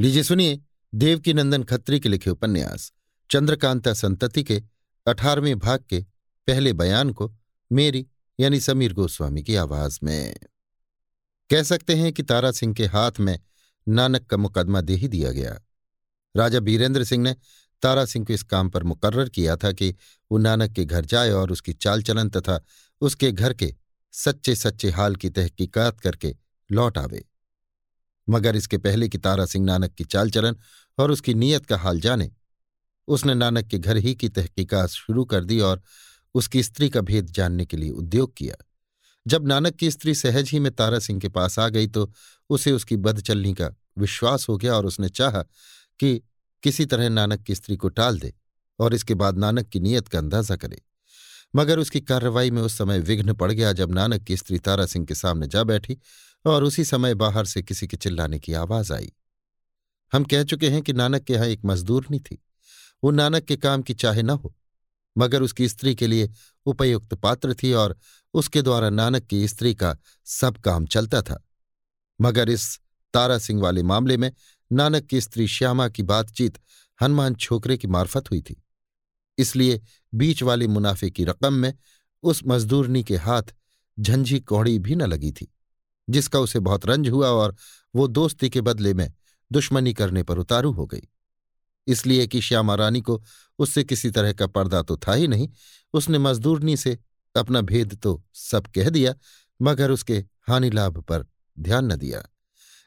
लीजिए सुनिए देवकीनंदन खत्री के लिखे उपन्यास, चंद्रकांता संतति के अठारहवें भाग के पहले बयान को मेरी यानी समीर गोस्वामी की आवाज़ में। कह सकते हैं कि तारा सिंह के हाथ में नानक का मुकदमा दे ही दिया गया। राजा बीरेंद्र सिंह ने तारा सिंह को इस काम पर मुकर्र किया था कि वो नानक के घर जाए और उसकी चाल चलन तथा उसके घर के सच्चे सच्चे हाल की तहकीकात करके लौट आवे। मगर इसके पहले कि तारा सिंह नानक की चाल चलन और उसकी नीयत का हाल जाने। उसने नानक के घर ही की तहकीकात शुरू कर दी और उसकी स्त्री का भेद जानने के लिए उद्योग किया। जब नानक की स्त्री सहज ही में तारा सिंह के पास आ गई तो उसे उसकी बदचलनी का विश्वास हो गया और उसने चाहा कि किसी तरह नानक की स्त्री को टाल दे और इसके बाद नानक की नीयत का अंदाज़ा करे। मगर उसकी कार्रवाई में उस समय विघ्न पड़ गया जब नानक की स्त्री तारा सिंह के सामने जा बैठी और उसी समय बाहर से किसी के चिल्लाने की आवाज़ आई। हम कह चुके हैं कि नानक के यहाँ एक मजदूरनी थी। वो नानक के काम की चाहे न हो, मगर उसकी स्त्री के लिए उपयुक्त पात्र थी और उसके द्वारा नानक की स्त्री का सब काम चलता था। मगर इस तारा सिंह वाले मामले में नानक की स्त्री श्यामा की बातचीत हनुमान छोकरे की मार्फत हुई थी। इसलिए बीच वाले मुनाफे की रकम में उस मजदूरनी के हाथ झंझी कौड़ी भी न लगी थी। जिसका उसे बहुत रंज हुआ और वो दोस्ती के बदले में दुश्मनी करने पर उतारू हो गई। इसलिए कि श्यामा रानी को उससे किसी तरह का पर्दा तो था ही नहीं, उसने मजदूरनी से अपना भेद तो सब कह दिया, मगर उसके हानि लाभ पर ध्यान न दिया।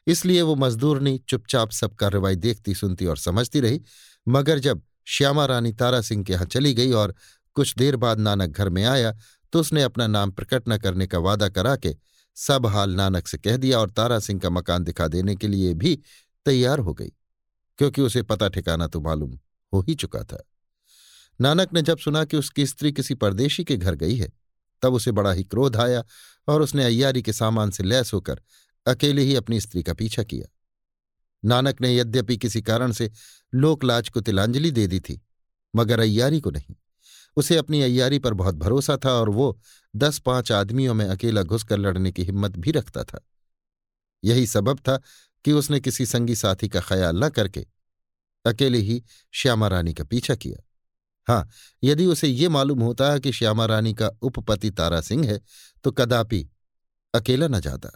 इसलिए वो मजदूरनी चुपचाप सब कार्रवाई देखती, सुनती और समझती रही, मगर जब श्यामा रानी तारा सिंह के यहाँ चली गई और कुछ देर बाद नानक घर में आया तो उसने अपना नाम प्रकट न करने का वादा करा के सब हाल नानक से कह दिया और तारा सिंह का मकान दिखा देने के लिए भी तैयार हो गई, क्योंकि उसे पता ठिकाना तो मालूम हो ही चुका था। नानक ने जब सुना कि उसकी स्त्री किसी परदेशी के घर गई है, तब उसे बड़ा ही क्रोध आया और उसने अय्यारी के सामान से लैस होकर अकेले ही अपनी स्त्री का पीछा किया। नानक ने यद्यपि किसी कारण से लोकलाज को तिलांजलि दे दी थी, मगर अय्यारी को नहीं। उसे अपनी अय्यारी पर बहुत भरोसा था और वो दस पाँच आदमियों में अकेला घुसकर लड़ने की हिम्मत भी रखता था। यही सबब था कि उसने किसी संगी साथी का ख्याल न करके अकेले ही श्यामा रानी का पीछा किया। हाँ यदि उसे ये मालूम होता कि श्यामा रानी का उपपति तारा सिंह है तो कदापि अकेला न जाता।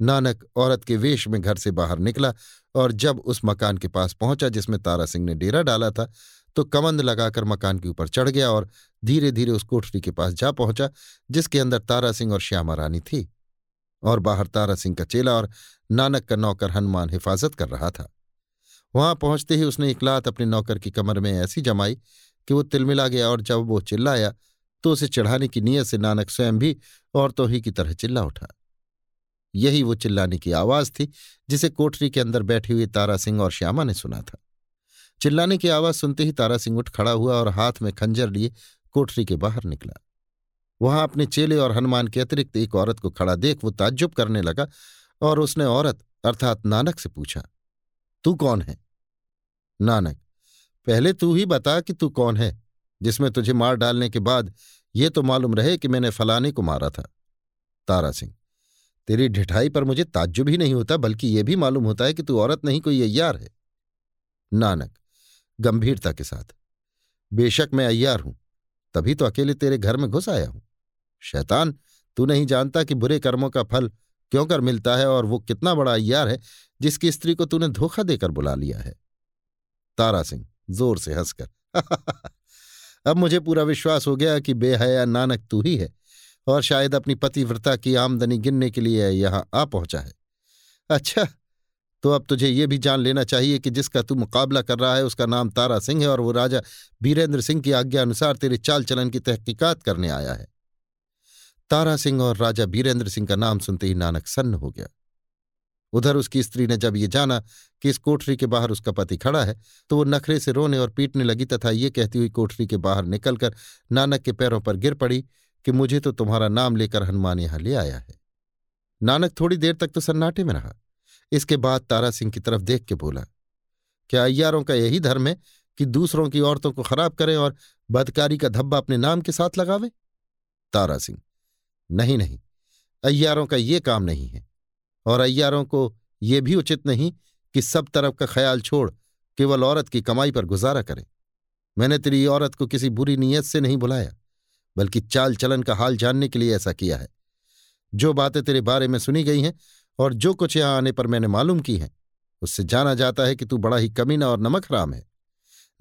नानक औरत के वेश में घर से बाहर निकला और जब उस मकान के पास पहुँचा जिसमें तारा सिंह ने डेरा डाला था तो कमंद लगाकर मकान के ऊपर चढ़ गया और धीरे धीरे उस कोठरी के पास जा पहुँचा, जिसके अंदर तारा सिंह और श्यामा रानी थी और बाहर तारा सिंह का चेला और नानक का नौकर हनुमान हिफाजत कर रहा था। वहाँ पहुँचते ही उसने एक लात अपने नौकर की कमर में ऐसी जमाई कि वो तिलमिला गया और जब वो चिल्लाया तो उसे चढ़ाने की नीयत से नानक स्वयं भी औरतों ही की तरह चिल्ला उठा। यही वो चिल्लाने की आवाज़ थी, जिसे कोठरी के अंदर बैठे हुए तारा सिंह और श्यामा ने सुना था। चिल्लाने की आवाज़ सुनते ही तारा सिंह उठ खड़ा हुआ और हाथ में खंजर लिए कोठरी के बाहर निकला। वहाँ अपने चेले और हनुमान के अतिरिक्त एक औरत को खड़ा देख वो ताज्जुब करने लगा और उसने औरत, अर्थात नानक से पूछा, तू कौन है? नानक, पहले तू ही बता कि तू कौन है, जिसमें तुझे मार डालने के बाद ये तो मालूम रहे कि मैंने फलाने को मारा था। तारा सिंह, तेरी ढिठाई पर मुझे ताज्जुब ही नहीं होता, बल्कि यह भी मालूम होता है कि तू औरत नहीं, कोई अय्यार है। नानक गंभीरता के साथ। बेशक मैं अय्यार हूँ, तभी तो अकेले तेरे घर में घुस आया हूँ। शैतान, तू नहीं जानता कि बुरे कर्मों का फल क्यों कर मिलता है और वो कितना बड़ा अय्यार है जिसकी स्त्री को तूने धोखा देकर बुला लिया है। तारा सिंह, ज़ोर से हंसकर। अब मुझे पूरा विश्वास हो गया कि बेहया नानक तू ही है और शायद अपनी पतिव्रता की आमदनी गिनने के लिए यहाँ आ पहुँचा है। अच्छा तो अब तुझे ये भी जान लेना चाहिए कि जिसका तू मुकाबला कर रहा है, उसका नाम तारा सिंह है और वो राजा बीरेंद्र सिंह की आज्ञा अनुसार तेरे चाल चलन की तहकीकात करने आया है। तारा सिंह और राजा बीरेंद्र सिंह का नाम सुनते ही नानक सन्न हो गया। उधर उसकी स्त्री ने जब ये जाना कि इस कोठरी के बाहर उसका पति खड़ा है तो वो नखरे से रोने और पीटने लगी तथा ये कहती हुई कोठरी के बाहर निकलकर नानक के पैरों पर गिर पड़ी कि मुझे तो तुम्हारा नाम लेकर हनुमान यहाँ ले आया है। नानक थोड़ी देर तक तो सन्नाटे में रहा। इसके बाद तारा सिंह की तरफ़ देख के बोला, क्या अय्यारों का यही धर्म है कि दूसरों की औरतों को खराब करें और बदकारी का धब्बा अपने नाम के साथ लगावे? तारा सिंह, नहीं नहीं, अय्यारों का ये काम नहीं है और अय्यारों को ये भी उचित नहीं कि सब तरफ़ का ख्याल छोड़ केवल औरत की कमाई पर गुजारा करें। मैंने तेरी औरत को किसी बुरी नीयत से नहीं बुलाया, बल्कि चाल चलन का हाल जानने के लिए ऐसा किया है। जो बातें तेरे बारे में सुनी गई हैं और जो कुछ यहाँ आने पर मैंने मालूम की है, उससे जाना जाता है कि तू बड़ा ही कमीना और नमक हराम है।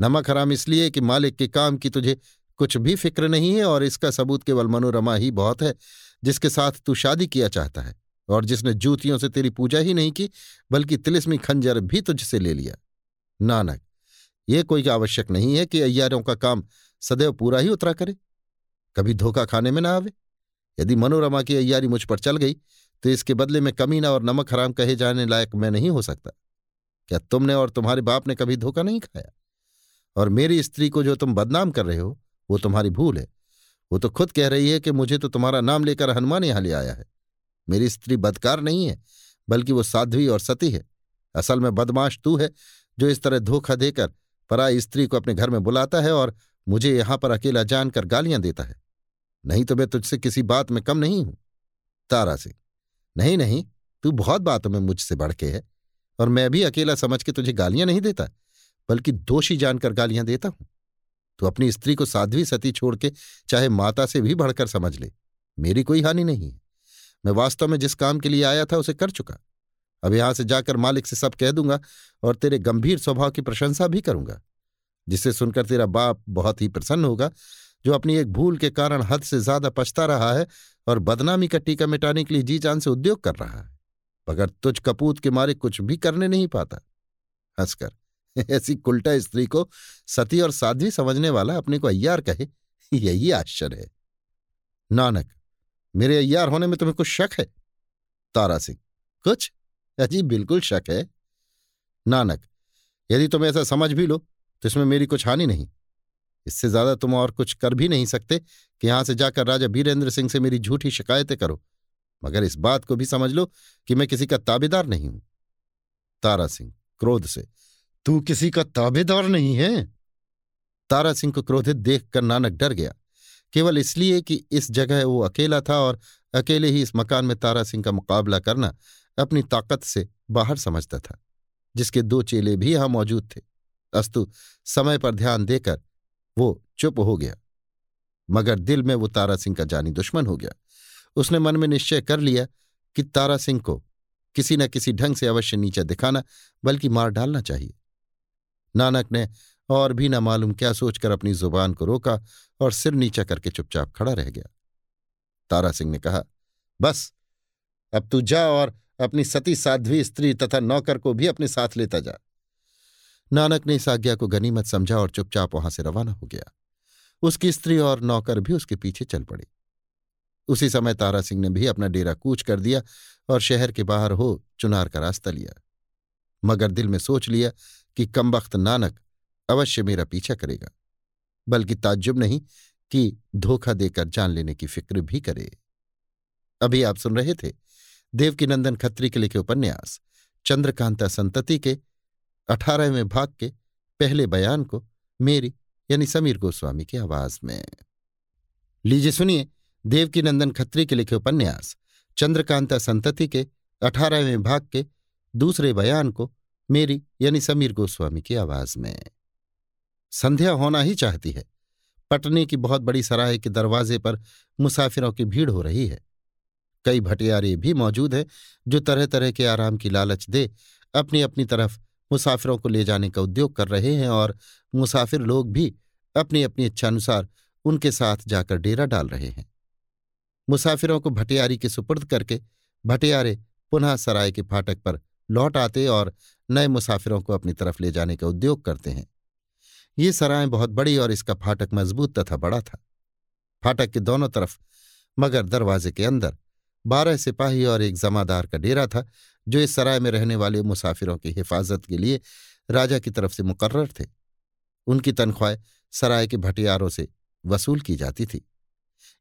नमक हराम इसलिए कि मालिक के काम की तुझे कुछ भी फ़िक्र नहीं है और इसका सबूत केवल मनोरमा ही बहुत है, जिसके साथ तू शादी किया चाहता है, और जिसने जूतियों से तेरी पूजा ही नहीं की, बल्कि तिलिस्मी खंजर भी तुझसे ले लिया। नानक, ये कोई आवश्यक नहीं है कि अय्यारों का काम सदैव पूरा ही उतरा करे। कभी धोखा खाने में ना आवे। यदि मनोरमा की अय्यारी मुझ पर चल गई तो इसके बदले में कमीना और नमक हराम कहे जाने लायक मैं नहीं हो सकता। क्या तुमने और तुम्हारे बाप ने कभी धोखा नहीं खाया? और मेरी स्त्री को जो तुम बदनाम कर रहे हो, वो तुम्हारी भूल है। वो तो खुद कह रही है कि मुझे तो तुम्हारा नाम लेकर हनुमान यहाँ ले आया है। मेरी स्त्री बदकार नहीं है, बल्कि वो साध्वी और सती है। असल में बदमाश तू है, जो इस तरह धोखा देकर पराई स्त्री को अपने घर में बुलाता है और मुझे यहाँ पर अकेला जानकर गालियाँ देता है। नहीं तो मैं तुझसे किसी बात में कम नहीं हूँ। तारा सिंह। नहीं नहीं, तू बहुत बातों में मुझसे बढ़ के है और मैं भी अकेला समझ के तुझे गालियाँ नहीं देता, बल्कि दोषी जानकर गालियाँ देता हूँ। तू अपनी स्त्री को साध्वी सती छोड़ के चाहे माता से भी बढ़कर समझ ले, मेरी कोई हानि नहीं है। मैं वास्तव में जिस काम के लिए आया था उसे कर चुका। अब यहाँ से जाकर मालिक से सब कह दूँगा और तेरे गंभीर स्वभाव की प्रशंसा भी करूँगा जिसे सुनकर तेरा बाप बहुत ही प्रसन्न होगा, जो अपनी एक भूल के कारण हद से ज़्यादा पछता रहा है और बदनामी का टीका मिटाने के लिए जी जान से उद्योग कर रहा है। मगर तुझ कपूत के मारे कुछ भी करने नहीं पाता। हंसकर, ऐसी कुल्टा स्त्री को सती और साध्वी समझने वाला अपने को अय्यार कहे, यही आश्चर्य है। नानक, मेरे अय्यार होने में तुम्हें कुछ शक है? तारा सिंह, कुछ? अजी, बिल्कुल शक है। नानक, यदि तुम ऐसा समझ भी लो तो इसमें मेरी कुछ हानि नहीं। इससे ज़्यादा तुम और कुछ कर भी नहीं सकते कि यहाँ से जाकर राजा बीरेंद्र सिंह से मेरी झूठी शिकायतें करो। मगर इस बात को भी समझ लो कि मैं किसी का ताबेदार नहीं हूँ। तारा सिंह, क्रोध से, तू किसी का ताबेदार नहीं है? तारा सिंह को क्रोधित देखकर नानक डर गया। केवल इसलिए कि इस जगह वो अकेला था और अकेले ही इस मकान में तारा सिंह का मुकाबला करना अपनी ताकत से बाहर समझता था, जिसके दो चेले भी यहाँ मौजूद थे। अस्तु, समय पर ध्यान देकर वो चुप हो गया। मगर दिल में वो तारा सिंह का जानी दुश्मन हो गया। उसने मन में निश्चय कर लिया कि तारा सिंह को किसी न किसी ढंग से अवश्य नीचा दिखाना, बल्कि मार डालना चाहिए। नानक ने और भी न मालूम क्या सोचकर अपनी ज़ुबान को रोका और सिर नीचा करके चुपचाप खड़ा रह गया। तारा सिंह ने कहा, बस, अब तू जा और अपनी सती साध्वी स्त्री तथा नौकर को भी अपने साथ लेता जा। नानक ने इस आज्ञा को गनीमत समझा और चुपचाप वहाँ से रवाना हो गया। उसकी स्त्री और नौकर भी उसके पीछे चल पड़े। उसी समय तारा सिंह ने भी अपना डेरा कूच कर दिया और शहर के बाहर हो चुनार का रास्ता लिया। मगर दिल में सोच लिया कि कमबख्त नानक अवश्य मेरा पीछा करेगा, बल्कि ताज्जुब नहीं कि धोखा देकर जान लेने की फ़िक्र भी करे। अभी आप सुन रहे थे देवकीनंदन खत्री के लिखे उपन्यास, चंद्रकांता संतति के अठारहवें भाग के पहले बयान को मेरी यानी समीर गोस्वामी की आवाज़ में। लीजिए सुनिए देवकीनंदन खत्री के लिखे उपन्यास, चंद्रकांता संतति के अठारहवें भाग के दूसरे बयान को मेरी यानी समीर गोस्वामी की आवाज़ में। संध्या होना ही चाहती है। पटने की बहुत बड़ी सराय के दरवाजे पर मुसाफिरों की भीड़ हो रही है। कई भटियारे भी मौजूद हैं जो तरह तरह के आराम की लालच दे अपनी अपनी तरफ़ मुसाफिरों को ले जाने का उद्योग कर रहे हैं और मुसाफिर लोग भी अपनी अपनी इच्छानुसार उनके साथ जाकर डेरा डाल रहे हैं। मुसाफिरों को भटियारी के सुपुर्द करके भटियारे पुनः सराय के फाटक पर लौट आते और नए मुसाफिरों को अपनी तरफ़ ले जाने का उद्योग करते हैं। ये सराय बहुत बड़ी और इसका फाटक मज़बूत तथा बड़ा था। फाटक के दोनों तरफ़ मगर दरवाजे के अंदर बारह सिपाही और एक जमादार का डेरा था, जो इस सराय में रहने वाले मुसाफिरों की हिफाजत के लिए राजा की तरफ़ से मुकर्र थे। उनकी तनख्वाह सराय के भटियारों से वसूल की जाती थी।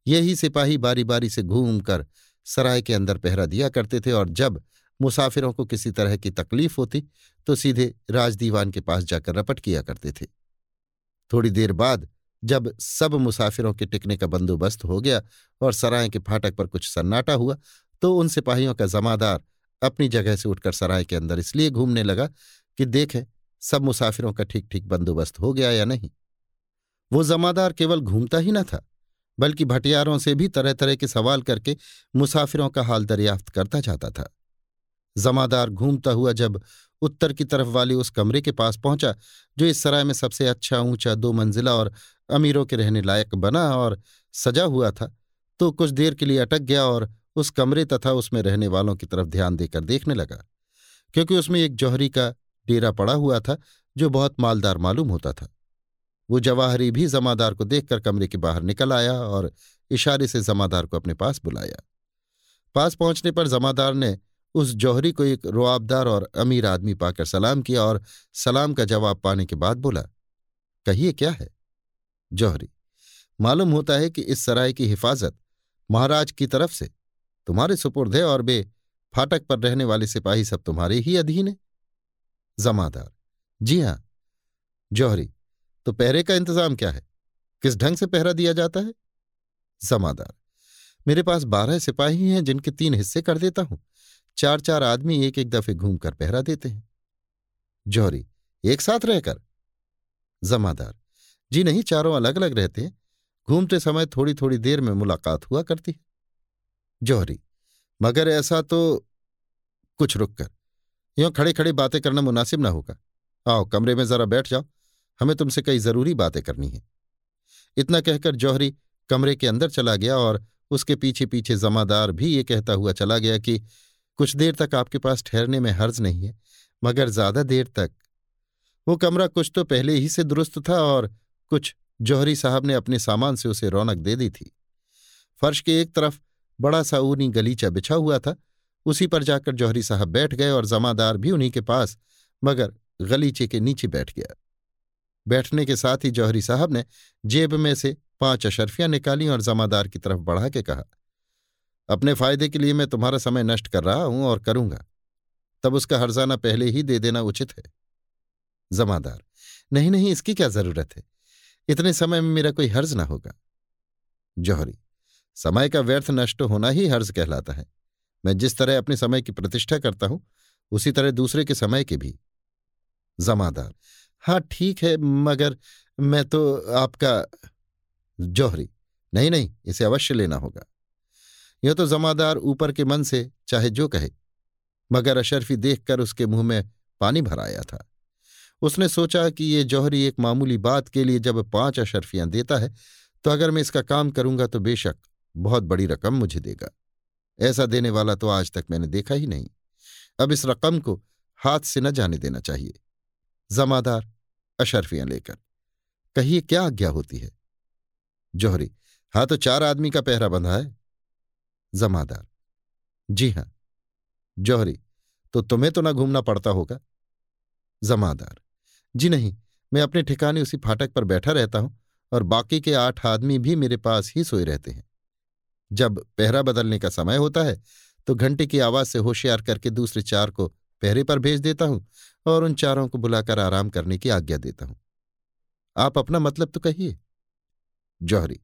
यही सिपाही बारी बारी से घूम कर सराय के अंदर पहरा दिया करते थे और जब मुसाफिरों को किसी तरह की तकलीफ़ होती तो सीधे राजदीवान के पास जाकर रपट किया करते थे। थोड़ी देर बाद जब सब मुसाफिरों के टिकने का बंदोबस्त हो गया और सराय के फाटक पर कुछ सन्नाटा हुआ तो उन सिपाहियों का जमादार अपनी जगह से उठकर सराय के अंदर इसलिए घूमने लगा कि देखे, सब मुसाफिरों का ठीक ठीक बंदोबस्त हो गया या नहीं। वो जमादार केवल घूमता ही न था, बल्कि भटियारों से भी तरह तरह के सवाल करके मुसाफिरों का हाल दरियाफ्त करता जाता था। जमादार घूमता हुआ जब उत्तर की तरफ़ वाले उस कमरे के पास पहुँचा, जो इस सराय में सबसे अच्छा ऊँचा, दो मंजिला और अमीरों के रहने लायक बना और सजा हुआ था। तो कुछ देर के लिए अटक गया और उस कमरे तथा उसमें रहने वालों की तरफ़ ध्यान देकर देखने लगा, क्योंकि उसमें एक जौहरी का डेरा पड़ा हुआ था, जो बहुत मालदार मालूम होता था। वो जवाहरी भी जमादार को देखकर कमरे के बाहर निकल आया और इशारे से जमादार को अपने पास बुलाया। पास पहुँचने पर जमादार ने उस जौहरी को एक रुआबदार और अमीर आदमी पाकर सलाम किया और सलाम का जवाब पाने के बाद बोला, कहिए, क्या है? जौहरी, मालूम होता है कि इस सराय की हिफाजत महाराज की तरफ़ से तुम्हारे सुपुर्द है और बे फाटक पर रहने वाले सिपाही सब तुम्हारे ही अधीन है। जमादार, जी हाँ। जौहरी तो पहरे का इंतज़ाम क्या है? किस ढंग से पहरा दिया जाता है? जमादार, मेरे पास बारह सिपाही हैं जिनके तीन हिस्से कर देता हूँ। चार चार आदमी एक एक दफे घूमकर पहरा देते हैं। जौहरी, एक साथ रहकर? जमादार, जी नहीं, चारों अलग अलग रहते हैं। घूमते समय थोड़ी थोड़ी देर में मुलाकात हुआ करती है। जौहरी, मगर ऐसा तो कुछ रुक कर यों खड़े खड़े बातें करना मुनासिब ना होगा। आओ, कमरे में जरा बैठ जाओ, हमें तुमसे कई ज़रूरी बातें करनी है। इतना कहकर जौहरी कमरे के अंदर चला गया और उसके पीछे पीछे जमादार भी ये कहता हुआ चला गया कि कुछ देर तक आपके पास ठहरने में हर्ज नहीं है, मगर ज़्यादा देर तक। वो कमरा कुछ तो पहले ही से दुरुस्त था और कुछ जौहरी साहब ने अपने सामान से उसे रौनक दे दी थी। फर्श के एक तरफ़ बड़ा सा ऊनी गलीचा बिछा हुआ था, उसी पर जाकर जौहरी साहब बैठ गए और जमादार भी उन्हीं के पास, मगर गलीचे के नीचे बैठ गया। बैठने के साथ ही जौहरी साहब ने जेब में से पाँच अशरफियाँ निकाली और जमादार की तरफ़ बढ़ा के कहा अपने फ़ायदे के लिए मैं तुम्हारा समय नष्ट कर रहा हूँ और करूँगा। तब उसका हर्जाना पहले ही दे देना उचित है। जमादार, नहीं नहीं, इसकी क्या ज़रूरत है? इतने समय में मेरा कोई हर्ज ना होगा। जौहरी, समय का व्यर्थ नष्ट होना ही हर्ज कहलाता है। मैं जिस तरह अपने समय की प्रतिष्ठा करता हूँ, उसी तरह दूसरे के समय की भी। जमादार हाँ ठीक है, मगर मैं तो आपका, जौहरी, नहीं नहीं, इसे अवश्य लेना होगा। यह तो जमादार ऊपर के मन से चाहे जो कहे, मगर अशरफी देखकर उसके मुँह में पानी भर आया था। उसने सोचा कि ये जौहरी एक मामूली बात के लिए जब पाँच अशरफियाँ देता है तो अगर मैं इसका काम करूँगा तो बेशक बहुत बड़ी रकम मुझे देगा। ऐसा देने वाला तो आज तक मैंने देखा ही नहीं। अब इस रकम को हाथ से न जाने देना चाहिए। जमादार, अशरफियाँ लेकर। कहिए क्या आज्ञा होती है? जौहरी हाँ तो चार आदमी का पहरा बंधा है। जमादार। जी हाँ। जौहरी तो तुम्हें तो ना घूमना पड़ता होगा? जमादार। जी नहीं, मैं अपने ठिकाने उसी फाटक पर बैठा रहता हूँ और बाकी के आठ आदमी भी मेरे पास ही सोए रहते हैं। जब पहरा बदलने का समय होता है तो घंटे की आवाज़ से होशियार करके दूसरे चार को पहरे पर भेज देता हूँ और उन चारों को बुलाकर आराम करने की आज्ञा देता हूँ। आप अपना मतलब तो कहिए। जौहरी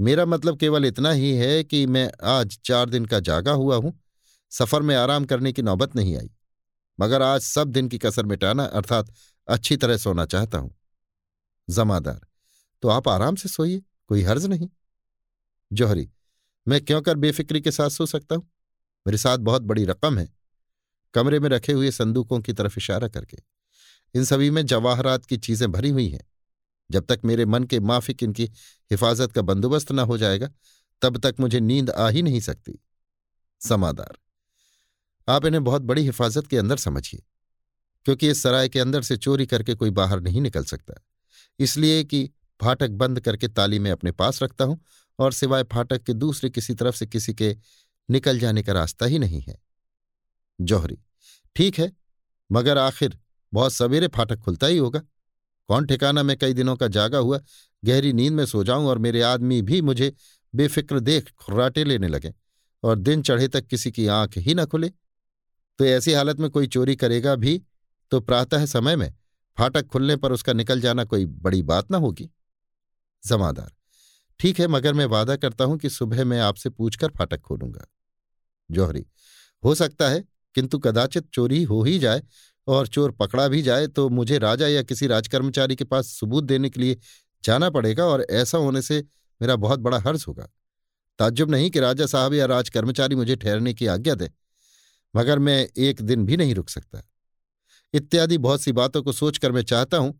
मेरा मतलब केवल इतना ही है कि मैं आज चार दिन का जागा हुआ हूँ। सफ़र में आराम करने की नौबत नहीं आई। मगर आज सब दिन की कसर मिटाना अर्थात अच्छी तरह सोना चाहता हूँ। जमादार तो आप आराम से सोइए, कोई हर्ज नहीं। जौहरी, मैं क्यों कर बेफिक्री के साथ सो सकता हूँ? मेरे साथ बहुत बड़ी रकम है। कमरे में रखे हुए संदूकों की तरफ़ इशारा करके। इन सभी में जवाहरात की चीज़ें भरी हुई हैं। जब तक मेरे मन के माफिक इनकी हिफाजत का बंदोबस्त न हो जाएगा, तब तक मुझे नींद आ ही नहीं सकती। समादार आप इन्हें बहुत बड़ी हिफाजत के अंदर समझिए, क्योंकि इस सराय के अंदर से चोरी करके कोई बाहर नहीं निकल सकता। इसलिए कि फाटक बंद करके ताली में अपने पास रखता हूँ और सिवाय फाटक के दूसरे किसी तरफ़ से किसी के निकल जाने का रास्ता ही नहीं है। जौहरी। ठीक है, मगर आखिर बहुत सवेरे फाटक खुलता ही होगा। कौन ठिकाना मैं कई दिनों का जागा हुआ, गहरी नींद में सो जाऊँ और मेरे आदमी भी मुझे बेफिक्र देख खुर्राटे लेने लगे और दिन चढ़े तक किसी की आँख ही न खुले। तो ऐसी हालत में कोई चोरी करेगा भी तो प्रातः समय में फाटक खुलने पर उसका निकल जाना कोई बड़ी बात ना होगी। जमादार, ठीक है, मगर मैं वादा करता हूँ कि सुबह मैं आपसे पूछकर फाटक खोलूँगा। जौहरी, हो सकता है, किंतु कदाचित चोरी हो ही जाए और चोर पकड़ा भी जाए तो मुझे राजा या किसी राजकर्मचारी के पास सबूत देने के लिए जाना पड़ेगा और ऐसा होने से मेरा बहुत बड़ा हर्ज होगा। ताज्जुब नहीं कि राजा साहब या राजकर्मचारी मुझे ठहरने की आज्ञा दे, मगर मैं एक दिन भी नहीं रुक सकता। इत्यादि बहुत सी बातों को सोचकर मैं चाहता हूँ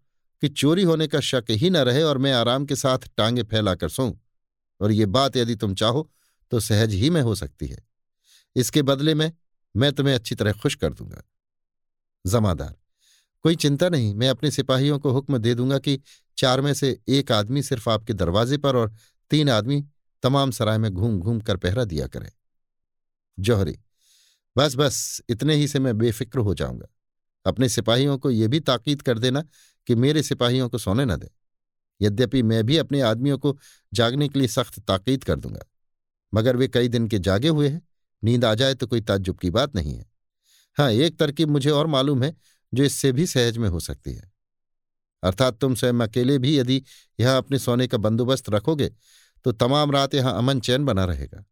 कि चोरी होने का शक ही न रहे और मैं आराम के साथ टांगे फैलाकर सोऊं, और ये बात यदि तुम चाहो तो सहज ही में हो सकती है। इसके बदले में, मैं तुम्हें अच्छी तरह खुश कर दूँगा। जमादार। कोई चिंता नहीं, मैं अपने सिपाहियों को हुक्म दे दूँगा कि चार में से एक आदमी सिर्फ़ आपके दरवाजे पर और तीन आदमी तमाम सराय में घूम घूम कर पहरा दिया करें। जौहरी, बस बस, इतने ही से मैं बेफिक्र हो जाऊँगा। अपने सिपाहियों को यह भी ताकीद कर देना कि मेरे सिपाहियों को सोने न दें। यद्यपि मैं भी अपने आदमियों को जागने के लिए सख्त ताकीद कर दूँगा, मगर वे कई दिन के जागे हुए हैं, नींद आ जाए तो कोई ताज्जुब की बात नहीं है। हाँ एक तरकीब मुझे और मालूम है, जो इससे भी सहज में हो सकती है। अर्थात तुम स्वयं अकेले भी यदि यहाँ अपने सोने का बंदोबस्त रखोगे तो तमाम रात यहाँ अमन चैन बना रहेगा।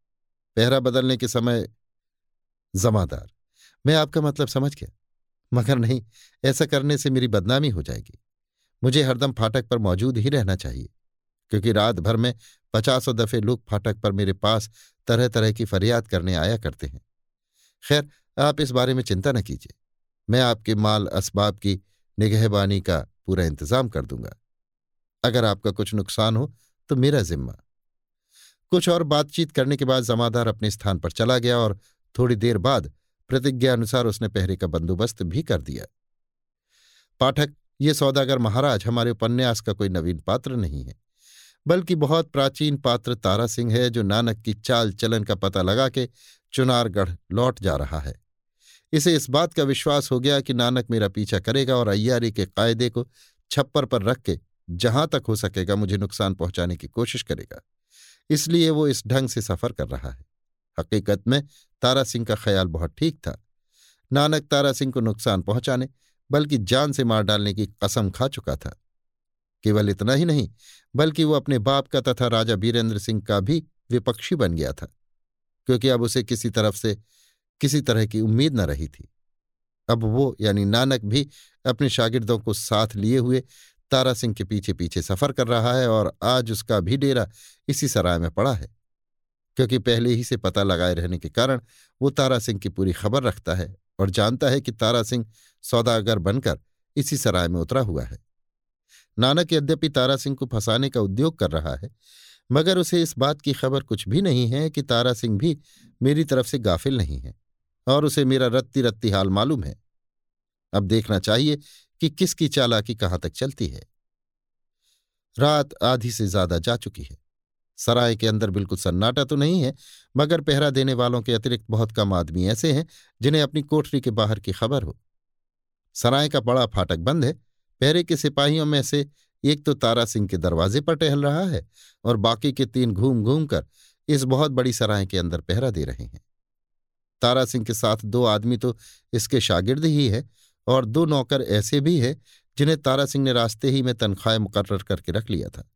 पहरा बदलने के समय जमादार। मैं आपका मतलब समझ गया। मगर नहीं, ऐसा करने से मेरी बदनामी हो जाएगी। मुझे हरदम फाटक पर मौजूद ही रहना चाहिए, क्योंकि रात भर में पचासों दफे लोग फाटक पर मेरे पास तरह तरह की फरियाद करने आया करते हैं। खैर आप इस बारे में चिंता न कीजिए। मैं आपके माल असबाब की निगहबानी का पूरा इंतज़ाम कर दूँगा। अगर आपका कुछ नुकसान हो तो मेरा जिम्मा। कुछ और बातचीत करने के बाद जमादार अपने स्थान पर चला गया और थोड़ी देर बाद प्रतिज्ञा अनुसार उसने पहरे का बंदोबस्त भी कर दिया। पाठक, ये सौदागर महाराज हमारे उपन्यास का कोई नवीन पात्र नहीं है, बल्कि बहुत प्राचीन पात्र तारा सिंह है जो नानक की चाल चलन का पता लगा के चुनारगढ़ लौट जा रहा है। इसे इस बात का विश्वास हो गया कि नानक मेरा पीछा करेगा और अय्यारी के कायदे को छप्पर पर रख के जहाँ तक हो सकेगा, मुझे नुकसान पहुँचाने की कोशिश करेगा। इसलिए वो इस ढंग से सफ़र कर रहा है। हकीकत में तारा सिंह का ख्याल बहुत ठीक था। नानक तारा सिंह को नुकसान पहुँचाने, बल्कि जान से मार डालने की कसम खा चुका था। केवल इतना ही नहीं, बल्कि वो अपने बाप का तथा राजा बीरेंद्र सिंह का भी विपक्षी बन गया था, क्योंकि अब उसे किसी तरफ़ से किसी तरह की उम्मीद न रही थी। अब वो, यानी नानक भी अपने शागिर्दों को साथ लिए हुए तारा सिंह के पीछे पीछे सफ़र कर रहा है और आज उसका भी डेरा इसी सराय में पड़ा है। क्योंकि पहले ही से पता लगाए रहने के कारण वो तारा सिंह की पूरी खबर रखता है और जानता है कि तारा सिंह सौदागर बनकर इसी सराय में उतरा हुआ है। नानक यद्यपि तारा सिंह को फंसाने का उद्योग कर रहा है, मगर उसे इस बात की खबर कुछ भी नहीं है कि तारा सिंह भी मेरी तरफ़ से गाफिल नहीं है। और उसे मेरा रत्ती रत्ती हाल मालूम है। अब देखना चाहिए कि किसकी चालाकी कहाँ तक चलती है। रात आधी से ज़्यादा जा चुकी है। सराय के अंदर बिल्कुल सन्नाटा तो नहीं है, मगर पहरा देने वालों के अतिरिक्त बहुत कम आदमी ऐसे हैं, जिन्हें अपनी कोठरी के बाहर की खबर हो। सराय का बड़ा फाटक बंद है। पहरे के सिपाहियों में से एक तो तारा सिंह के दरवाजे पर टहल रहा है और बाकी के तीन घूम घूम कर इस बहुत बड़ी सराय के अंदर पहरा दे रहे हैं। तारा सिंह के साथ दो आदमी तो इसके शागिर्द ही है और दो नौकर ऐसे भी हैं जिन्हें तारा सिंह ने रास्ते ही में तनख्वाह मुकर्र करके रख लिया था।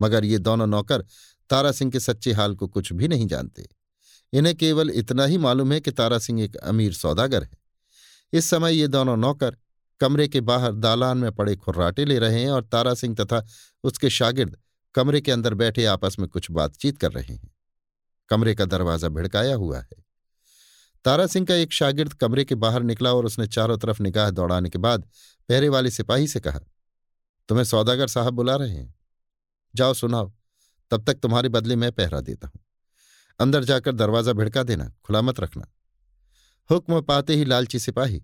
मगर ये दोनों नौकर तारा सिंह के सच्चे हाल को कुछ भी नहीं जानते। इन्हें केवल इतना ही मालूम है कि तारा सिंह एक अमीर सौदागर है। इस समय ये दोनों नौकर कमरे के बाहर दालान में पड़े खुर्राटे ले रहे हैं और तारा सिंह तथा उसके शागिर्द कमरे के अंदर बैठे आपस में कुछ बातचीत कर रहे हैं। कमरे का दरवाज़ा भिड़काया हुआ है। तारा सिंह का एक शागिर्द कमरे के बाहर निकला और उसने चारों तरफ़ निगाह दौड़ाने के बाद पहरे वाले सिपाही से कहा, तुम्हें सौदागर साहब बुला रहे हैं। जाओ सुनाओ, तब तक तुम्हारे बदले मैं पहरा देता हूँ। अंदर जाकर दरवाज़ा भिड़का देना, खुला मत रखना। हुक्म पाते ही लालची सिपाही,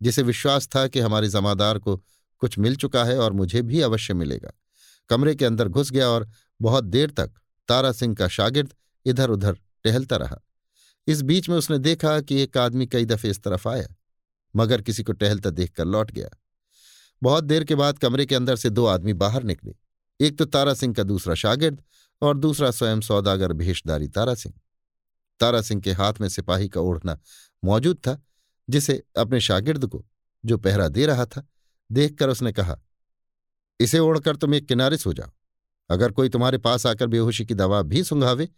जिसे विश्वास था कि हमारे जमादार को कुछ मिल चुका है और मुझे भी अवश्य मिलेगा, कमरे के अंदर घुस गया और बहुत देर तक तारा सिंह का शागिर्द इधर उधर टहलता रहा। इस बीच में उसने देखा कि एक आदमी कई दफे इस तरफ़ आया, मगर किसी को टहलता देखकर लौट गया। बहुत देर के बाद कमरे के अंदर से दो आदमी बाहर निकले, एक तो तारा सिंह का दूसरा शागिर्द और दूसरा स्वयं सौदागर भेषदारी तारा सिंह। तारा सिंह के हाथ में सिपाही का ओढ़ना मौजूद था, जिसे अपने शागिर्द को, जो पहरा दे रहा था, देखकर उसने कहा, इसे ओढ़कर तुम एक किनारे सो जाओ। अगर कोई तुम्हारे पास आकर बेहोशी की दवा भी सुंघावे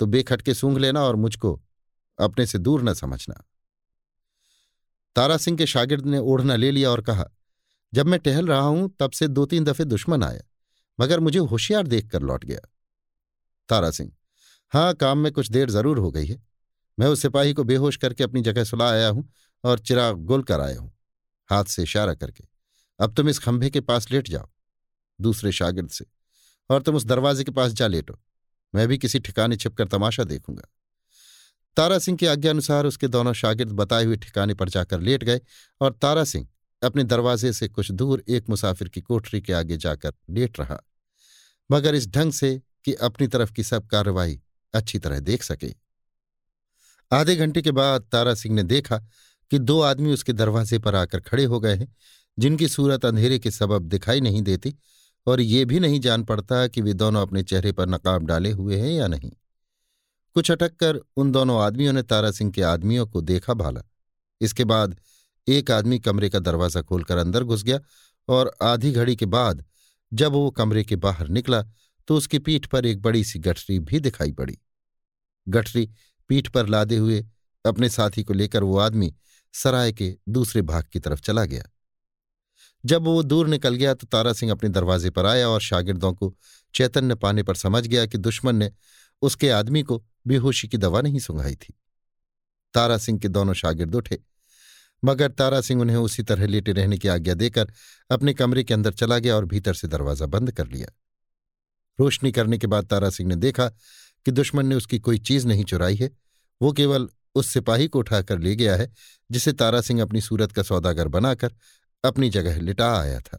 तो बेखटके सूंघ लेना और मुझको अपने से दूर न समझना। तारा सिंह के शागिर्द ने ओढ़ना ले लिया और कहा, जब मैं टहल रहा हूँ, तब से दो तीन दफे दुश्मन आया, मगर मुझे होशियार देखकर लौट गया। तारा सिंह हाँ काम में कुछ देर ज़रूर हो गई है। मैं उस सिपाही को बेहोश करके अपनी जगह सुला आया हूँ और चिराग गुल कर आया हूँ, हाथ से इशारा करके। अब तुम इस खंभे के पास लेट जाओ, दूसरे शागिर्द से, और तुम उस दरवाजे के पास जा लेटो। मैं भी किसी ठिकाने छिपकर तमाशा देखूँगा। तारा सिंह की आज्ञा अनुसार उसके दोनों शागिर्द बताए हुए ठिकाने पर जाकर लेट गए और तारा सिंह अपने दरवाजे से कुछ दूर एक मुसाफिर की कोठरी के आगे जाकर लेट रहा, मगर इस ढंग से कि अपनी तरफ़ की सब कार्रवाई अच्छी तरह देख सके। आधे घंटे के बाद तारा सिंह ने देखा कि दो आदमी उसके दरवाजे पर आकर खड़े हो गए हैं, जिनकी सूरत अंधेरे के सबब दिखाई नहीं देती और ये भी नहीं जान पड़ता कि वे दोनों अपने चेहरे पर नकाब डाले हुए हैं या नहीं। कुछ अटक कर उन दोनों आदमियों ने तारा सिंह के आदमियों को देखा भाला। इसके बाद एक आदमी कमरे का दरवाज़ा खोलकर अंदर घुस गया और आधी घड़ी के बाद जब वो कमरे के बाहर निकला तो उसकी पीठ पर एक बड़ी सी गठरी भी दिखाई पड़ी। गठरी पीठ पर लादे हुए अपने साथी को लेकर वो आदमी सराय के दूसरे भाग की तरफ़ चला गया। जब वो दूर निकल गया तो तारा सिंह अपने दरवाजे पर आया और शागिर्दों को चैतन्य पाने पर समझ गया कि दुश्मन ने उसके आदमी को बेहोशी की दवा नहीं सुंघाई थी। तारा सिंह के दोनों शागिर्द उठे, मगर तारा सिंह उन्हें उसी तरह लेटे रहने की आज्ञा देकर अपने कमरे के अंदर चला गया और भीतर से दरवाज़ा बंद कर लिया। रोशनी करने के बाद तारा सिंह ने देखा कि दुश्मन ने उसकी कोई चीज़ नहीं चुराई है, वो केवल उस सिपाही को उठाकर ले गया है, जिसे तारा सिंह अपनी सूरत का सौदागर बनाकर अपनी जगह लिटा आया था।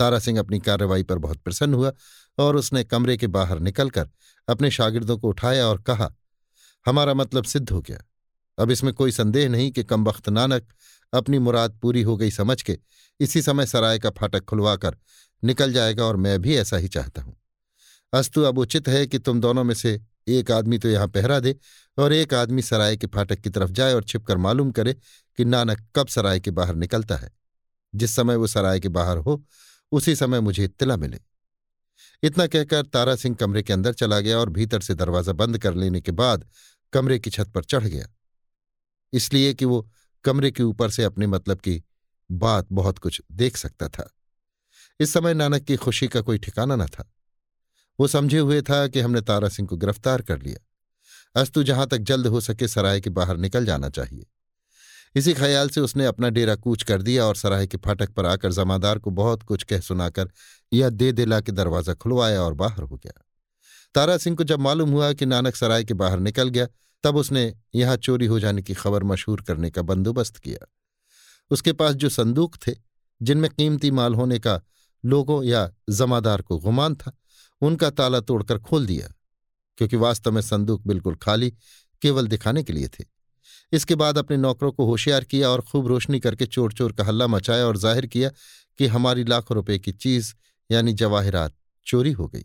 तारा सिंह अपनी कार्रवाई पर बहुत प्रसन्न हुआ और उसने कमरे के बाहर निकलकर अपने शागिर्दों को उठाया और कहा, हमारा मतलब सिद्ध हो गया। अब इसमें कोई संदेह नहीं कि कमबख्त नानक अपनी मुराद पूरी हो गई समझ के इसी समय सराय का फाटक खुलवाकर निकल जाएगा और मैं भी ऐसा ही चाहता हूँ। अस्तु, अब उचित है कि तुम दोनों में से एक आदमी तो यहाँ पहरा दे और एक आदमी सराय के फाटक की तरफ़ जाए और छिपकर मालूम करे कि नानक कब सराय के बाहर निकलता है। जिस समय वो सराय के बाहर हो उसी समय मुझे इत्तला मिले। इतना कहकर तारा सिंह कमरे के अंदर चला गया और भीतर से दरवाज़ा बंद कर लेने के बाद कमरे की छत पर चढ़ गया। इसलिए कि वो कमरे के ऊपर से अपने मतलब की बात बहुत कुछ देख सकता था। इस समय नानक की खुशी का कोई ठिकाना न था। वो समझे हुए था कि हमने तारा सिंह को गिरफ़्तार कर लिया। अस्तु जहाँ तक जल्द हो सके सराय के बाहर निकल जाना चाहिए। इसी ख्याल से उसने अपना डेरा कूच कर दिया और सराय के फाटक पर आकर जमादार को बहुत कुछ कह सुनाकर यह दे दिला के दरवाज़ा खुलवाया और बाहर हो गया। तारा सिंह को जब मालूम हुआ कि नानक सराय के बाहर निकल गया, तब उसने यहाँ चोरी हो जाने की खबर मशहूर करने का बंदोबस्त किया। उसके पास जो संदूक थे, जिनमें कीमती माल होने का लोगों या जमादार को गुमान था, उनका ताला तोड़कर खोल दिया, क्योंकि वास्तव में संदूक बिल्कुल खाली, केवल दिखाने के लिए थे। इसके बाद अपने नौकरों को होशियार किया और खूब रोशनी करके चोर चोर का हल्ला मचाया और ज़ाहिर किया कि हमारी लाखों रुपए की चीज़, यानी जवाहिरात, चोरी हो गई।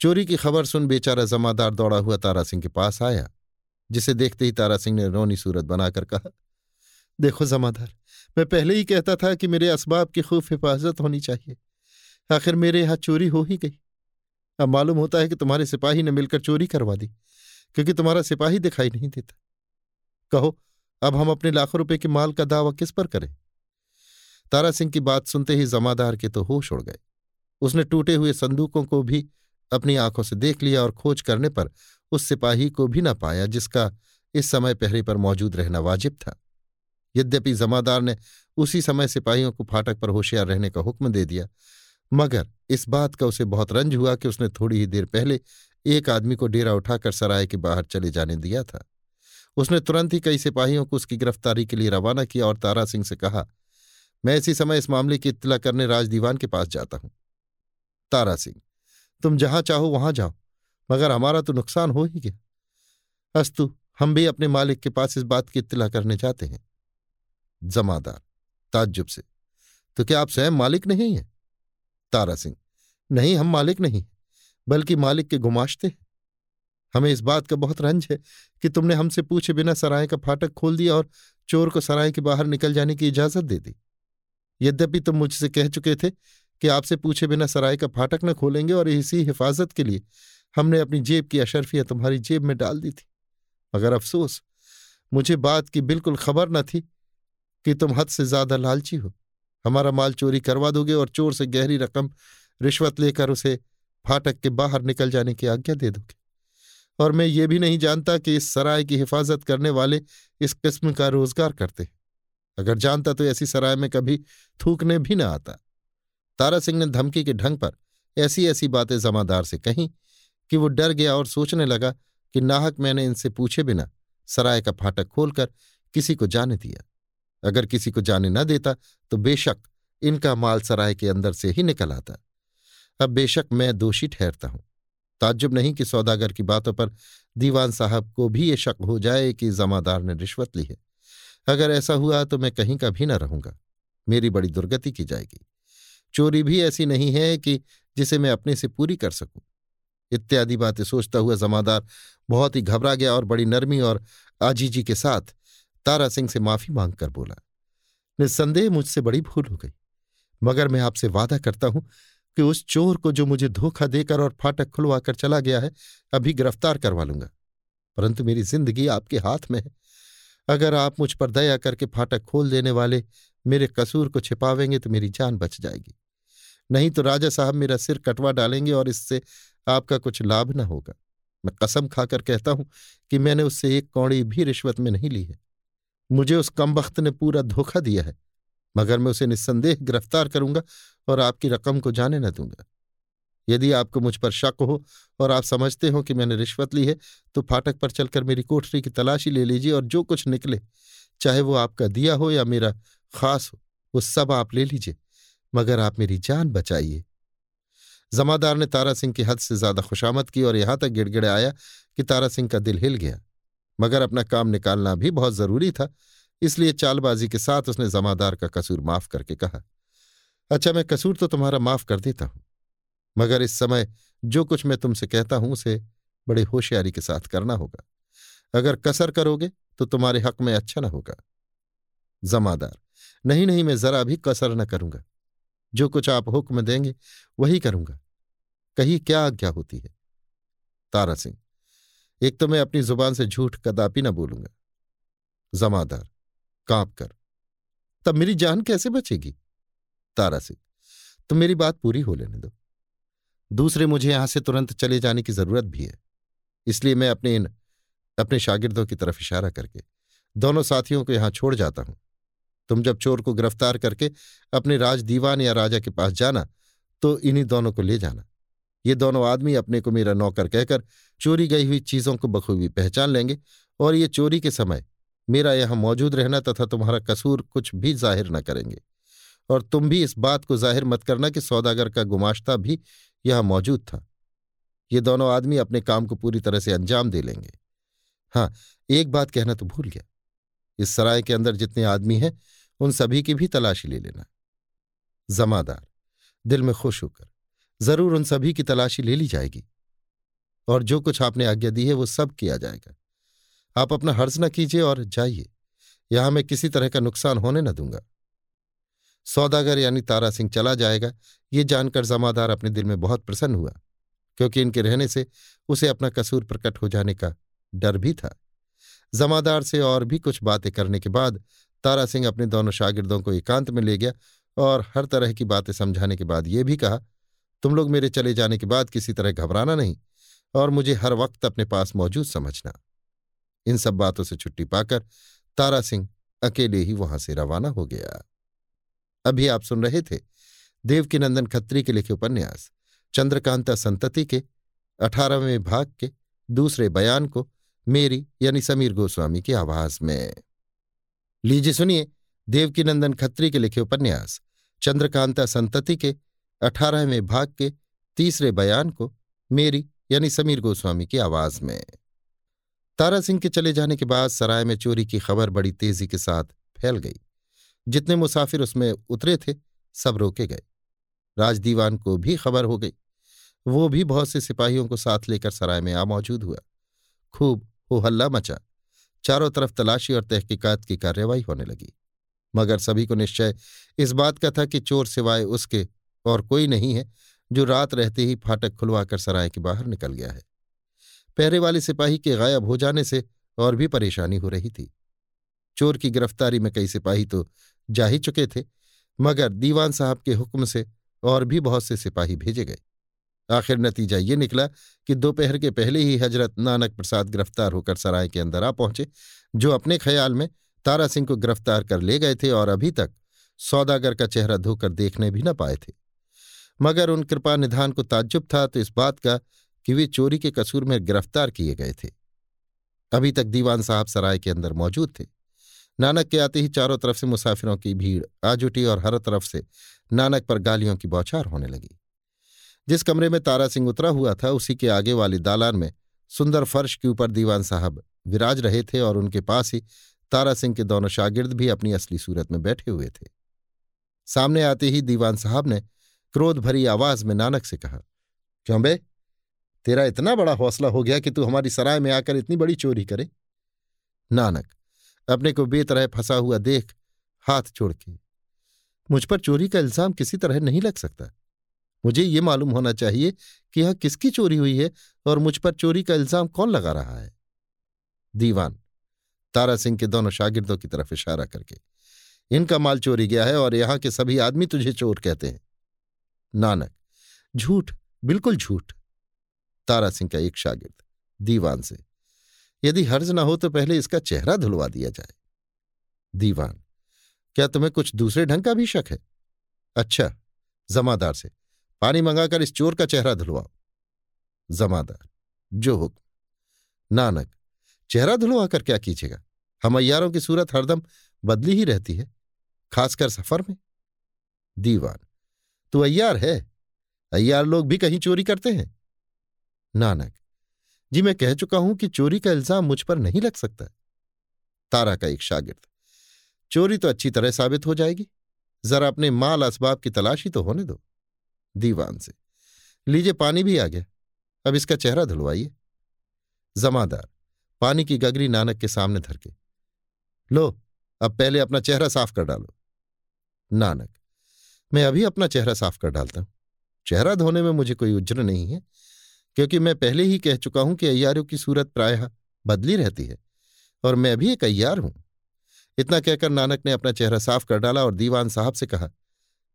चोरी की खबर सुन बेचारा जमादार दौड़ा हुआ तारा सिंह के पास आया, जिसे देखते ही तारा सिंह ने रोनी सूरत बनाकर कहा, देखो जमादार, मैं पहले ही कहता था कि मेरे असबाब की खूब हिफाजत होनी चाहिए। आखिर मेरे यहाँ चोरी हो ही गई। अब मालूम होता है कि तुम्हारे सिपाही ने मिलकर चोरी करवा दी, क्योंकि तुम्हारा सिपाही दिखाई नहीं देता। कहो, अब हम अपने लाखों रुपए के माल का दावा किस पर करें? तारा सिंह की बात सुनते ही जमादार के तो होश उड़ गए। उसने टूटे हुए संदूकों को भी अपनी आँखों से देख लिया और खोज करने पर उस सिपाही को भी न पाया, जिसका इस समय पहरे पर मौजूद रहना वाजिब था। यद्यपि जमादार ने उसी समय सिपाहियों को फाटक पर होशियार रहने का हुक्म दे दिया, मगर इस बात का उसे बहुत रंज हुआ कि उसने थोड़ी ही देर पहले एक आदमी को डेरा उठाकर सराय के बाहर चले जाने दिया था। उसने तुरंत ही कई सिपाहियों को उसकी गिरफ्तारी के लिए रवाना किया और तारा सिंह से कहा, मैं इसी समय इस मामले की इत्तला करने राजदीवान के पास जाता हूँ। तारा सिंह, तुम जहाँ चाहो वहाँ जाओ, मगर हमारा तो नुकसान हो ही गया। अस्तु, हम भी अपने मालिक के पास इस बात की इत्तला करने जाते हैं। जमादार, ताज्जुब से तो क्या आप स्वयं मालिक नहीं हैं? तारा सिंह, नहीं, हम मालिक नहीं बल्कि मालिक के गुमाश्ते हैं। हमें इस बात का बहुत रंज है कि तुमने हमसे पूछे बिना सराय का फाटक खोल दिया और चोर को सराय के बाहर निकल जाने की इजाज़त दे दी। यद्यपि तुम मुझसे कह चुके थे कि आपसे पूछे बिना सराय का फाटक न खोलेंगे और इसी हिफाजत के लिए हमने अपनी जेब की अशरफिया तुम्हारी जेब में डाल दी थी। मगर अफसोस, मुझे बात की बिल्कुल खबर न थी कि तुम हद से ज़्यादा लालची हो। हमारा माल चोरी करवा दोगे और चोर से गहरी रकम रिश्वत लेकर उसे फाटक के बाहर निकल जाने की आज्ञा दे दोगे। और मैं ये भी नहीं जानता कि इस सराय की हिफाजत करने वाले इस किस्म का रोज़गार करते अगर जानता तो ऐसी सराय में कभी थूकने भी न आता। तारा सिंह ने धमकी के ढंग पर ऐसी ऐसी बातें जमादार से कहीं कि वो डर गया और सोचने लगा कि नाहक मैंने इनसे पूछे बिना सराय का फाटक खोलकर किसी को जाने दिया। अगर किसी को जाने न देता तो बेशक इनका माल सराय के अंदर से ही निकल आता। अब बेशक मैं दोषी ठहरता हूँ। ताज्जुब नहीं कि सौदागर की बातों पर दीवान साहब को भी ये शक हो जाए कि जमादार ने रिश्वत ली है। अगर ऐसा हुआ तो मैं कहीं का भी न रहूँगा। मेरी बड़ी दुर्गति की जाएगी। चोरी भी ऐसी नहीं है कि जिसे मैं अपने से पूरी कर सकूँ। इत्यादि बातें सोचता हुआ जमादार बहुत ही घबरा गया और बड़ी नरमी और आजीजी के साथ तारा सिंह से माफ़ी मांगकर बोला, निस्संदेह मुझसे बड़ी भूल हो गई। मगर मैं आपसे वादा करता हूँ कि उस चोर को जो मुझे धोखा देकर और फाटक खुलवाकर चला गया है, अभी गिरफ़्तार करवा लूँगा। परंतु मेरी ज़िंदगी आपके हाथ में है। अगर आप मुझ पर दया करके फाटक खोल देने वाले मेरे कसूर को छिपावेंगे तो मेरी जान बच जाएगी। नहीं तो राजा साहब मेरा सिर कटवा डालेंगे और इससे आपका कुछ लाभ न होगा। मैं कसम खाकर कहता हूँ कि मैंने उससे एक कौड़ी भी रिश्वत में नहीं ली है। मुझे उस कमबख्त ने पूरा धोखा दिया है। मगर मैं उसे निस्संदेह गिरफ़्तार करूँगा और आपकी रकम को जाने न दूँगा। यदि आपको मुझ पर शक हो और आप समझते हो कि मैंने रिश्वत ली है तो फाटक पर चलकर मेरी कोठरी की तलाशी ले लीजिए और जो कुछ निकले, चाहे वो आपका दिया हो या मेरा खास हो, वो सब आप ले लीजिए, मगर आप मेरी जान बचाइए। जमादार ने तारा सिंह की हद से ज़्यादा खुशामद की और यहाँ तक गिड़गिड़े आया कि तारा सिंह का दिल हिल गया। मगर अपना काम निकालना भी बहुत ज़रूरी था, इसलिए चालबाजी के साथ उसने जमादार का कसूर माफ़ करके कहा। अच्छा मैं कसूर तो तुम्हारा माफ़ कर देता हूँ, मगर इस समय जो कुछ मैं तुमसे कहता हूँ, उसे बड़े होशियारी के साथ करना होगा। अगर कसर करोगे तो तुम्हारे हक में अच्छा ना होगा। जमादार, नहीं नहीं, मैं जरा भी कसर न करूँगा। जो कुछ आप हुक्म देंगे, वही करूँगा। कही क्या आज्ञा होती है? तारा सिंह, एक तो मैं अपनी ज़ुबान से झूठ कदापि न बोलूँगा। जमादार, काँप कर, तब मेरी जान कैसे बचेगी? तारा सिंह तो मेरी बात पूरी हो लेने दो। दूसरे मुझे यहाँ से तुरंत चले जाने की ज़रूरत भी है, इसलिए मैं अपने इन, अपने शागिर्दों की तरफ़ इशारा करके, दोनों साथियों को यहाँ छोड़ जाता हूँ। तुम जब चोर को गिरफ़्तार करके अपने राज दीवान या राजा के पास जाना तो इन्हीं दोनों को ले जाना। ये दोनों आदमी अपने को मेरा नौकर कहकर चोरी गई हुई चीज़ों को बखूबी पहचान लेंगे और ये चोरी के समय मेरा यहाँ मौजूद रहना तथा तुम्हारा कसूर कुछ भी ज़ाहिर न करेंगे। और तुम भी इस बात को ज़ाहिर मत करना कि सौदागर का गुमाश्ता भी यहाँ मौजूद था। ये दोनों आदमी अपने काम को पूरी तरह से अंजाम दे लेंगे। हाँ एक बात कहना तो भूल गया। इस सराय के अंदर जितने आदमी हैं, उन सभी की भी तलाशी ले लेना। जमादार, दिल में खुश होकर, ज़रूर उन सभी की तलाशी ले ली जाएगी। और जो कुछ आपने आज्ञा दी है, वो सब किया जाएगा। आप अपना हर्ज न कीजिए और जाइए। यहाँ मैं किसी तरह का नुकसान होने न दूँगा। सौदागर यानी तारा सिंह चला जाएगा। ये जानकर जमादार अपने दिल में बहुत प्रसन्न हुआ, क्योंकि इनके रहने से उसे अपना कसूर प्रकट हो जाने का डर भी था। जमादार से और भी कुछ बातें करने के बाद तारा सिंह अपने दोनों शागिर्दों को एकांत में ले गया और हर तरह की बातें समझाने के बाद ये भी कहा, तुम लोग मेरे चले जाने के बाद किसी तरह घबराना नहीं और मुझे हर वक्त अपने पास मौजूद समझना। इन सब बातों से छुट्टी पाकर तारा सिंह अकेले ही वहाँ से रवाना हो गया। अभी आप सुन रहे थे देवकीनंदन खत्री के लिखे उपन्यास, चंद्रकांता संतति के, अठारहवें भाग के, दूसरे बयान को, मेरी यानी समीर गोस्वामी की आवाज़ में। लीजिए सुनिए देवकीनंदन खत्री के लिखे उपन्यास, चंद्रकांता संतति के, अठारहवें भाग के, तीसरे बयान को, मेरी यानी समीर गोस्वामी की आवाज़ में। तारा सिंह के चले जाने के बाद सराय में चोरी की खबर बड़ी तेज़ी के साथ फैल गई। जितने मुसाफिर उसमें उतरे थे, सब रोके गए। राजदीवान को भी खबर हो गई। वो भी बहुत से सिपाहियों को साथ लेकर सराय में आ मौजूद हुआ। खूब हो हल्ला मचा। चारों तरफ़ तलाशी और तहकीकात की कार्यवाही होने लगी। मगर सभी को निश्चय इस बात का था कि चोर सिवाय उसके और कोई नहीं है, जो रात रहते ही फाटक खुलवाकर सराय के बाहर निकल गया है। पहरे वाले सिपाही के गायब हो जाने से और भी परेशानी हो रही थी। चोर की गिरफ्तारी में कई सिपाही तो जा ही चुके थे, मगर दीवान साहब के हुक्म से और भी बहुत से सिपाही भेजे गए। आखिर नतीजा ये निकला कि दोपहर के पहले ही हज़रत नानक प्रसाद गिरफ़्तार होकर सराय के अंदर आ पहुँचे, जो अपने ख्याल में तारा सिंह को गिरफ़्तार कर ले गए थे और अभी तक सौदागर का चेहरा धोकर देखने भी न पाए थे। मगर उन कृपा निधान को ताज्जुब था तो इस बात का कि वे चोरी के कसूर में गिरफ़्तार किए गए थे। अभी तक दीवान साहब सराय के अंदर मौजूद थे। नानक के आते ही चारों तरफ़ से मुसाफिरों की भीड़ आ जुटी और हर तरफ़ से नानक पर गालियों की बौछार होने लगी। जिस कमरे में तारा सिंह उतरा हुआ था, उसी के आगे वाले दालान में सुंदर फर्श के ऊपर दीवान साहब विराज रहे थे और उनके पास ही तारा सिंह के दोनों शागिर्द भी अपनी असली सूरत में बैठे हुए थे। सामने आते ही दीवान साहब ने क्रोध भरी आवाज़ में नानक से कहा, क्यों बे? तेरा इतना बड़ा हौसला हो गया कि तू हमारी सराय में आकर इतनी बड़ी चोरी करे? नानक अपने को बेतरह फंसा हुआ देख हाथ छोड़ के, मुझ पर चोरी का इल्ज़ाम किसी तरह नहीं लग सकता। मुझे ये मालूम होना चाहिए कि यह किसकी चोरी हुई है और मुझ पर चोरी का इल्ज़ाम कौन लगा रहा है? दीवान, तारा सिंह के दोनों शागिर्दों की तरफ़ इशारा करके, इनका माल चोरी गया है और यहाँ के सभी आदमी तुझे चोर कहते हैं। नानक, झूठ, बिल्कुल झूठ। तारा सिंह का एक शागिर्द, दीवान से यदि हर्ज ना हो तो पहले इसका चेहरा धुलवा दिया जाए। दीवान, क्या तुम्हें कुछ दूसरे ढंग का भी शक है? अच्छा जमादार से, पानी मंगाकर इस चोर का चेहरा धुलवाओ। जमादार, जो हुक्म। नानक, चेहरा धुलवा कर क्या कीजिएगा? हम अयारों की सूरत हरदम बदली ही रहती है, खासकर सफ़र में। दीवान, तू अय्यार है? अय्यार लोग भी कहीं चोरी करते हैं? नानक जी, मैं कह चुका हूँ कि चोरी का इल्ज़ाम मुझ पर नहीं लग सकता। तारा का एक शागिर्द, चोरी तो अच्छी तरह साबित हो जाएगी। जरा अपने माल असबाब की तलाशी तो होने दो। दीवान से, लीजिए पानी भी आ गया। अब इसका चेहरा धुलवाइए। जमादार, पानी की गगरी नानक के सामने धर के, लो, अब पहले अपना चेहरा साफ़ कर डालो। नानक, मैं अभी अपना चेहरा साफ़ कर डालता हूँ। चेहरा धोने में मुझे कोई उज्र नहीं है। क्योंकि मैं पहले ही कह चुका हूँ कि अय्यारों की सूरत प्रायः बदली रहती है, और मैं भी एक अय्यार हूँ। इतना कहकर नानक ने अपना चेहरा साफ़ कर डाला और दीवान साहब से कहा,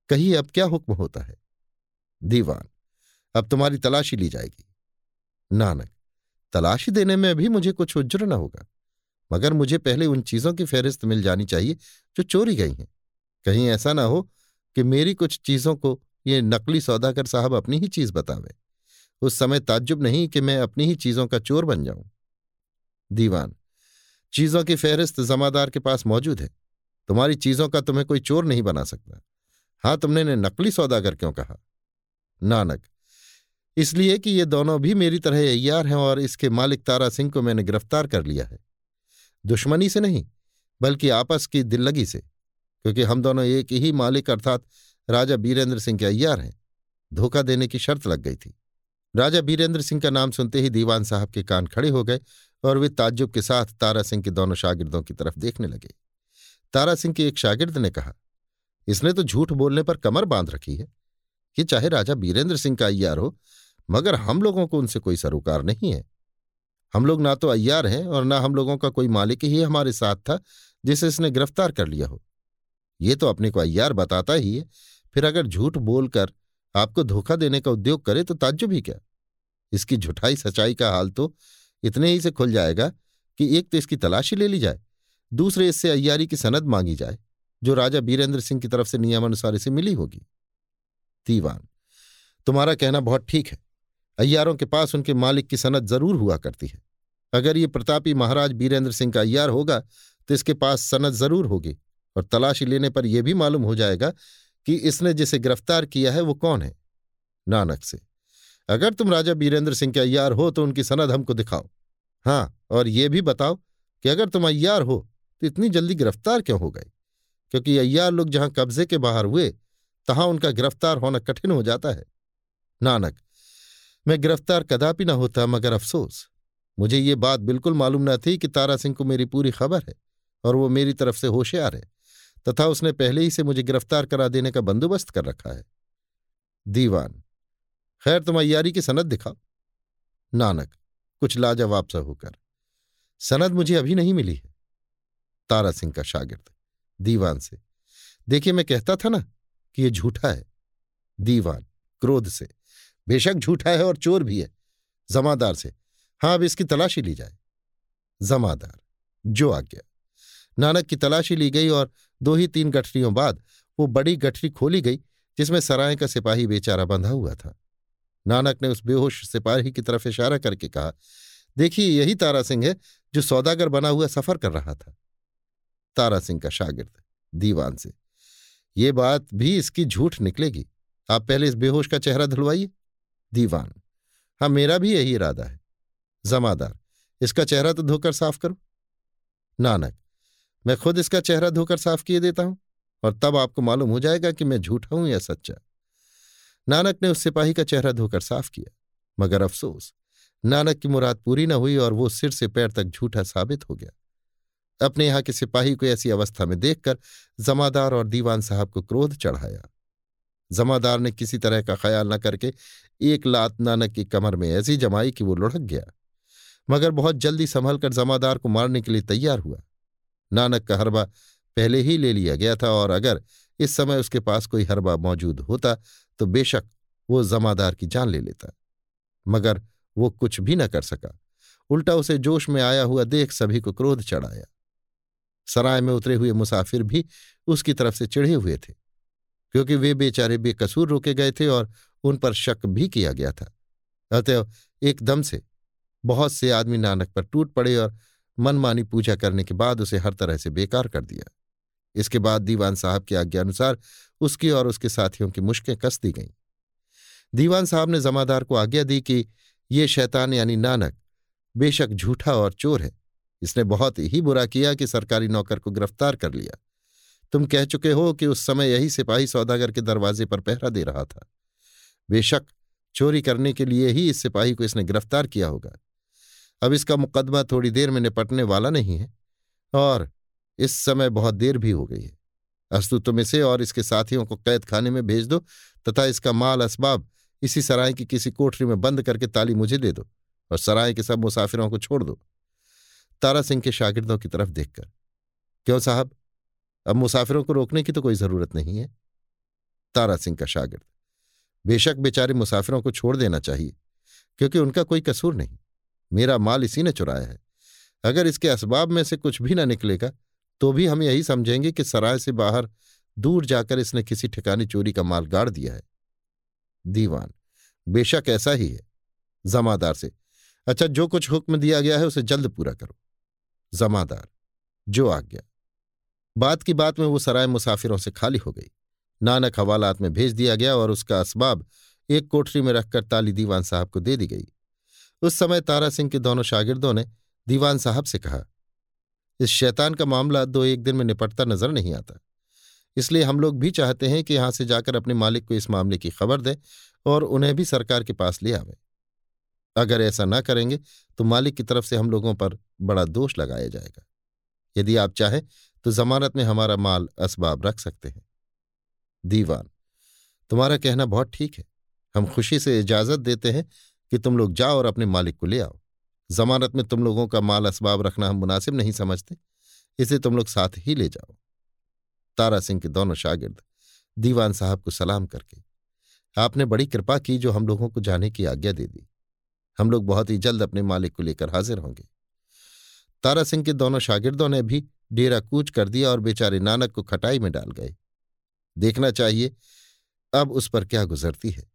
कहिए, अब क्या हुक्म होता है? दीवान, अब तुम्हारी तलाशी ली जाएगी। नानक, तलाशी देने में भी मुझे कुछ उज्र न होगा, मगर मुझे पहले उन चीज़ों की फहरिस्त मिल जानी चाहिए जो चोरी गई हैं। कहीं ऐसा ना हो कि मेरी कुछ चीज़ों को ये नकली सौदागर साहब अपनी ही चीज़ बतावे। उस समय ताज्जुब नहीं कि मैं अपनी ही चीज़ों का चोर बन जाऊँ। दीवान, चीज़ों की फहरिस्त जमादार के पास मौजूद है। तुम्हारी चीज़ों का तुम्हें कोई चोर नहीं बना सकता। हाँ तुमने ने नकली सौदागर क्यों कहा? नानक, इसलिए कि ये दोनों भी मेरी तरह अय्यार हैं और इसके मालिक तारा सिंह को मैंने गिरफ़्तार कर लिया है। दुश्मनी से नहीं, बल्कि आपस की दिल्लगी से, क्योंकि हम दोनों एक ही मालिक अर्थात राजा बीरेंद्र सिंह के अय्यार हैं। धोखा देने की शर्त लग गई थी। राजा बीरेंद्र सिंह का नाम सुनते ही दीवान साहब के कान खड़े हो गए और वे ताज्जुब के साथ तारा सिंह के दोनों शागिर्दों की तरफ़ देखने लगे। तारा सिंह के एक शागिर्द ने कहा, इसने तो झूठ बोलने पर कमर बाँध रखी है। कि चाहे राजा बीरेंद्र सिंह का अय्यार हो, मगर हम लोगों को उनसे कोई सरोकार नहीं है। हम लोग ना तो अय्यार हैं और ना हम लोगों का कोई मालिक ही हमारे साथ था जिसे इसने गिरफ़्तार कर लिया हो। ये तो अपने को अय्यार बताता ही है। फिर अगर झूठ बोलकर आपको धोखा देने का उद्योग करे तो ताज्जुब ही क्या? इसकी झुठाई सच्चाई का हाल तो इतने ही से खुल जाएगा कि एक तो इसकी तलाशी ले ली जाए, दूसरे इससे अय्यारी की सनद मांगी जाए, जो राजा बीरेंद्र सिंह की तरफ़ से नियमानुसार इसे मिली होगी। दीवान, तुम्हारा कहना बहुत ठीक है। अय्यारों के पास उनके मालिक की सनद ज़रूर हुआ करती है। अगर ये प्रतापी महाराज बीरेंद्र सिंह का अय्यार होगा तो इसके पास सनद ज़रूर होगी और तलाशी लेने पर यह भी मालूम हो जाएगा कि इसने जिसे गिरफ़्तार किया है वो कौन है? नानक से, अगर तुम राजा बीरेंद्र सिंह के अय्यार हो तो उनकी सनद हमको दिखाओ। हाँ और ये भी बताओ कि अगर तुम अय्यार हो तो इतनी जल्दी गिरफ़्तार क्यों हो गए? क्योंकि अय्यार लोग जहाँ कब्जे के बाहर हुए, तहां उनका गिरफ़्तार होना कठिन हो जाता है। नानक, मैं गिरफ़्तार कदापि न होता मगर अफसोस, मुझे ये बात बिल्कुल मालूम न थी कि तारा सिंह को मेरी पूरी खबर है और वो मेरी तरफ़ से होशियार है। तथा उसने पहले ही से मुझे गिरफ़्तार करा देने का बंदोबस्त कर रखा है। दीवान, खैर तुम अयारी की सनद दिखाओ। नानक, कुछ लाजवाब सा होकर, सनद मुझे अभी नहीं मिली है। तारा सिंह का शागिर्द, दीवान से, देखिए मैं कहता था ना कि यह झूठा है। दीवान, क्रोध से, बेशक झूठा है और चोर भी है। जमादार से, हाँ अब इसकी तलाशी ली जाए। जमादार, जो आज्ञा। नानक की तलाशी ली गई और दो ही तीन गठरियों बाद वो बड़ी गठरी खोली गई, जिसमें सराय का सिपाही बेचारा बंधा हुआ था। नानक ने उस बेहोश सिपाही की तरफ़ इशारा करके कहा, देखिए, यही तारा सिंह है, जो सौदागर बना हुआ सफ़र कर रहा था। तारा सिंह का शागिर्द, दीवान से, ये बात भी इसकी झूठ निकलेगी। आप पहले इस बेहोश का चेहरा धुलवाइए। दीवान हाँ मेरा भी यही इरादा है। जमादार, इसका चेहरा तो धोकर साफ़ करो। नानक मैं खुद इसका चेहरा धोकर साफ़ किए देता हूँ और तब आपको मालूम हो जाएगा कि मैं झूठा हूँ या सच्चा। नानक ने उस सिपाही का चेहरा धोकर साफ़ किया, मगर अफसोस, नानक की मुराद पूरी न हुई और वो सिर से पैर तक झूठा साबित हो गया। अपने यहाँ के सिपाही को ऐसी अवस्था में देखकर जमादार और दीवान साहब को क्रोध चढ़ाया। जमादार ने किसी तरह का ख्याल न करके एक लात नानक की कमर में ऐसी जमाई कि वो लुढ़क गया। मगर बहुत जल्दी संभल कर जमादार को मारने के लिए तैयार हुआ। नानक का हरबा पहले ही ले लिया गया था और अगर इस समय उसके पास कोई हरबा मौजूद होता तो बेशक वो जमादार की जान ले लेता। मगर वो कुछ भी न कर सका। उल्टा उसे जोश में आया हुआ देख सभी को क्रोध चढ़ाया। सराय में उतरे हुए मुसाफिर भी उसकी तरफ़ से चिढ़े हुए थे, क्योंकि वे बेचारे बेकसूर रोके गए थे और उन पर शक भी किया गया था। अतएव एकदम से बहुत से आदमी नानक पर टूट पड़े और मनमानी पूजा करने के बाद उसे हर तरह से बेकार कर दिया। इसके बाद दीवान साहब की आज्ञा अनुसार उसकी और उसके साथियों की मुश्कें कस दी गईं। दीवान साहब ने जमादार को आज्ञा दी कि ये शैतान यानी नानक बेशक झूठा और चोर है। इसने बहुत ही बुरा किया कि सरकारी नौकर को गिरफ़्तार कर लिया। तुम कह चुके हो कि उस समय यही सिपाही सौदागर के दरवाजे पर पहरा दे रहा था। बेशक चोरी करने के लिए ही इस सिपाही को इसने गिरफ़्तार किया होगा। अब इसका मुकदमा थोड़ी देर में निपटने वाला नहीं है और इस समय बहुत देर भी हो गई है। अस्तु, तुम इसे और इसके साथियों को कैद खाने में भेज दो तथा इसका माल असबाब इसी सराय की किसी कोठरी में बंद करके ताली मुझे दे दो और सराय के सब मुसाफिरों को छोड़ दो। तारा सिंह के शागिर्दों की तरफ़ देखकर, क्यों साहब? अब मुसाफिरों को रोकने की तो कोई ज़रूरत नहीं है। तारा सिंह का शागिर्द, बेशक बेचारे मुसाफिरों को छोड़ देना चाहिए, क्योंकि उनका कोई कसूर नहीं। मेरा माल इसी ने चुराया है। अगर इसके असबाब में से कुछ भी ना निकलेगा तो भी हम यही समझेंगे कि सराय से बाहर दूर जाकर इसने किसी ठिकाने चोरी का माल गाड़ दिया है। दीवान, बेशक ऐसा ही है। जमादार से अच्छा जो कुछ हुक्म दिया गया है उसे जल्द पूरा करो। जमादार, जो आ गया बात की बात में वो सराय मुसाफिरों से खाली हो गई। नानक हवालात में भेज दिया गया और उसका असबाब एक कोठरी में रखकर ताली दीवान साहब को दे दी गई। उस समय तारा सिंह के दोनों शागिर्दों ने दीवान साहब से कहा, इस शैतान का मामला दो एक दिन में निपटता नज़र नहीं आता। इसलिए हम लोग भी चाहते हैं कि यहाँ से जाकर अपने मालिक को इस मामले की खबर दें और उन्हें भी सरकार के पास ले आवें। अगर ऐसा ना करेंगे तो मालिक की तरफ़ से हम लोगों पर बड़ा दोष लगाया जाएगा। यदि आप चाहें तो जमानत में हमारा माल असबाब रख सकते हैं। दीवान, तुम्हारा कहना बहुत ठीक है। हम खुशी से इजाज़त देते हैं कि तुम लोग जाओ और अपने मालिक को ले आओ। जमानत में तुम लोगों का माल असबाब रखना हम मुनासिब नहीं समझते। इसे तुम लोग साथ ही ले जाओ। तारा सिंह के दोनों शागिर्द, दीवान साहब को सलाम करके, आपने बड़ी कृपा की जो हम लोगों को जाने की आज्ञा दे दी। हम लोग बहुत ही जल्द अपने मालिक को लेकर हाजिर होंगे। तारा सिंह के दोनों शागिर्दों ने भी डेरा कूच कर दिया और बेचारे नानक को खटाई में डाल गए। देखना चाहिए, अब उस पर क्या गुजरती है।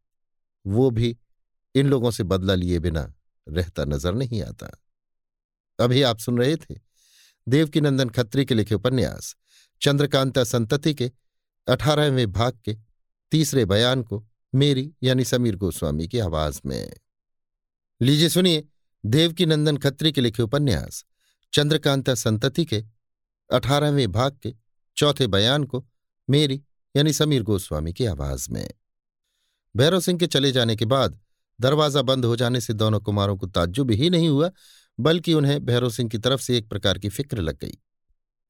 वो भी इन लोगों से बदला लिए बिना रहता नज़र नहीं आता। अभी आप सुन रहे थे देवकीनंदन खत्री के लिखे उपन्यास, चंद्रकांता संतति के, अठारहवें भाग के, तीसरे बयान को, मेरी यानी समीर गोस्वामी की आवाज़ में। लीजिए सुनिए देवकीनंदन खत्री के लिखे उपन्यास, चंद्रकांता संतति के, अठारहवें भाग के, चौथे बयान को, मेरी यानी समीर गोस्वामी की आवाज़ में। भैरव सिंह के चले जाने के बाद दरवाज़ा बंद हो जाने से दोनों कुमारों को ताज्जुब ही नहीं हुआ, बल्कि उन्हें भैरव सिंह की तरफ़ से एक प्रकार की फ़िक्र लग गई।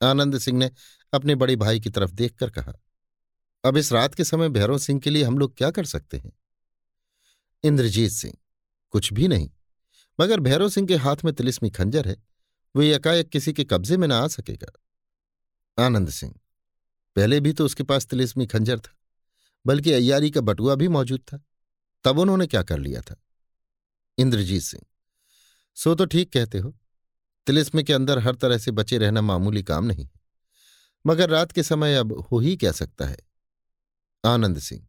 आनंद सिंह ने अपने बड़े भाई की तरफ़ देखकर कहा, अब इस रात के समय भैरव सिंह के लिए हम लोग क्या कर सकते हैं? इंद्रजीत सिंह, कुछ भी नहीं, मगर भैरव सिंह के हाथ में तिलिस्मी खंजर है, वो एकाएक किसी के कब्जे में ना आ सकेगा। आनंद सिंह, पहले भी तो उसके पास तिलिस्मी खंजर था, बल्कि अयारी का बटुआ भी मौजूद था। तब उन्होंने क्या कर लिया था? इंद्रजीत सिंह। सो तो ठीक कहते हो। तिलिस्म के अंदर हर तरह से बचे रहना मामूली काम नहीं मगर रात के समय अब हो ही क्या सकता है? आनंद सिंह।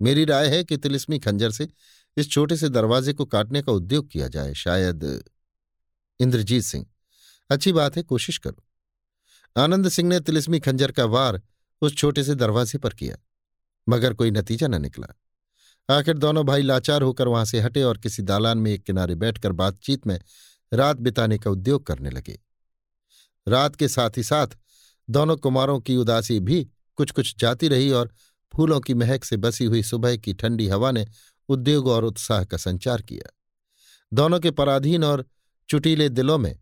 मेरी राय है कि तिलिस्मी खंजर से इस छोटे से दरवाजे को काटने का उद्योग किया जाए, शायद इंद्रजीत सिंह। अच्छी बात है, कोशिश करो। आनंद सिंह ने तिलिस्मी खंजर का वार उस छोटे से दरवाजे पर किया, मगर कोई नतीजा न निकला। आखिर दोनों भाई लाचार होकर वहाँ से हटे और किसी दालान में एक किनारे बैठकर बातचीत में रात बिताने का उद्योग करने लगे। रात के साथ ही साथ दोनों कुमारों की उदासी भी कुछ कुछ जाती रही और फूलों की महक से बसी हुई सुबह की ठंडी हवा ने उद्योग और उत्साह का संचार किया। दोनों के पराधीन और चुटीले दिलों में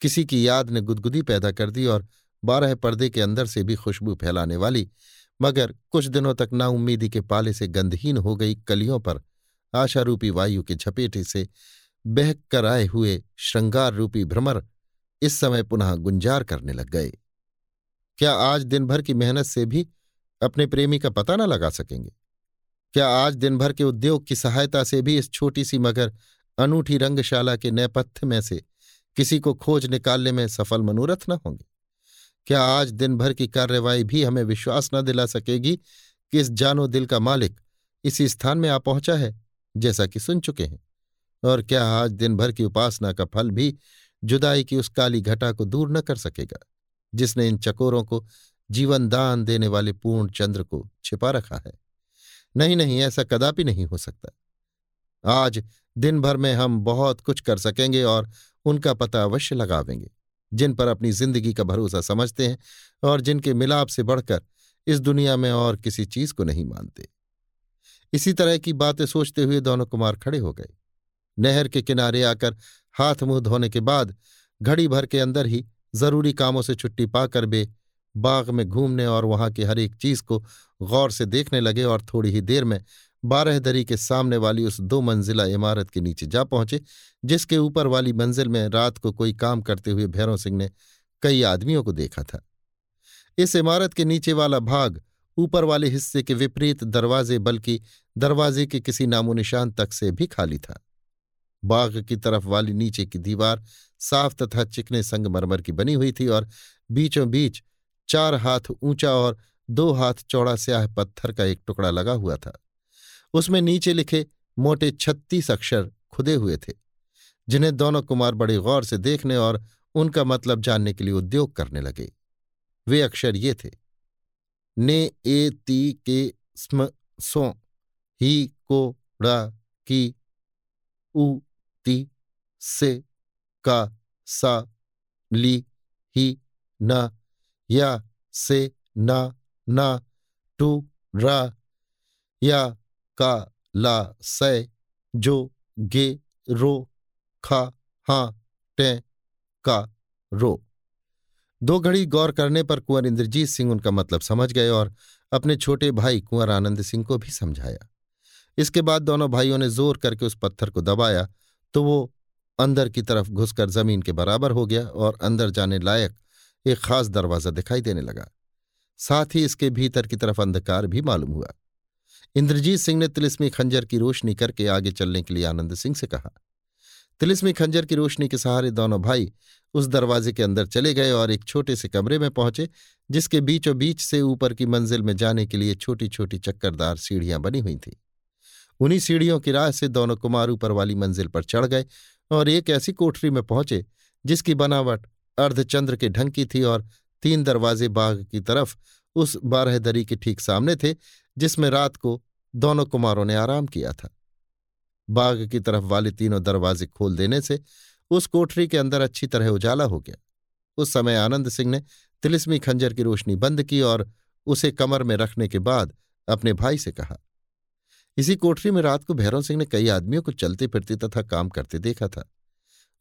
किसी की याद ने गुदगुदी पैदा कर दी और बारह पर्दे के अंदर से भी खुशबू फैलाने वाली मगर कुछ दिनों तक नाउम्मीदी के पाले से गंधहीन हो गई कलियों पर आशारूपी वायु के झपेटे से बहक कर आए हुए श्रृंगार रूपी भ्रमर इस समय पुनः गुंजार करने लग गए। क्या आज दिन भर की मेहनत से भी अपने प्रेमी का पता न लगा सकेंगे? क्या आज दिन भर के उद्योग की सहायता से भी इस छोटी सी मगर अनूठी रंगशाला के नैपथ्य में से किसी को खोज निकालने में सफल मनोरथ न होंगे? क्या आज दिन भर की कार्रवाई भी हमें विश्वास न दिला सकेगी कि इस जानो दिल का मालिक इसी स्थान में आ पहुँचा है, जैसा कि सुन चुके हैं? और क्या आज दिन भर की उपासना का फल भी जुदाई की उस काली घटा को दूर न कर सकेगा, जिसने इन चकोरों को जीवन दान देने वाले पूर्ण चंद्र को छिपा रखा है? नहीं नहीं, ऐसा कदापि नहीं हो सकता। आज दिन भर में हम बहुत कुछ कर सकेंगे और उनका पता अवश्य लगावेंगे। जिन पर अपनी ज़िंदगी का भरोसा समझते हैं और जिनके मिलाप से बढ़कर इस दुनिया में और किसी चीज़ को नहीं मानते। इसी तरह की बातें सोचते हुए दोनों कुमार खड़े हो गए। नहर के किनारे आकर हाथ मुँह धोने के बाद घड़ी भर के अंदर ही ज़रूरी कामों से छुट्टी पाकर वे बाग में घूमने और वहाँ की हर एक चीज़ को गौर से देखने लगे और थोड़ी ही देर में बारह दरी के सामने वाली उस दो मंजिला इमारत के नीचे जा पहुँचे, जिसके ऊपर वाली मंजिल में रात को कोई काम करते हुए भैरव सिंह ने कई आदमियों को देखा था। इस इमारत के नीचे वाला भाग ऊपर वाले हिस्से के विपरीत दरवाजे बल्कि दरवाजे के किसी नामो निशान तक से भी खाली था। बाग की तरफ़ वाली नीचे की दीवार साफ़ तथा चिकने संगमरमर की बनी हुई थी और बीचों बीच चार हाथ ऊँचा और दो हाथ चौड़ा स्याह पत्थर का एक टुकड़ा लगा हुआ था। उसमें नीचे लिखे मोटे छत्तीस अक्षर खुदे हुए थे, जिन्हें दोनों कुमार बड़े गौर से देखने और उनका मतलब जानने के लिए उद्योग करने लगे। वे अक्षर ये थे। ने, ए, ती, के, स्म, सो, ही, को ड़ा की, उ, ती, से, का, सा, ली, ही, न, या, से, ना ना, टू, रा, या का ला सै, जो गे रो खा हा टे का रो। दो घड़ी गौर करने पर कुंवर इंद्रजीत सिंह उनका मतलब समझ गए और अपने छोटे भाई कुंवर आनंद सिंह को भी समझाया। इसके बाद दोनों भाइयों ने ज़ोर करके उस पत्थर को दबाया तो वो अंदर की तरफ़ घुसकर ज़मीन के बराबर हो गया और अंदर जाने लायक एक खास दरवाज़ा दिखाई देने लगा। साथ ही इसके भीतर की तरफ़ अंधकार भी मालूम हुआ। इंद्रजीत सिंह ने तिलिस्मी खंजर की रोशनी करके आगे चलने के लिए आनंद सिंह से कहा, तिलिस्मी खंजर की रोशनी के सहारे दोनों भाई उस दरवाजे के अंदर चले गए और एक छोटे से कमरे में पहुँचे, जिसके बीचों बीच से ऊपर की मंजिल में जाने के लिए छोटी छोटी चक्करदार सीढ़ियाँ बनी हुई थीं। उन्हीं सीढ़ियों की राह से दोनों कुमार ऊपर वाली मंजिल पर चढ़ गए और एक ऐसी कोठरी में पहुँचे, जिसकी बनावट अर्धचंद्र के ढंग की थी और तीन दरवाजे बाग की तरफ़ उस बारहदरी के ठीक सामने थे जिसमें रात को दोनों कुमारों ने आराम किया था। बाग की तरफ़ वाले तीनों दरवाजे खोल देने से उस कोठरी के अंदर अच्छी तरह उजाला हो गया। उस समय आनंद सिंह ने तिलिस्मी खंजर की रोशनी बंद की और उसे कमर में रखने के बाद अपने भाई से कहा, इसी कोठरी में रात को भैरव सिंह ने कई आदमियों को चलते फिरते तथा काम करते देखा था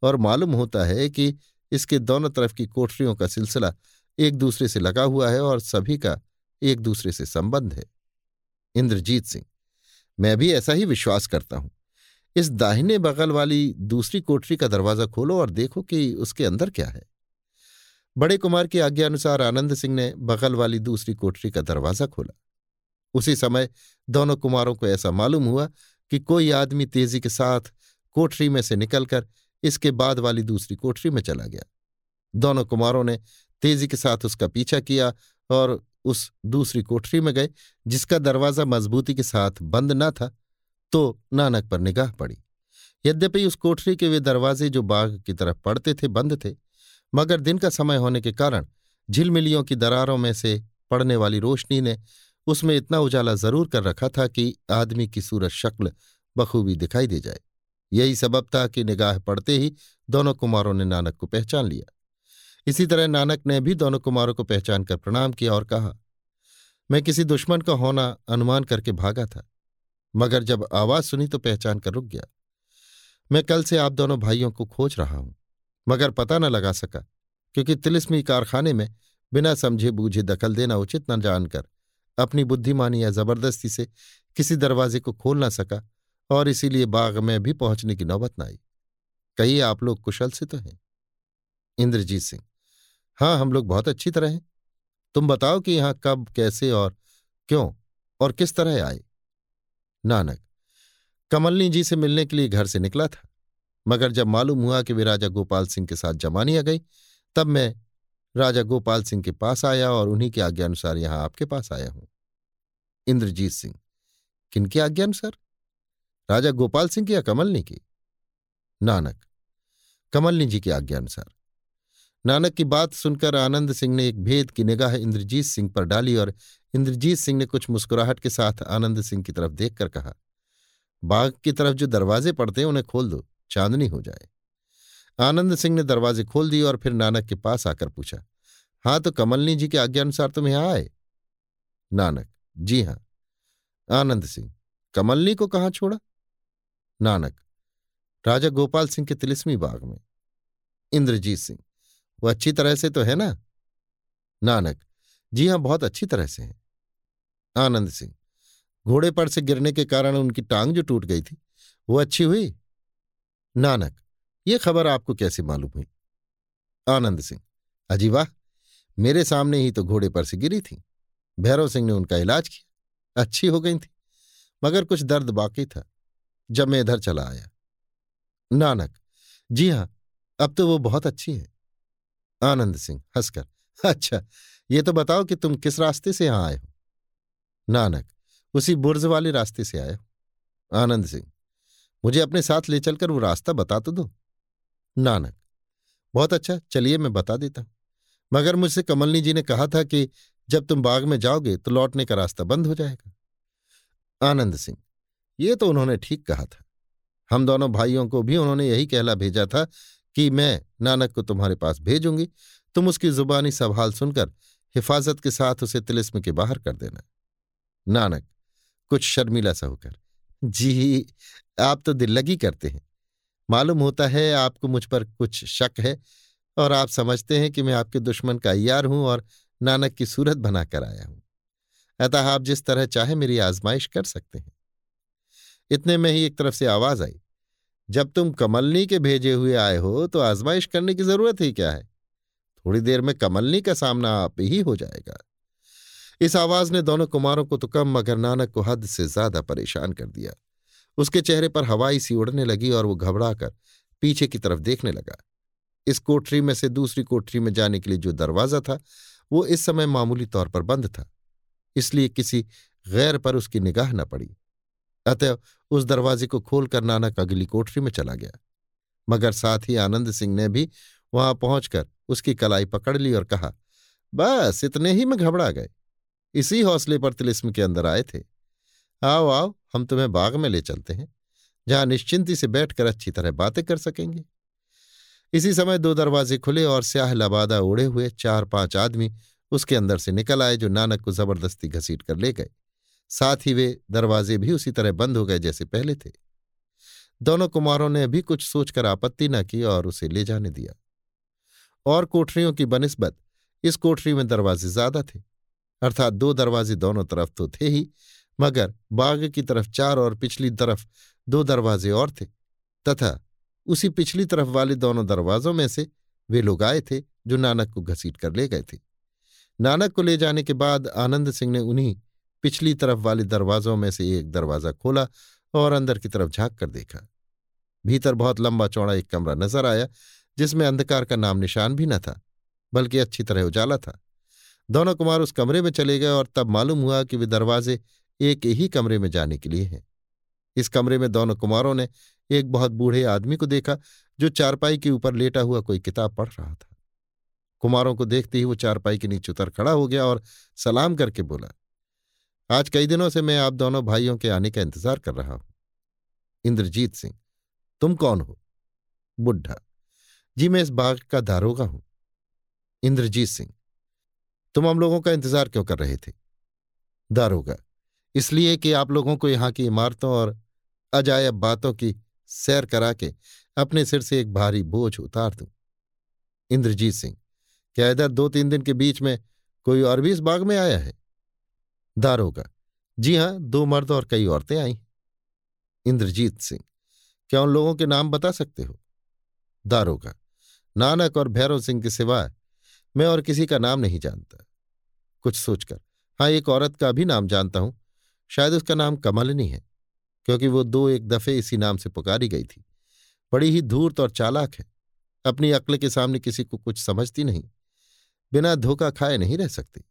और मालूम होता है कि इसके दोनों तरफ़ की कोठरियों का सिलसिला एक दूसरे से लगा हुआ है और सभी का एक दूसरे से संबंध है। इंद्रजीत सिंह। मैं भी ऐसा ही विश्वास करता हूँ। इस दाहिने बगल वाली दूसरी कोठरी का दरवाज़ा खोलो और देखो कि उसके अंदर क्या है। बड़े कुमार की आज्ञा अनुसार आनंद सिंह ने बगल वाली दूसरी कोठरी का दरवाज़ा खोला। उसी समय दोनों कुमारों को ऐसा मालूम हुआ कि कोई आदमी तेज़ी के साथ कोठरी में से निकलकर इसके बाद वाली दूसरी कोठरी में चला गया। दोनों कुमारों ने तेज़ी के साथ उसका पीछा किया और उस दूसरी कोठरी में गए, जिसका दरवाज़ा मजबूती के साथ बंद न था तो नानक पर निगाह पड़ी। यद्यपि उस कोठरी के वे दरवाजे जो बाग की तरफ़ पड़ते थे, बंद थे, मगर दिन का समय होने के कारण झिलमिलियों की दरारों में से पड़ने वाली रोशनी ने उसमें इतना उजाला ज़रूर कर रखा था कि आदमी की सूरत शक्ल बखूबी दिखाई दे जाए। यही सबब था कि निगाह पड़ते ही दोनों कुमारों ने नानक को पहचान लिया। इसी तरह नानक ने भी दोनों कुमारों को पहचान कर प्रणाम किया और कहा, मैं किसी दुश्मन का होना अनुमान करके भागा था, मगर जब आवाज़ सुनी तो पहचान कर रुक गया। मैं कल से आप दोनों भाइयों को खोज रहा हूँ, मगर पता न लगा सका, क्योंकि तिलिस्मी कारखाने में बिना समझे बूझे दखल देना उचित न जानकर अपनी बुद्धिमानी या ज़बरदस्ती से किसी दरवाजे को खोल न सका और इसीलिए बाग में भी पहुँचने की नौबत न आई। कहिए आप लोग कुशल से तो हैं। इंद्रजीत सिंह हाँ हम लोग बहुत अच्छी तरह हैं। तुम बताओ कि यहाँ कब, कैसे और क्यों? और किस तरह आए? नानक, कमलनी जी से मिलने के लिए घर से निकला था, मगर जब मालूम हुआ कि वे राजा गोपाल सिंह के साथ जमानिया गई, तब मैं राजा गोपाल सिंह के पास आया और उन्हीं की आज्ञा अनुसार यहाँ आपके पास आया हूँ। इंद्रजीत सिंह किनकी आज्ञा अनुसार राजा गोपाल सिंह की या कमलनी की? नानक, कमलनी जी की आज्ञा अनुसार नानक की बात सुनकर आनंद सिंह ने एक भेद की निगाह इंद्रजीत सिंह पर डाली और इंद्रजीत सिंह ने कुछ मुस्कुराहट के साथ आनंद सिंह की तरफ़ देखकर कहा, बाग की तरफ़ जो दरवाजे पड़ते हैं, उन्हें खोल दो, चांदनी हो जाए। आनंद सिंह ने दरवाजे खोल दिए और फिर नानक के पास आकर पूछा हाँ तो कमलनी जी के आज्ञा अनुसार तुम यहाँ आए? नानक, जी हाँ। आनंद सिंह, कमलनी को कहाँ छोड़ा? नानक, राजा गोपाल सिंह के तिलिस्मी बाग में। इंद्रजीत सिंह वो अच्छी तरह से तो है ना? नानक। जी हाँ, बहुत अच्छी तरह से है। आनंद सिंह। घोड़े पर से गिरने के कारण उनकी टांग जो टूट गई थी, वो अच्छी हुई? नानक, ये खबर आपको कैसे मालूम हुई? आनंद सिंह। अजी वाह! मेरे सामने ही तो घोड़े पर से गिरी थी। भैरव सिंह ने उनका इलाज किया। अच्छी हो गई थी, मगर कुछ दर्द बाकी था, जब मैं इधर चला आया। नानक, जी हाँ, अब तो वो बहुत अच्छी है। आनंद सिंह हंसकर अच्छा ये तो बताओ कि तुम किस रास्ते से यहाँ आए हो? नानक, उसी बुर्ज वाले रास्ते से आए हो। आनंद सिंह मुझे अपने साथ ले चलकर वो रास्ता बता तो दो। नानक, बहुत अच्छा चलिए मैं बता देता हूँ। मगर मुझसे कमलनी जी ने कहा था कि जब तुम बाग में जाओगे तो लौटने का रास्ता बंद हो जाएगा। आनंद सिंह ये तो उन्होंने ठीक कहा था। हम दोनों भाइयों को भी उन्होंने यही कहला भेजा था कि मैं नानक को तुम्हारे पास भेजूँगी। तुम उसकी जुबानी सवाल सुनकर हिफाजत के साथ उसे तिलिस्म के बाहर कर देना। नानक, कुछ शर्मिला सा होकर, जी, आप तो दिल लगी करते हैं। मालूम होता है आपको मुझ पर कुछ शक है और आप समझते हैं कि मैं आपके दुश्मन का अयार हूँ और नानक की सूरत बनाकर आया हूँ। अतः आप जिस तरह चाहे मेरी आजमाइश कर सकते हैं। इतने में ही एक तरफ़ से आवाज़ आई। जब तुम कमलनी के भेजे हुए आए हो तो आजमाइश करने की ज़रूरत ही क्या है? थोड़ी देर में कमलनी का सामना आप ही हो जाएगा। इस आवाज़ ने दोनों कुमारों को तो कम, मगर नानक को हद से ज़्यादा परेशान कर दिया। उसके चेहरे पर हवाई सी उड़ने लगी और वो घबराकर पीछे की तरफ़ देखने लगा। इस कोठरी में से दूसरी कोठरी में जाने के लिए जो दरवाज़ा था, वो इस समय मामूली तौर पर बंद था, इसलिए किसी गैर पर उसकी निगाह न पड़ी। अतः उस दरवाजे को खोलकर नानक अगली कोठरी में चला गया। मगर साथ ही आनंद सिंह ने भी वहाँ पहुंचकर उसकी कलाई पकड़ ली और कहा, बस, इतने ही में घबरा गए। इसी हौसले पर तिलिस्म के अंदर आए थे। आओ आओ, हम तुम्हें बाग में ले चलते हैं, जहाँ निश्चिंती से बैठकर अच्छी तरह बातें कर सकेंगे। इसी समय दो दरवाजे खुले और स्याह लबादा उड़े हुए चार पाँच आदमी उसके अंदर से निकल आए, जो नानक को ज़बरदस्ती घसीट कर ले गए। साथ ही वे दरवाजे भी उसी तरह बंद हो गए जैसे पहले थे। दोनों कुमारों ने भी कुछ सोचकर आपत्ति न की और उसे ले जाने दिया। और कोठरियों की बनस्बत, इस कोठरी में दरवाजे ज़्यादा थे। अर्थात दो दरवाजे दोनों तरफ़ तो थे ही, मगर बाग की तरफ़ चार और पिछली तरफ़ दो दरवाजे और थे। तथा उसी पिछली तरफ़ वाले दोनों दरवाजों में से वे लोग आए थे जो नानक को घसीट कर ले गए थे। नानक को ले जाने के बाद आनंद सिंह ने उन्हीं पिछली तरफ़ वाले दरवाजों में से एक दरवाज़ा खोला और अंदर की तरफ़ झाँक कर देखा। भीतर बहुत लंबा चौड़ा एक कमरा नज़र आया, जिसमें अंधकार का नाम निशान भी न था, बल्कि अच्छी तरह उजाला था। दोनों कुमार उस कमरे में चले गए और तब मालूम हुआ कि वे दरवाजे एक ही कमरे में जाने के लिए हैं। इस कमरे में दोनों कुमारों ने एक बहुत बूढ़े आदमी को देखा, जो चारपाई के ऊपर लेटा हुआ कोई किताब पढ़ रहा था। कुमारों को देखते ही वो चारपाई के नीचे उतर खड़ा हो गया और सलाम करके बोला आज कई दिनों से मैं आप दोनों भाइयों के आने का इंतज़ार कर रहा हूँ। इंद्रजीत सिंह, तुम कौन हो? बुढ़ा जी, मैं इस बाग का दारोगा हूँ। इंद्रजीत सिंह, तुम हम लोगों का इंतज़ार क्यों कर रहे थे? दारोगा, इसलिए कि आप लोगों को यहाँ की इमारतों और अजायब बातों की सैर करा के अपने सिर से एक भारी बोझ उतार दूँ। इंद्रजीत सिंह, क्या इधर दो तीन दिन के बीच में कोई और भी इस बाग में आया है? दारोगा जी हाँ, दो मर्द और कई औरतें आई। इंद्रजीत सिंह, क्या उन लोगों के नाम बता सकते हो? दारोगा नानक और भैरव सिंह के सिवाय मैं और किसी का नाम नहीं जानता। कुछ सोचकर हाँ एक औरत का भी नाम जानता हूँ। शायद उसका नाम कमलनी है, क्योंकि वो दो एक दफे इसी नाम से पुकारी गई थी। बड़ी ही धूर्त और चालाक है। अपनी अक्ल के सामने किसी को कुछ समझती नहीं। बिना धोखा खाए नहीं रह सकती।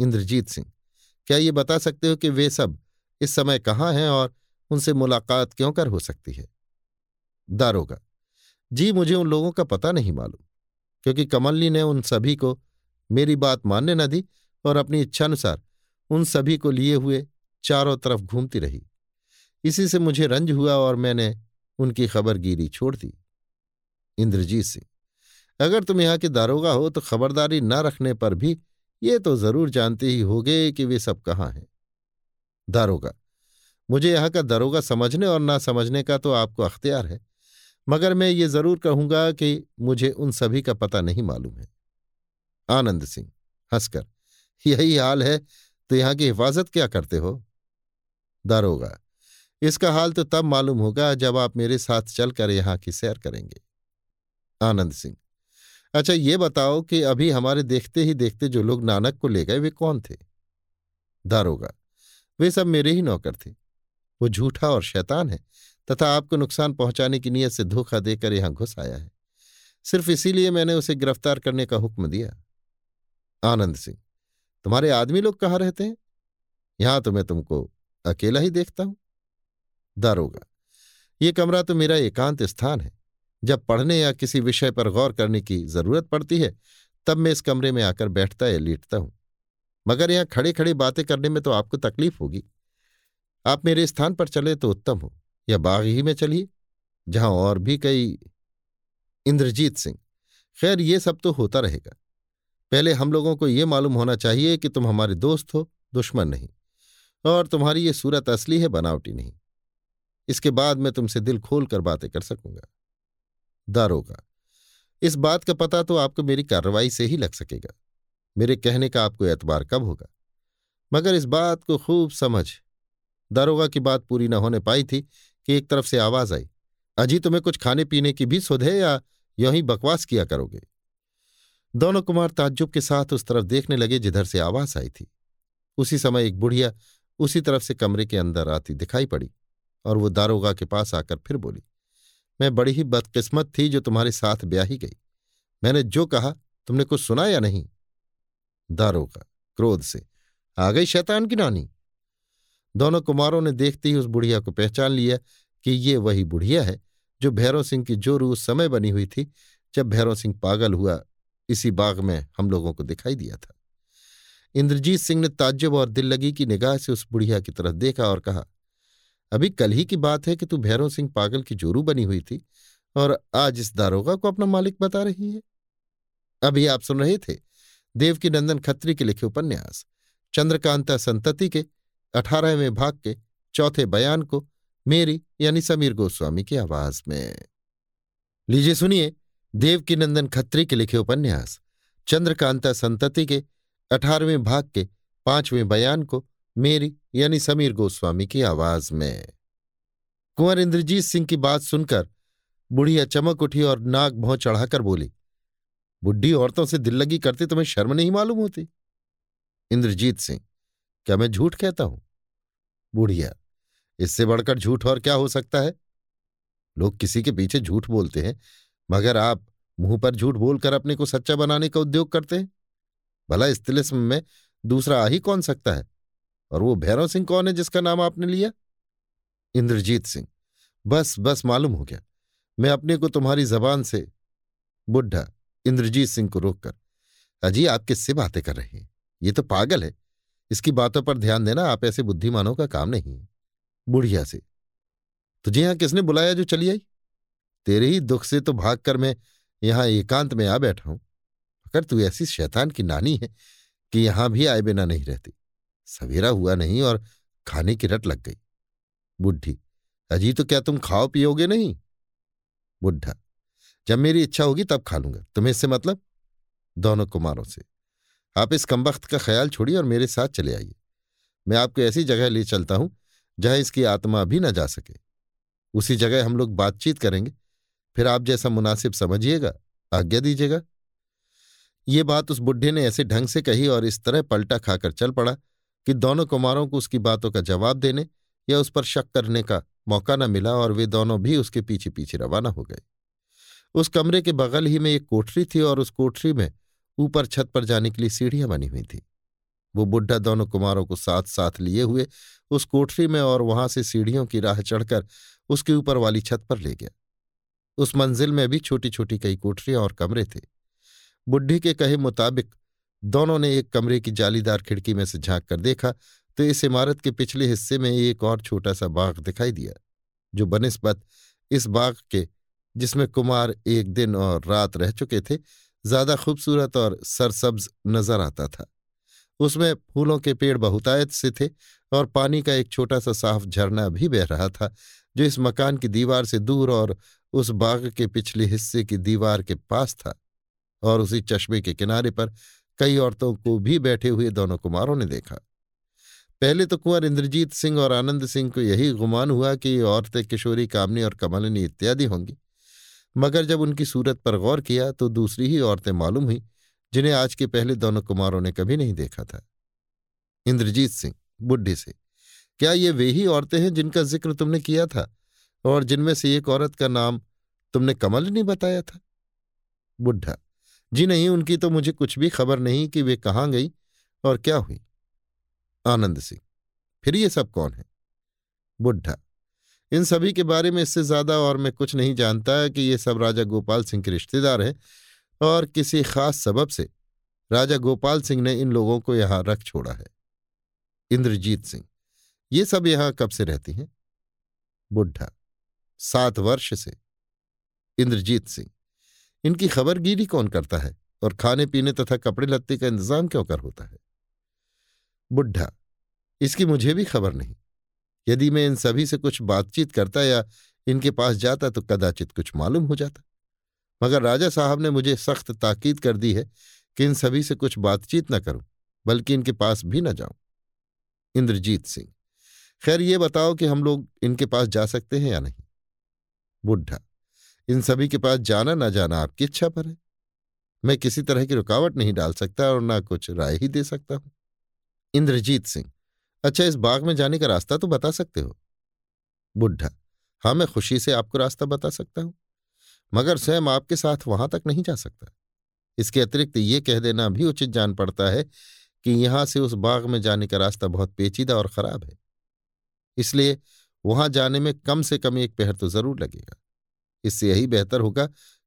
इंद्रजीत सिंह क्या ये बता सकते हो कि वे सब इस समय कहाँ हैं और उनसे मुलाकात क्यों कर हो सकती है? दारोगा, जी मुझे उन लोगों का पता नहीं मालूम, क्योंकि कमलनी ने उन सभी को मेरी बात मानने न दी और अपनी इच्छानुसार उन सभी को लिए हुए चारों तरफ़ घूमती रही। इसी से मुझे रंज हुआ और मैंने उनकी खबरगिरी छोड़ दी। इंद्रजीत सिंह, अगर तुम यहाँ के दारोगा हो तो खबरदारी न रखने पर भी ये तो ज़रूर जानते ही होगे कि वे सब कहाँ हैं। दारोगा, मुझे यहाँ का दरोगा समझने और ना समझने का तो आपको अख्तियार है, मगर मैं ये ज़रूर कहूँगा कि मुझे उन सभी का पता नहीं मालूम है। आनंद सिंह, हंसकर, यही हाल है तो यहाँ की हिफाजत क्या करते हो? दारोगा, इसका हाल तो तब मालूम होगा जब आप मेरे साथ चलकर यहाँ की सैर करेंगे। आनंद सिंह अच्छा ये बताओ कि अभी हमारे देखते ही देखते जो लोग नानक को ले गए, वे कौन थे? दारोगा वे सब मेरे ही नौकर थे। वो झूठा और शैतान है, तथा आपको नुकसान पहुँचाने की नीयत से धोखा देकर यहाँ घुस आया है। सिर्फ़ इसीलिए मैंने उसे गिरफ़्तार करने का हुक्म दिया। आनंद सिंह, तुम्हारे आदमी लोग कहाँ रहते हैं? यहाँ तो मैं तुमको अकेला ही देखता हूँ। दारोगा ये कमरा तो मेरा एकांत स्थान है। जब पढ़ने या किसी विषय पर गौर करने की ज़रूरत पड़ती है, तब मैं इस कमरे में आकर बैठता या लेटता हूँ। मगर यहाँ खड़े खड़े बातें करने में तो आपको तकलीफ़ होगी। आप मेरे स्थान पर चले तो उत्तम हो, या बाग ही में चलिए, जहाँ और भी कई इंद्रजीत सिंह। खैर, ये सब तो होता रहेगा। पहले हम लोगों को ये मालूम होना चाहिए कि तुम हमारे दोस्त हो, दुश्मन नहीं, और तुम्हारी ये सूरत असली है, बनावटी नहीं। इसके बाद मैं तुमसे दिल खोल कर बातें कर सकूँगा। दारोगा इस बात का पता तो आपको मेरी कार्रवाई से ही लग सकेगा। मेरे कहने का आपको एतबार कब होगा? मगर इस बात को खूब समझ। दारोगा की बात पूरी न होने पाई थी कि एक तरफ़ से आवाज़ आई, अजी, तुम्हें कुछ खाने पीने की भी सुध है या यूँ ही बकवास किया करोगे? दोनों कुमार ताज्जुब के साथ उस तरफ़ देखने लगे जिधर से आवाज़ आई थी। उसी समय एक बुढ़िया उसी तरफ़ से कमरे के अंदर आती दिखाई पड़ी और वो दारोगा के पास आकर फिर बोली मैं बड़ी ही बदकिस्मत थी जो तुम्हारे साथ ब्याही गई। मैंने जो कहा, तुमने कुछ सुना या नहीं? दारोगा, क्रोध से। आ गई शैतान की नानी दोनों कुमारों ने देखते ही उस बुढ़िया को पहचान लिया कि ये वही बुढ़िया है जो भैरव सिंह की जोरू उस समय बनी हुई थी, जब भैरव सिंह पागल हुआ, इसी बाग में हम लोगों को दिखाई दिया था। इंद्रजीत सिंह ने ताज्जुब और दिल लगी की निगाह से उस बुढ़िया की तरफ़ देखा और कहा अभी कल ही की बात है कि तू भैरव सिंह पागल की जोरू बनी हुई थी और आज इस दारोगा को अपना मालिक बता रही है। अभी आप सुन रहे थे देवकी नंदन खत्री के लिखे उपन्यास, चंद्रकांता संतति के अठारहवें भाग के चौथे बयान को मेरी यानी समीर गोस्वामी की आवाज़ में। लीजिए सुनिए देवकी नंदन खत्री के लिखे उपन्यास, चंद्रकांता संतति के अठारहवें भाग के पाँचवें बयान को मेरी, यानी समीर गोस्वामी की आवाज़ में। कुंवर इंद्रजीत सिंह की बात सुनकर बुढ़िया चमक उठी और नाक भौं चढ़ाकर बोली, बुढ़ी औरतों से दिल लगी करते तुम्हें शर्म नहीं मालूम होती? इंद्रजीत सिंह, क्या मैं झूठ कहता हूँ? बुढ़िया, इससे बढ़कर झूठ और क्या हो सकता है? लोग किसी के पीछे झूठ बोलते हैं, मगर आप मुँह पर झूठ बोलकर अपने को सच्चा बनाने का उद्योग करते हैं। भला इस तिलिस्म में दूसरा आ ही कौन सकता है? और वो भैरव सिंह कौन है जिसका नाम आपने लिया? इंद्रजीत सिंह। बस बस मालूम हो गया। मैं अपने को तुम्हारी जबान से बुढ़ा इंद्रजीत सिंह को रोककर, अजी आप किससे बातें कर रहे हैं? ये तो पागल है। इसकी बातों पर ध्यान देना, आप ऐसे बुद्धिमानों का काम नहीं है। बुढ़िया से। तुझे यहाँ किसने बुलाया जो चली आई? तेरे ही दुख से तो भागकर मैं यहाँ एकांत में आ बैठा हूँ। अगर तू ऐसी शैतान की नानी है कि यहाँ भी आए बिना नहीं रहती। सवेरा हुआ नहीं और खाने की रट लग गई। बुढ़ी अजी तो क्या तुम खाओ पियोगे नहीं? बुढ़ा जब मेरी इच्छा होगी तब खा लूँगा, तुम्हें इससे मतलब? दोनों कुमारों से, आप इस कमबख्त का ख्याल छोड़िए और मेरे साथ चले आइए। मैं आपको ऐसी जगह ले चलता हूँ, जहाँ इसकी आत्मा भी न जा सके। उसी जगह हम लोग बातचीत करेंगे, फिर आप जैसा मुनासिब समझिएगा, आज्ञा दीजिएगा। ये बात उस बुढ़े ने ऐसे ढंग से कही और इस तरह पलटा खाकर चल पड़ा। कि दोनों कुमारों को उसकी बातों का जवाब देने या उस पर शक करने का मौका न मिला और वे दोनों भी उसके पीछे पीछे रवाना हो गए। उस कमरे के बगल ही में एक कोठरी थी और उस कोठरी में ऊपर छत पर जाने के लिए सीढ़ियाँ बनी हुई थी। वो बुढ़ा दोनों कुमारों को साथ साथ लिए हुए उस कोठरी में और वहाँ से सीढ़ियों की राह चढ़कर उसके ऊपर वाली छत पर ले गया। उस मंजिल में भी छोटी छोटी कई कोठरियाँ और कमरे थे। बुढ़ी के कहे मुताबिक दोनों ने एक कमरे की जालीदार खिड़की में से झाँक कर देखा तो इस इमारत के पिछले हिस्से में एक और छोटा सा बाग दिखाई दिया, जो बनस्बत इस बाग के, जिसमें कुमार एक दिन और रात रह चुके थे, ज़्यादा खूबसूरत और सरसब्ज नज़र आता था। उसमें फूलों के पेड़ बहुतायत से थे और पानी का एक छोटा सा साफ़ झरना भी बह रहा था, जो इस मकान की दीवार से दूर और उस बाग के पिछले हिस्से की दीवार के पास था और उसी चश्मे के किनारे पर कई औरतों को भी बैठे हुए दोनों कुमारों ने देखा। पहले तो कुंवर इंद्रजीत सिंह और आनंद सिंह को यही गुमान हुआ कि ये औरतें किशोरी, कामनी और कमलनी इत्यादि होंगी। मगर जब उनकी सूरत पर गौर किया तो दूसरी ही औरतें मालूम हुई, जिन्हें आज के पहले दोनों कुमारों ने कभी नहीं देखा था। इंद्रजीत सिंह, बुढ़ी से, क्या ये वे ही औरतें हैं जिनका ज़िक्र तुमने किया था? और जिनमें से एक औरत का नाम तुमने कमल नहीं बताया था? बुढ़ा जी नहीं, उनकी तो मुझे कुछ भी खबर नहीं कि वे कहाँ गई और क्या हुई। आनंद सिंह, फिर ये सब कौन है? बुढ़ा इन सभी के बारे में इससे ज़्यादा और मैं कुछ नहीं जानता कि ये सब राजा गोपाल सिंह के रिश्तेदार हैं और किसी खास सबब से राजा गोपाल सिंह ने इन लोगों को यहाँ रख छोड़ा है। इंद्रजीत सिंह, ये सब यहाँ कब से रहती हैं? बुढ़ा सात वर्ष से। इंद्रजीत सिंह इनकी खबरगिरी कौन करता है? और खाने पीने तथा कपड़े लत्ते का इंतज़ाम क्यों कर होता है? बुढ़ा इसकी मुझे भी खबर नहीं। यदि मैं इन सभी से कुछ बातचीत करता या इनके पास जाता तो कदाचित कुछ मालूम हो जाता। मगर राजा साहब ने मुझे सख्त ताकीद कर दी है कि इन सभी से कुछ बातचीत न करूँ, बल्कि इनके पास भी न जाऊँ। इंद्रजीत सिंह, खैर ये बताओ कि हम लोग इनके पास जा सकते हैं या नहीं? बुढ़ा इन सभी के पास जाना, ना जाना आपकी इच्छा पर है। मैं किसी तरह की रुकावट नहीं डाल सकता और ना कुछ राय ही दे सकता हूँ। इंद्रजीत सिंह अच्छा इस बाग में जाने का रास्ता तो बता सकते हो? बुढ़ा हाँ मैं खुशी से आपको रास्ता बता सकता हूँ। मगर स्वयं आपके साथ वहाँ तक नहीं जा सकता। इसके अतिरिक्त ये कह देना भी उचित जान पड़ता है कि यहाँ से उस बाग में जाने का रास्ता बहुत पेचीदा और खराब है। इसलिए वहाँ जाने में कम से कम एक पहर तो ज़रूर लगेगा। इससे यही बेहतर होगा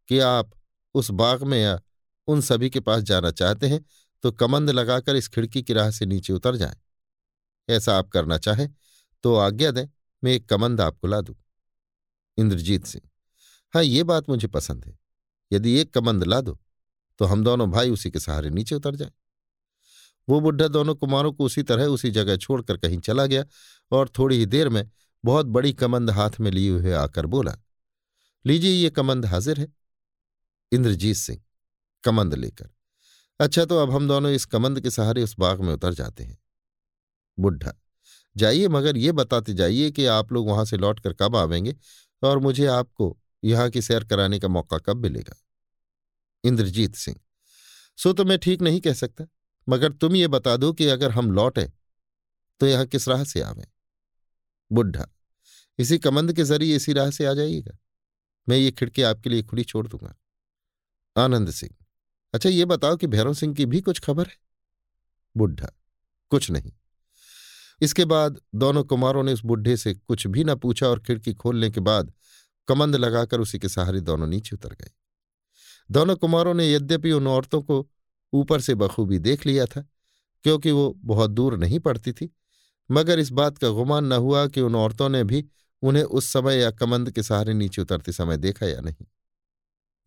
कि आप उस बाग में या उन सभी के पास जाना चाहते हैं तो कमंद लगाकर इस खिड़की की राह से नीचे उतर जाएँ। ऐसा आप करना चाहें तो आज्ञा दें, मैं एक कमंद आपको ला दूँ। इंद्रजीत सिंह हाँ ये बात मुझे पसंद है। यदि एक कमंद ला दो तो हम दोनों भाई उसी के सहारे नीचे उतर जाए। वो बुढ़ा दोनों कुमारों को उसी तरह, उसी जगह छोड़कर कहीं चला गया और थोड़ी ही देर में बहुत बड़ी कमंद हाथ में लिए हुए आकर बोला लीजिए, ये कमंद हाजिर है। इंद्रजीत सिंह, कमंद लेकर। अच्छा तो अब हम दोनों इस कमंद के सहारे उस बाग में उतर जाते हैं। बुढ़ा जाइए, मगर ये बताते जाइए कि आप लोग वहाँ से लौटकर कब आवेंगे और मुझे आपको यहाँ की सैर कराने का मौका कब मिलेगा? इंद्रजीत सिंह, सो तो मैं ठीक नहीं कह सकता, मगर तुम ये बता दो कि अगर हम लौटे तो यहाँ किस राह से आवे? बुढ़ा इसी कमंद के ज़रिए इसी राह से आ जाइएगा। मैं ये खिड़की आपके लिए खुली छोड़ दूँगा। आनंद सिंह अच्छा ये बताओ कि भैरव सिंह की भी कुछ खबर है? बुढ़ा कुछ नहीं। इसके बाद दोनों कुमारों ने उस बुढ़े से कुछ भी न पूछा और खिड़की खोलने के बाद कमंद लगाकर उसी के सहारे दोनों नीचे उतर गए। दोनों कुमारों ने यद्यपि उन औरतों को ऊपर से बखूबी देख लिया था, क्योंकि वो बहुत दूर नहीं पड़ती थी, मगर इस बात का गुमान न हुआ कि उन औरतों ने भी उन्हें उस समय या कमंद के सहारे नीचे उतरते समय देखा या नहीं?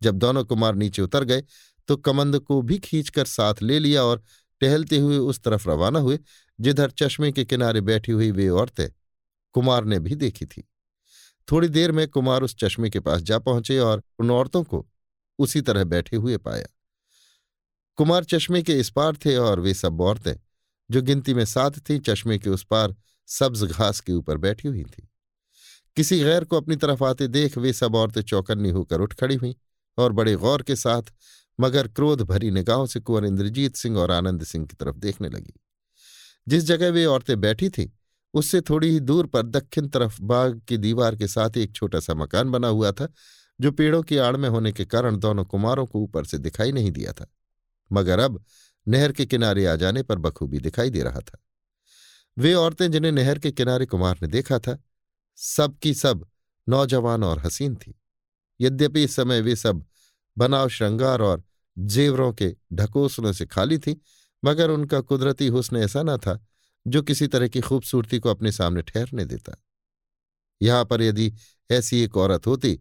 जब दोनों कुमार नीचे उतर गए तो कमंद को भी खींचकर साथ ले लिया और टहलते हुए उस तरफ़ रवाना हुए, जिधर चश्मे के किनारे बैठी हुई वे औरतें कुमार ने भी देखी थी। थोड़ी देर में कुमार उस चश्मे के पास जा पहुँचे और उन औरतों को उसी तरह बैठे हुए पाया। कुमार चश्मे के इस पार थे और वे सब औरतें, जो गिनती में सात थीं, चश्मे के उस पार सब्ज घास के ऊपर बैठी हुई थी। किसी गैर को अपनी तरफ़ आते देख वे सब औरतें चौकन्नी होकर उठ खड़ी हुईं और बड़े गौर के साथ मगर क्रोध भरी निगाहों से कुंवर इंद्रजीत सिंह और आनंद सिंह की तरफ़ देखने लगी। जिस जगह वे औरतें बैठी थीं, उससे थोड़ी ही दूर पर दक्षिण तरफ़ बाग की दीवार के साथ एक छोटा सा मकान बना हुआ था, जो पेड़ों की आड़ में होने के कारण दोनों कुमारों को ऊपर से दिखाई नहीं दिया था। मगर अब नहर के किनारे आ जाने पर बखूबी दिखाई दे रहा था। वे औरतें जिन्हें नहर के किनारे कुमार ने देखा था सब की सब नौजवान और हसीन थी। यद्यपि इस समय वे सब बनाव श्रृंगार और जेवरों के ढकोसलों से खाली थी, मगर उनका कुदरती हुस्न ऐसा न था जो किसी तरह की खूबसूरती को अपने सामने ठहरने देता। यहाँ पर यदि ऐसी एक औरत होती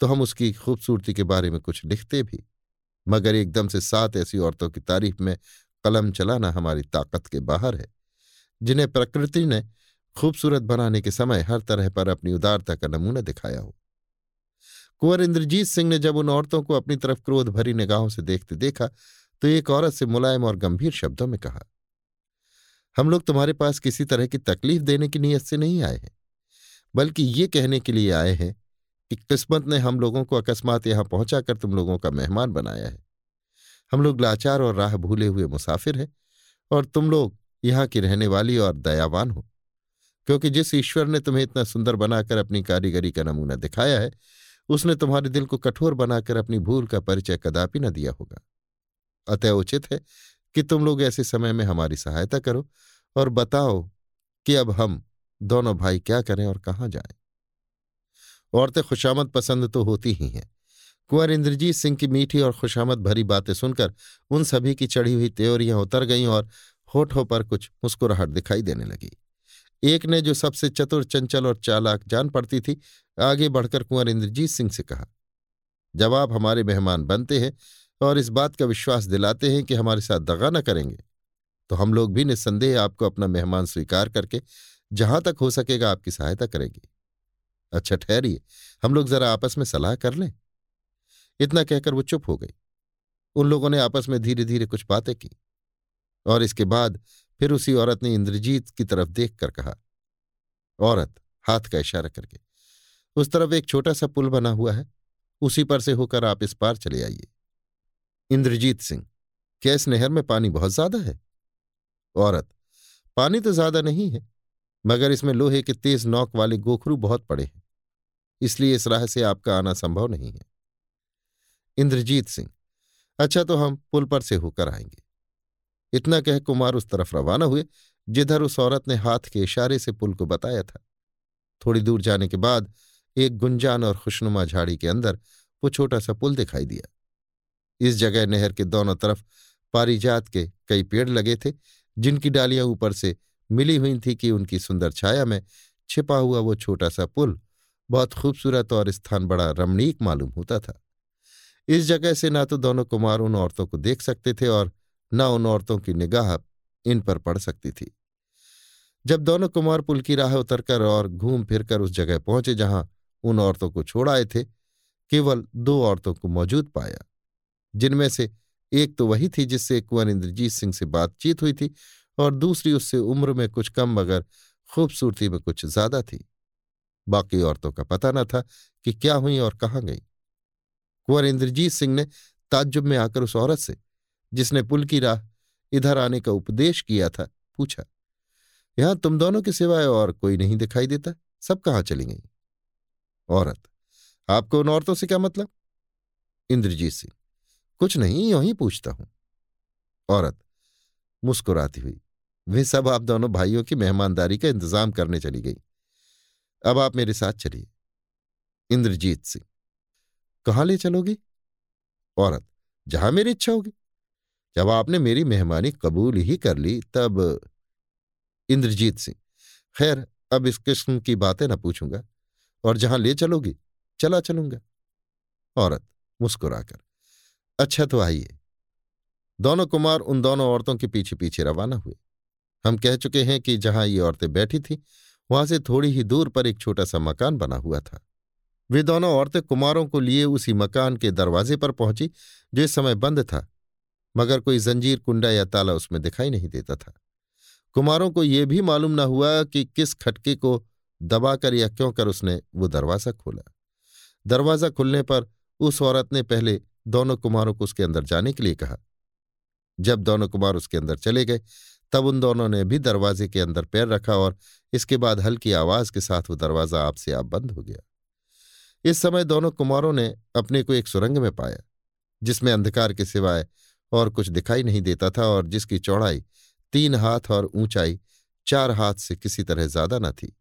तो हम उसकी खूबसूरती के बारे में कुछ लिखते भी। मगर एकदम से सात ऐसी औरतों की तारीफ़ में कलम चलाना हमारी ताकत के बाहर है, जिन्हें प्रकृति ने खूबसूरत बनाने के समय हर तरह पर अपनी उदारता का नमूना दिखाया हो। कुंवर इंद्रजीत सिंह ने जब उन औरतों को अपनी तरफ़ क्रोध भरी निगाहों से देखते देखा तो एक औरत से मुलायम और गंभीर शब्दों में कहा, हम लोग तुम्हारे पास किसी तरह की तकलीफ़ देने की नीयत से नहीं आए हैं, बल्कि ये कहने के लिए आए हैं कि किस्मत ने हम लोगों को अकस्मात यहाँ पहुंचाकर तुम लोगों का मेहमान बनाया है। हम लोग लाचार और राह भूले हुए मुसाफिर हैं और तुम लोग यहाँ की रहने वाली और दयावान हो। क्योंकि जिस ईश्वर ने तुम्हें इतना सुंदर बनाकर अपनी कारीगरी का नमूना दिखाया है, उसने तुम्हारे दिल को कठोर बनाकर अपनी भूल का परिचय कदापि न दिया होगा। अतः उचित है कि तुम लोग ऐसे समय में हमारी सहायता करो और बताओ कि अब हम दोनों भाई क्या करें और कहाँ जाएँ। औरतें खुशामद पसंद तो होती ही हैं। कुंवर इंद्रजीत सिंह की मीठी और खुशामद भरी बातें सुनकर उन सभी की चढ़ी हुई त्योरियाँ उतर गईं और होठों पर कुछ मुस्कुराहट दिखाई देने लगी। एक ने जो सबसे चतुर, चंचल और चालाक जान पड़ती थी, आगे बढ़कर कुंवर इंद्रजीत सिंह से कहा, जब आप हमारे मेहमान बनते हैं और इस बात का विश्वास दिलाते हैं कि हमारे साथ दगा न करेंगे तो हम लोग भी निस्संदेह आपको अपना मेहमान स्वीकार करके जहाँ तक हो सकेगा आपकी सहायता करेंगे। अच्छा ठहरिए, हम लोग जरा आपस में सलाह कर लें। इतना कहकर वो चुप हो गई। उन लोगों ने आपस में धीरे धीरे कुछ बातें की और इसके बाद फिर उसी औरत ने इंद्रजीत की तरफ़ देख कर कहा, औरत, हाथ का इशारा करके, उस तरफ़ एक छोटा सा पुल बना हुआ है, उसी पर से होकर आप इस पार चले आइए। इंद्रजीत सिंह, क्या इस नहर में पानी बहुत ज़्यादा है? औरत, पानी तो ज़्यादा नहीं है, मगर इसमें लोहे के तेज नौक वाले गोखरू बहुत पड़े हैं, इसलिए इस राह से आपका आना संभव नहीं है। इंद्रजीत सिंह अच्छा तो हम पुल पर से होकर आएँगे। इतना कह कुमार उस तरफ़ रवाना हुए, जिधर उस औरत ने हाथ के इशारे से पुल को बताया था। थोड़ी दूर जाने के बाद एक गुंजान और खुशनुमा झाड़ी के अंदर वो छोटा सा पुल दिखाई दिया। इस जगह नहर के दोनों तरफ़ पारिजात के कई पेड़ लगे थे, जिनकी डालियाँ ऊपर से मिली हुई थी कि उनकी सुंदर छाया में छिपा हुआ वो छोटा सा पुल बहुत खूबसूरत और स्थान बड़ा रमणीक मालूम होता था। इस जगह से ना तो दोनों कुमार उन औरतों को देख सकते थे और न उन औरतों की निगाह इन पर पड़ सकती थी। जब दोनों कुमार पुल की राह उतरकर और घूम फिरकर उस जगह पहुँचे जहाँ उन औरतों को छोड़ आए थे, केवल दो औरतों को मौजूद पाया, जिनमें से एक तो वही थी जिससे कुंवर इंद्रजीत सिंह से बातचीत हुई थी और दूसरी उससे उम्र में कुछ कम मगर खूबसूरती में कुछ ज़्यादा थी। बाकी औरतों का पता न था कि क्या हुई और कहाँ गई। कुंवर इंद्रजीत सिंह ने ताज्जुब में आकर उस औरत से जिसने पुल की राह इधर आने का उपदेश किया था, पूछा, यहाँ तुम दोनों के सिवाय और कोई नहीं दिखाई देता? सब कहाँ चली गई? औरत, आपको उन औरतों से क्या मतलब? इंद्रजीत सिंह, कुछ नहीं, यू ही पूछता हूँ। औरत मुस्कुराती हुई, वे सब आप दोनों भाइयों की मेहमानदारी का इंतज़ाम करने चली गई। अब आप मेरे साथ चलिए। इंद्रजीत सिंह, कहाँ ले चलोगी? औरत, जहाँ मेरी इच्छा होगी। जब आपने मेरी मेहमानी कबूल ही कर ली तब इंद्रजीत सिंह, खैर अब इस किस्म की बातें न पूछूँगा और जहाँ ले चलोगी, चला चलूँगा। औरत मुस्कुराकर अच्छा तो आइए। दोनों कुमार उन दोनों औरतों के पीछे पीछे रवाना हुए। हम कह चुके हैं कि जहाँ ये औरतें बैठी थीं, वहाँ से थोड़ी ही दूर पर एक छोटा सा मकान बना हुआ था। वे दोनों औरतें कुमारों को लिए उसी मकान के दरवाजे पर पहुँची जो इस समय बंद था। मगर कोई जंजीर कुंडा या ताला उसमें दिखाई नहीं देता था। कुमारों को यह भी मालूम न हुआ कि किस खटके को दबाकर या क्यों कर उसने वो दरवाज़ा खोला। दरवाज़ा खुलने पर उस औरत ने पहले दोनों कुमारों को उसके अंदर जाने के लिए कहा। जब दोनों कुमार उसके अंदर चले गए, तब उन दोनों ने भी दरवाजे के अंदर पैर रखा और इसके बाद हल्की आवाज़ के साथ वो दरवाज़ा आपसे आप बंद हो गया। इस समय दोनों कुमारों ने अपने को एक सुरंग में पाया, जिसमें अंधकार के सिवाय और कुछ दिखाई नहीं देता था और जिसकी चौड़ाई तीन हाथ और ऊंचाई चार हाथ से किसी तरह ज़्यादा न थी।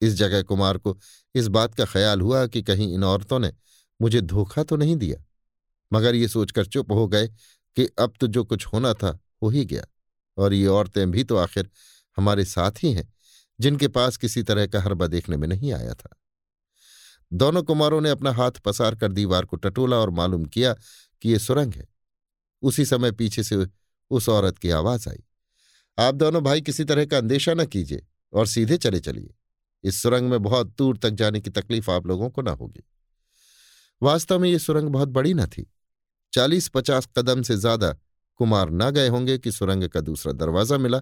इस जगह कुमार को इस बात का ख्याल हुआ कि कहीं इन औरतों ने मुझे धोखा तो नहीं दिया, मगर ये सोचकर चुप हो गए कि अब तो जो कुछ होना था हो ही गया और ये औरतें भी तो आखिर हमारे साथ ही हैं, जिनके पास किसी तरह का हरबा देखने में नहीं आया था। दोनों कुमारों ने अपना हाथ पसार कर दीवार को टटोला और मालूम किया कि ये सुरंग है। उसी समय पीछे से उस औरत की आवाज़ आई। आप दोनों भाई किसी तरह का अंदेशा न कीजिए और सीधे चले चलिए। इस सुरंग में बहुत दूर तक जाने की तकलीफ़ आप लोगों को न होगी। वास्तव में ये सुरंग बहुत बड़ी न थी। चालीस पचास कदम से ज़्यादा कुमार न गए होंगे कि सुरंग का दूसरा दरवाज़ा मिला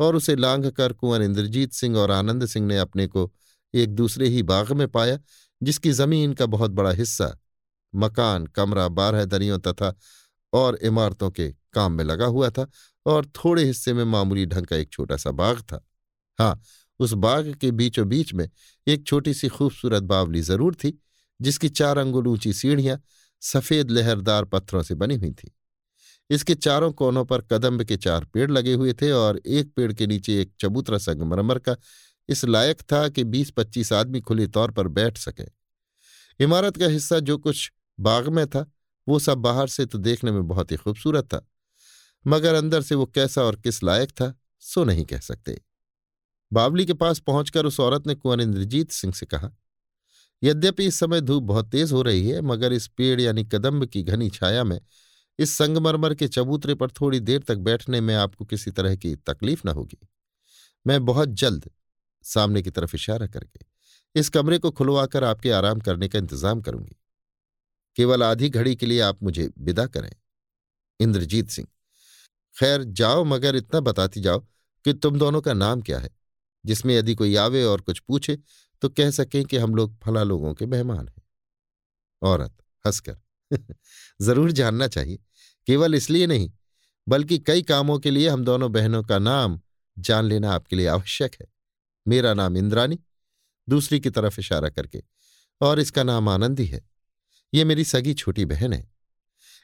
और उसे लांघ कर कुंवर इंद्रजीत सिंह और आनंद सिंह ने अपने को एक दूसरे ही बाग में पाया, जिसकी ज़मीन का बहुत बड़ा हिस्सा मकान, कमरा, बारह दरियों तथा और इमारतों के काम में लगा हुआ था और थोड़े हिस्से में मामूली ढंग का एक छोटा सा बाग था। हाँ उस बाग के बीचों बीच में एक छोटी सी खूबसूरत बावली ज़रूर थी, जिसकी चार अंगुल ऊँची सीढ़ियाँ सफ़ेद लहरदार पत्थरों से बनी हुई थी। इसके चारों कोनों पर कदम्ब के चार पेड़ लगे हुए थे और एक पेड़ के नीचे एक चबूतरा संगमरमर का इस लायक था कि बीस पच्चीस आदमी खुले तौर पर बैठ सके। इमारत का हिस्सा जो कुछ बाग में था वो सब बाहर से तो देखने में बहुत ही खूबसूरत था, मगर अंदर से वो कैसा और किस लायक था, सो नहीं कह सकते। बावली के पास पहुंचकर उस औरत ने कुंवर इंद्रजीत सिंह से कहा, यद्यपि इस समय धूप बहुत तेज हो रही है, मगर इस पेड़ यानी कदम्ब की घनी छाया में इस संगमरमर के चबूतरे पर थोड़ी देर तक बैठने में आपको किसी तरह की तकलीफ़ न होगी। मैं बहुत जल्द सामने की तरफ़ इशारा करके इस कमरे को खुलवाकर आपके आराम करने का इंतज़ाम करूँगी। केवल आधी घड़ी के लिए आप मुझे विदा करें। इंद्रजीत सिंह, खैर जाओ मगर इतना बताती जाओ कि तुम दोनों का नाम क्या है? जिसमें यदि कोई आवे और कुछ पूछे तो कह सकें कि हम लोग फला लोगों के मेहमान हैं। औरत हंसकर, ज़रूर जानना चाहिए। केवल इसलिए नहीं, बल्कि कई कामों के लिए हम दोनों बहनों का नाम जान लेना आपके लिए आवश्यक है। मेरा नाम इंद्रानी, दूसरी की तरफ़ इशारा करके, और इसका नाम आनंदी है। ये मेरी सगी छोटी बहन है।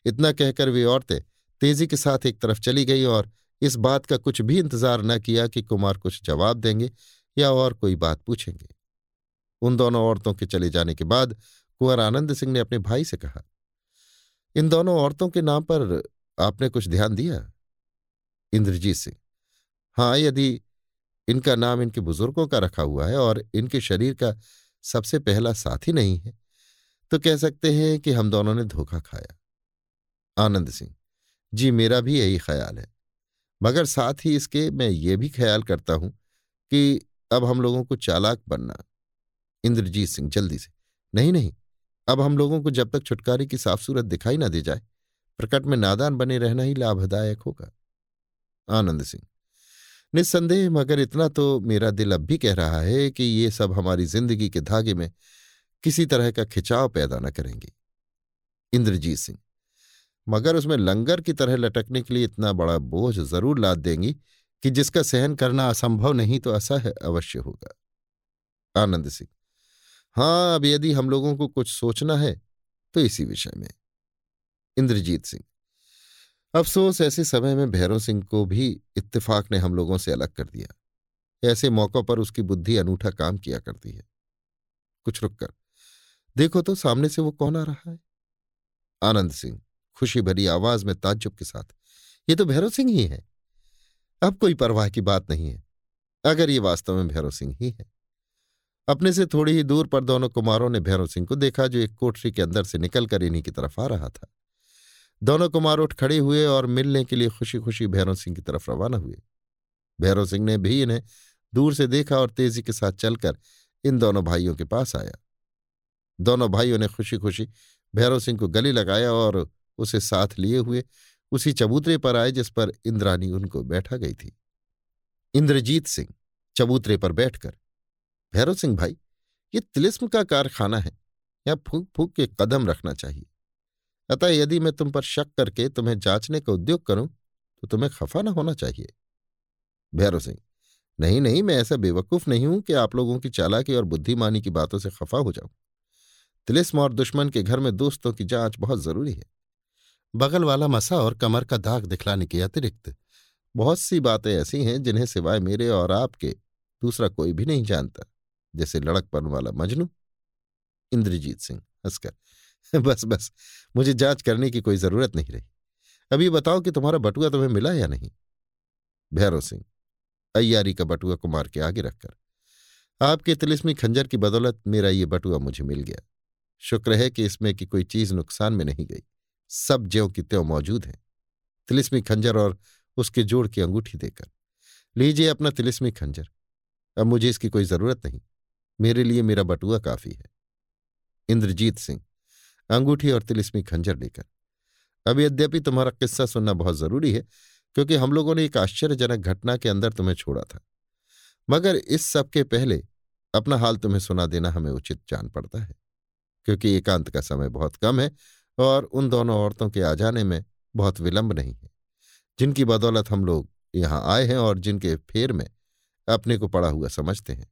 इतना कहकर वे औरतें तेज़ी के साथ एक तरफ़ चली गई और इस बात का कुछ भी इंतज़ार न किया कि कुमार कुछ जवाब देंगे या और कोई बात पूछेंगे। उन दोनों औरतों के चले जाने के बाद कुंवर आनंद सिंह ने अपने भाई से कहा, इन दोनों औरतों के नाम पर आपने कुछ ध्यान दिया? इंद्रजीत सिंह हाँ यदि इनका नाम इनके बुज़ुर्गों का रखा हुआ है और इनके शरीर का सबसे पहला साथी नहीं है तो कह सकते हैं कि हम दोनों ने धोखा खाया। आनंद सिंह, जी, मेरा भी यही ख्याल है। मगर साथ ही इसके मैं ये भी ख्याल करता हूँ कि अब हम लोगों को चालाक बनना इंद्रजीत सिंह जल्दी से, नहीं नहीं, अब हम लोगों को जब तक छुटकारे की साफ़ सूरत दिखाई ना दे जाए, प्रकट में नादान बने रहना ही लाभदायक होगा। आनंद सिंह, निस्संदेह, मगर इतना तो मेरा दिल अब भी कह रहा है कि ये सब हमारी ज़िंदगी के धागे में किसी तरह का खिंचाव पैदा न करेंगे। इंद्रजीत सिंह, मगर उसमें लंगर की तरह लटकने के लिए इतना बड़ा बोझ ज़रूर लाद देंगी कि जिसका सहन करना असंभव नहीं तो असह अवश्य होगा। आनंद सिंह हाँ अब यदि हम लोगों को कुछ सोचना है तो इसी विषय में। इंद्रजीत सिंह, अफसोस, ऐसे समय में भैरव सिंह को भी इत्तेफाक ने हम लोगों से अलग कर दिया। ऐसे मौकों पर उसकी बुद्धि अनूठा काम किया करती है। कुछ रुककर देखो तो सामने से वो कौन आ रहा है? आनंद सिंह, खुशी भरी आवाज़ में ताज्जुब के साथ, ये तो भैरव सिंह ही है। अब कोई परवाह की बात नहीं है, अगर ये वास्तव में भैरव सिंह ही है। अपने से थोड़ी ही दूर पर दोनों कुमारों ने भैरव सिंह को देखा, जो एक कोठरी के अंदर से निकलकर इन्हीं की तरफ़ आ रहा था। दोनों कुमार उठ खड़े हुए और मिलने के लिए खुशी खुशी भैरव सिंह की तरफ़ रवाना हुए। भैरव सिंह ने भी इन्हें दूर से देखा और तेज़ी के साथ चलकर इन दोनों भाइयों के पास आया। दोनों भाइयों ने खुशी खुशी भैरव सिंह को गले लगाया और उसे साथ लिए हुए उसी चबूतरे पर आए जिस पर इंद्रानी उनको बैठा गई थी। इंद्रजीत सिंह चबूतरे पर बैठकर, भैरव सिंह भाई, ये तिलिस्म का कारखाना है, यहाँ फूक फूक के कदम रखना चाहिए। अतः यदि मैं तुम पर शक करके तुम्हें जांचने का उद्योग करूँ तो तुम्हें खफा न होना चाहिए। भैरव सिंह, नहीं नहीं, मैं ऐसा बेवकूफ़ नहीं हूँ कि आप लोगों की चालाकी और बुद्धिमानी की बातों से खफा हो जाऊँ। तिलिस्म और दुश्मन के घर में दोस्तों की जाँच बहुत ज़रूरी है। बगल वाला मसा और कमर का दाग दिखलाने के अतिरिक्त बहुत सी बातें ऐसी हैं जिन्हें सिवाय मेरे और आपके दूसरा कोई भी नहीं जानता, जैसे लड़कपन वाला मजनू। इंद्रजीत सिंह, हंसकर। बस बस, मुझे जाँच करने की कोई ज़रूरत नहीं रही। अभी बताओ कि तुम्हारा बटुआ तुम्हें मिला या नहीं? भैरव सिंह, अय्यारी का बटुआ कुमार के आगे रखकर। आपके तिलिस्मी खंजर की बदौलत मेरा ये बटुआ मुझे मिल गया। शुक्र है कि इसमें की कोई चीज़ नुकसान में नहीं गई। सब ज्यो की त्यों मौजूद है। तिलिस्मी खंजर और उसके जोड़ की अंगूठी देकर, लीजिए अपना तिलिस्मी खंजर। अब मुझे इसकी कोई ज़रूरत नहीं। मेरे लिए मेरा बटुआ काफ़ी है। इंद्रजीत सिंह, अंगूठी और तिलिस्मी खंजर लेकर, अब यद्यपि तुम्हारा किस्सा सुनना बहुत ज़रूरी है, क्योंकि हम लोगों ने एक आश्चर्यजनक घटना के अंदर तुम्हें छोड़ा था। मगर इस सब के पहले अपना हाल तुम्हें सुना देना हमें उचित जान पड़ता है। क्योंकि एकांत का समय बहुत कम है और उन दोनों औरतों के आ जाने में बहुत विलंब नहीं है। जिनकी बदौलत हम लोग यहाँ आए हैं और जिनके फेर में अपने को पड़ा हुआ समझते हैं।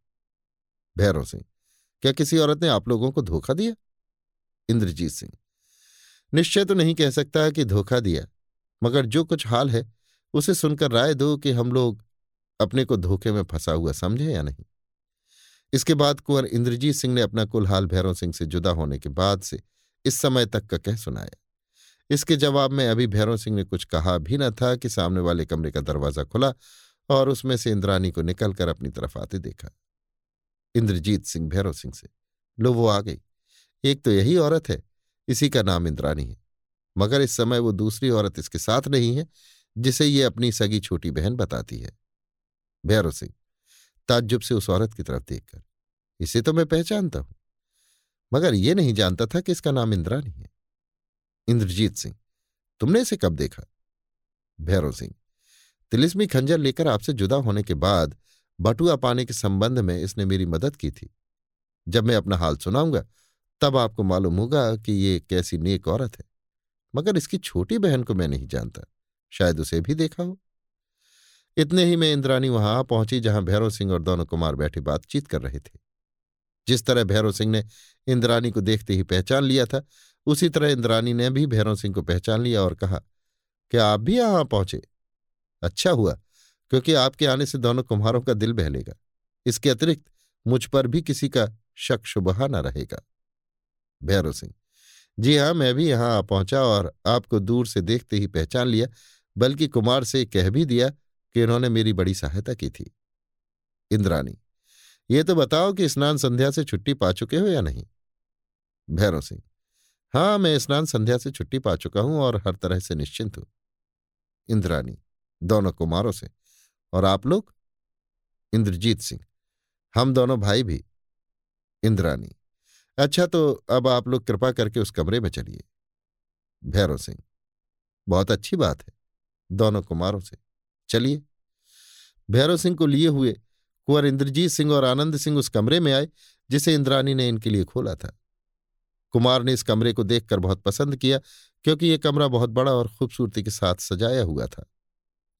भैरव सिंह, क्या किसी औरत ने आप लोगों को धोखा दिया? इंद्रजीत सिंह, निश्चय तो नहीं कह सकता कि धोखा दिया, मगर जो कुछ हाल है, उसे सुनकर राय दो कि हम लोग अपने को धोखे में फंसा हुआ समझे या नहीं। इसके बाद कुंवर इंद्रजीत सिंह ने अपना कुल हाल भैरव सिंह से जुदा होने के बाद से इस समय तक का कह सुनाया। इसके जवाब में अभी भैरव सिंह ने कुछ कहा भी न था कि सामने वाले कमरे का दरवाज़ा खुला और उसमें से इंद्रानी को निकलकर अपनी तरफ़ आते देखा। इंद्रजीत सिंह भैरव सिंह से, लो, वो आ गई। एक तो यही औरत है, इसी का नाम इंद्रानी है। मगर इस समय वो दूसरी औरत इसके साथ नहीं है, जिसे ये अपनी सगी छोटी बहन बताती है। भैरव सिंह ताज्जुब से उस औरत की तरफ़ देखकर। इसे तो मैं पहचानता हूँ, मगर यह नहीं जानता था कि इसका नाम इंद्रानी है। इंद्रजीत सिंह, तुमने इसे कब देखा? भैरव सिंह, तिलिस्मी खंजर लेकर आपसे जुदा होने के बाद बटुआ पाने के संबंध में इसने मेरी मदद की थी। जब मैं अपना हाल सुनाऊँगा, तब आपको मालूम होगा कि ये कैसी नेक औरत है, मगर इसकी छोटी बहन को मैं नहीं जानता, शायद उसे भी देखा हो। इतने ही में इंद्रानी वहाँ आ पहुँची जहाँ भैरव सिंह और दोनों कुमार बैठे बातचीत कर रहे थे। जिस तरह भैरव सिंह ने इंद्रानी को देखते ही पहचान लिया था, उसी तरह इंद्रानी ने भी भैरव सिंह को पहचान लिया और कहा, क्या आप भी यहाँ पहुँचे? अच्छा हुआ, क्योंकि आपके आने से दोनों कुम्हारों का दिल बहलेगा। इसके अतिरिक्त मुझ पर भी किसी का शक शुबहा न रहेगा। भैरव सिंह, जी हाँ, मैं भी यहाँ आ पहुँचा और आपको दूर से देखते ही पहचान लिया, बल्कि कुमार से कह भी दिया कि इन्होंने मेरी बड़ी सहायता की थी। इंद्रानी ये तो बताओ कि स्नान संध्या से छुट्टी पा चुके हो या नहीं? भैरव सिंह हाँ मैं स्नान संध्या से छुट्टी पा चुका हूँ और हर तरह से निश्चिंत हूँ। इंद्रानी दोनों कुमारों से, और आप लोग? इंद्रजीत सिंह, हम दोनों भाई भी। इंद्रानी अच्छा तो अब आप लोग कृपा करके उस कमरे में चलिए। भैरव सिंह, बहुत अच्छी बात है, दोनों कुमारों से। चलिए। भैरव सिंह को लिए हुए कुंवर इंद्रजीत सिंह और आनंद सिंह उस कमरे में आए, जिसे इंद्रानी ने इनके लिए खोला था। कुमार ने इस कमरे को देखकर बहुत पसंद किया, क्योंकि यह कमरा बहुत बड़ा और खूबसूरती के साथ सजाया हुआ था।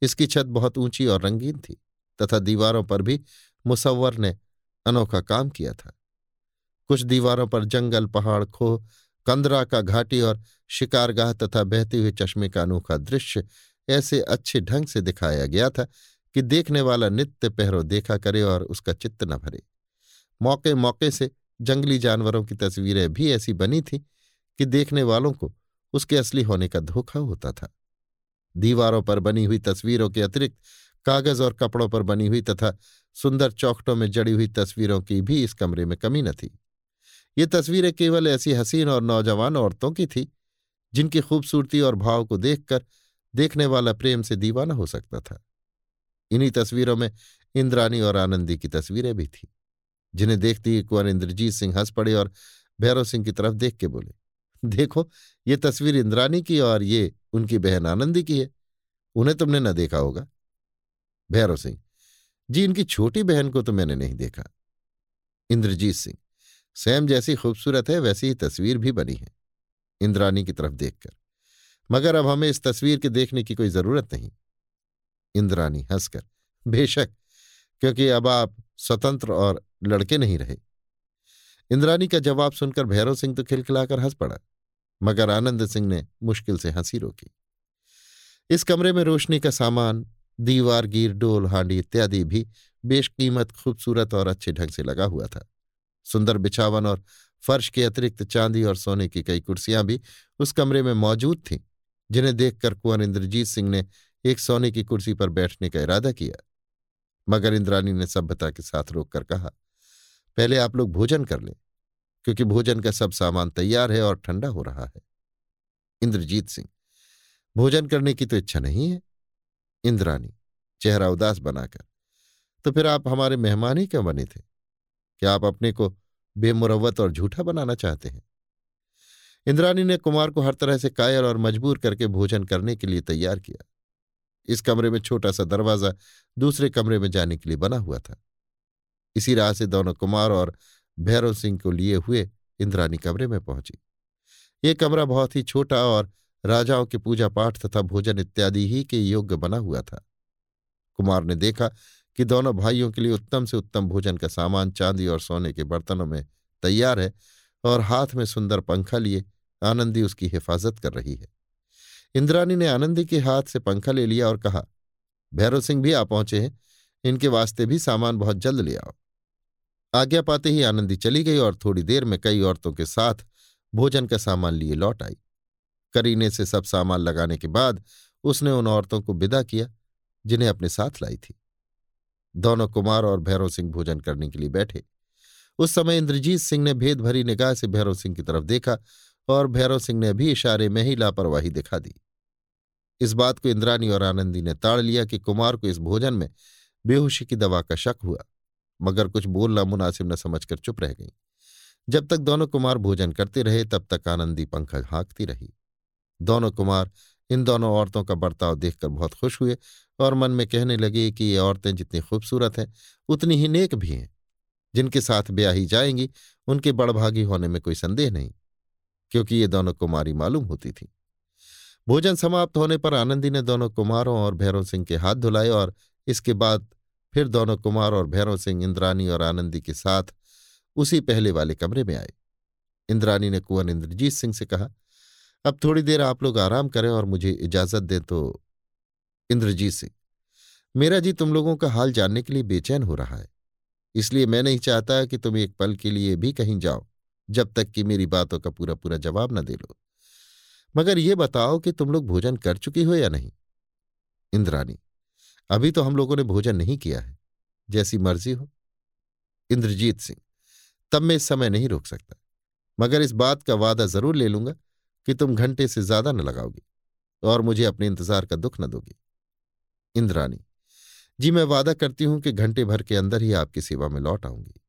इसकी छत बहुत ऊँची और रंगीन थी, तथा दीवारों पर भी मुसव्वर ने अनोखा काम किया था। कुछ दीवारों पर जंगल, पहाड़, खोह, कंदरा का घाटी और शिकारगाह तथा बहते हुए चश्मे का अनोखा दृश्य ऐसे अच्छे ढंग से दिखाया गया था कि देखने वाला नित्य पहरो देखा करे और उसका चित्त न भरे। मौके मौके से जंगली जानवरों की तस्वीरें भी ऐसी बनी थीं कि देखने वालों को उसके असली होने का धोखा होता था। दीवारों पर बनी हुई तस्वीरों के अतिरिक्त कागज़ और कपड़ों पर बनी हुई तथा सुंदर चौखटों में जड़ी हुई तस्वीरों की भी इस कमरे में कमी न थी। ये तस्वीरें केवल ऐसी हसीन और नौजवान औरतों की थी जिनकी खूबसूरती और भाव को देखकर देखने वाला प्रेम से दीवाना हो सकता था। इन्हीं तस्वीरों में इंद्रानी और आनंदी की तस्वीरें भी थीं, जिन्हें देखते ही कुंवर इंद्रजीत सिंह हंस पड़े और भैरव सिंह की तरफ़ देख के बोले, देखो, ये तस्वीर इंद्रानी की और ये उनकी बहन आनंदी की है, उन्हें तुमने न देखा होगा। भैरव सिंह, जी, इनकी छोटी बहन को तो मैंने नहीं देखा। इंद्रजीत सिंह, सैम जैसी खूबसूरत है, वैसी ही तस्वीर भी बनी है। इंद्रानी की तरफ़ देखकर मगर अब हमें इस तस्वीर के देखने की कोई ज़रूरत नहीं। इंद्रानी हंसकर, बेशक, क्योंकि अब आप स्वतंत्र और लड़के नहीं रहे। इंद्रानी का जवाब सुनकर भैरव सिंह तो खिलखिलाकर हंस पड़ा, मगर आनंद सिंह ने मुश्किल से हँसी रोकी। इस कमरे में रोशनी का सामान, दीवार, गिर, डोल, हांडी इत्यादि भी बेशकीमत खूबसूरत और अच्छे ढंग से लगा हुआ था। सुंदर बिछावन और फर्श के अतिरिक्त चांदी और सोने की कई कुर्सियाँ भी उस कमरे में मौजूद थीं। जिन्हें देखकर कुंवर इंद्रजीत सिंह ने एक सोने की कुर्सी पर बैठने का इरादा किया। मगर इंद्रानी ने सभ्यता के साथ रोककर कहा, पहले आप लोग भोजन कर लें, क्योंकि भोजन का सब सामान तैयार है और ठंडा हो रहा है। इंद्रजीत सिंह, भोजन करने की तो इच्छा नहीं है? इंद्रानी चेहरा उदास बनाकर तो फिर आप हमारे मेहमान ही क्यों बने थे? क्या आप अपने को बेमुरवत और झूठा बनाना चाहते हैं? इंद्रानी ने कुमार को हर तरह से कायल और मजबूर करके भोजन करने के लिए तैयार किया। इस कमरे में छोटा सा दरवाज़ा दूसरे कमरे में जाने के लिए बना हुआ था। इसी राह से दोनों कुमार और भैरव सिंह को लिए हुए इंद्रानी कमरे में पहुँची। ये कमरा बहुत ही छोटा और राजाओं के पूजा पाठ तथा भोजन इत्यादि ही के योग्य बना हुआ था। कुमार ने देखा कि दोनों भाइयों के लिए उत्तम से उत्तम भोजन का सामान, चांदी और सोने के बर्तनों में तैयार है और हाथ में सुंदर पंखा लिए आनंदी उसकी हिफाजत कर रही है। इंद्रानी ने आनंदी के हाथ से पंखा ले लिया और कहा, भैरव सिंह भी आ पहुँचे हैं। इनके वास्ते भी सामान बहुत जल्द ले आओ। आज्ञा पाते ही आनंदी चली गई और थोड़ी देर में कई औरतों के साथ भोजन का सामान लिए लौट आई। करीने से सब सामान लगाने के बाद उसने उन औरतों को विदा किया, जिन्हें अपने साथ लाई थी। दोनों कुमार और भैरव सिंह भोजन करने के लिए बैठे। उस समय इंद्रजीत सिंह ने भेद भरी निगाह से भैरव सिंह की तरफ़ देखा और भैरव सिंह ने भी इशारे में ही लापरवाही दिखा दी। इस बात को इंद्रानी और आनंदी ने ताड़ लिया कि कुमार को इस भोजन में बेहोशी की दवा का शक हुआ, मगर कुछ बोलना मुनासिब न समझकर चुप रह गई। जब तक दोनों कुमार भोजन करते रहे, तब तक आनंदी पंखा हाँकती रही। दोनों कुमार इन दोनों औरतों का बर्ताव देखकर बहुत खुश हुए और मन में कहने लगे कि ये औरतें जितनी खूबसूरत हैं, उतनी ही नेक भी हैं। जिनके साथ ब्याही जाएँगी, उनके बड़भागी होने में कोई संदेह नहीं। क्योंकि ये दोनों कुमारी मालूम होती थी। भोजन समाप्त होने पर आनंदी ने दोनों कुमारों और भैरव सिंह के हाथ धुलाए और इसके बाद फिर दोनों कुमार और भैरव सिंह, इंद्रानी और आनंदी के साथ उसी पहले वाले कमरे में आए। इंद्रानी ने कुंवर इंद्रजीत सिंह से कहा, अब थोड़ी देर आप लोग आराम करें और मुझे इजाज़त दें तो इंद्रजीत सिंह, मेरा जी तुम लोगों का हाल जानने के लिए बेचैन हो रहा है। इसलिए मैं नहीं चाहता कि तुम एक पल के लिए भी कहीं जाओ। जब तक कि मेरी बातों का पूरा पूरा जवाब न दे लो। मगर ये बताओ कि तुम लोग भोजन कर चुकी हो या नहीं? इंद्रानी अभी तो हम लोगों ने भोजन नहीं किया है, जैसी मर्ज़ी हो। इंद्रजीत सिंह, तब मैं इस समय नहीं रोक सकता, मगर इस बात का वादा ज़रूर ले लूँगा कि तुम घंटे से ज़्यादा न लगाओगी और मुझे अपने इंतज़ार का दुख न दोगी। इंद्रानी जी मैं वादा करती हूँ कि घंटे भर के अंदर ही आपकी सेवा में लौट आऊँगी।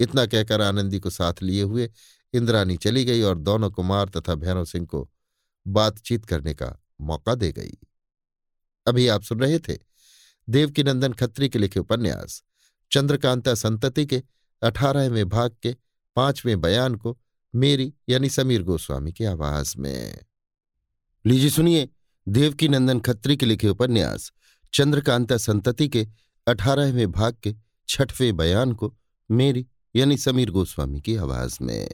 इतना कहकर आनंदी को साथ लिए हुए इंद्रानी चली गई और दोनों कुमार तथा भैरव सिंह को बातचीत करने का मौका दे गई। अभी आप सुन रहे थे देवकीनंदन खत्री के लिखे उपन्यास, चंद्रकांता संतति के अठारहवें भाग के पाँचवें बयान को मेरी यानी समीर गोस्वामी की आवाज़ में। लीजिए सुनिए देवकीनंदन खत्री के लिखे उपन्यास, चंद्रकांता संतति के अठारहवें भाग के छठवें बयान को मेरी यानी समीर गोस्वामी की आवाज़ में।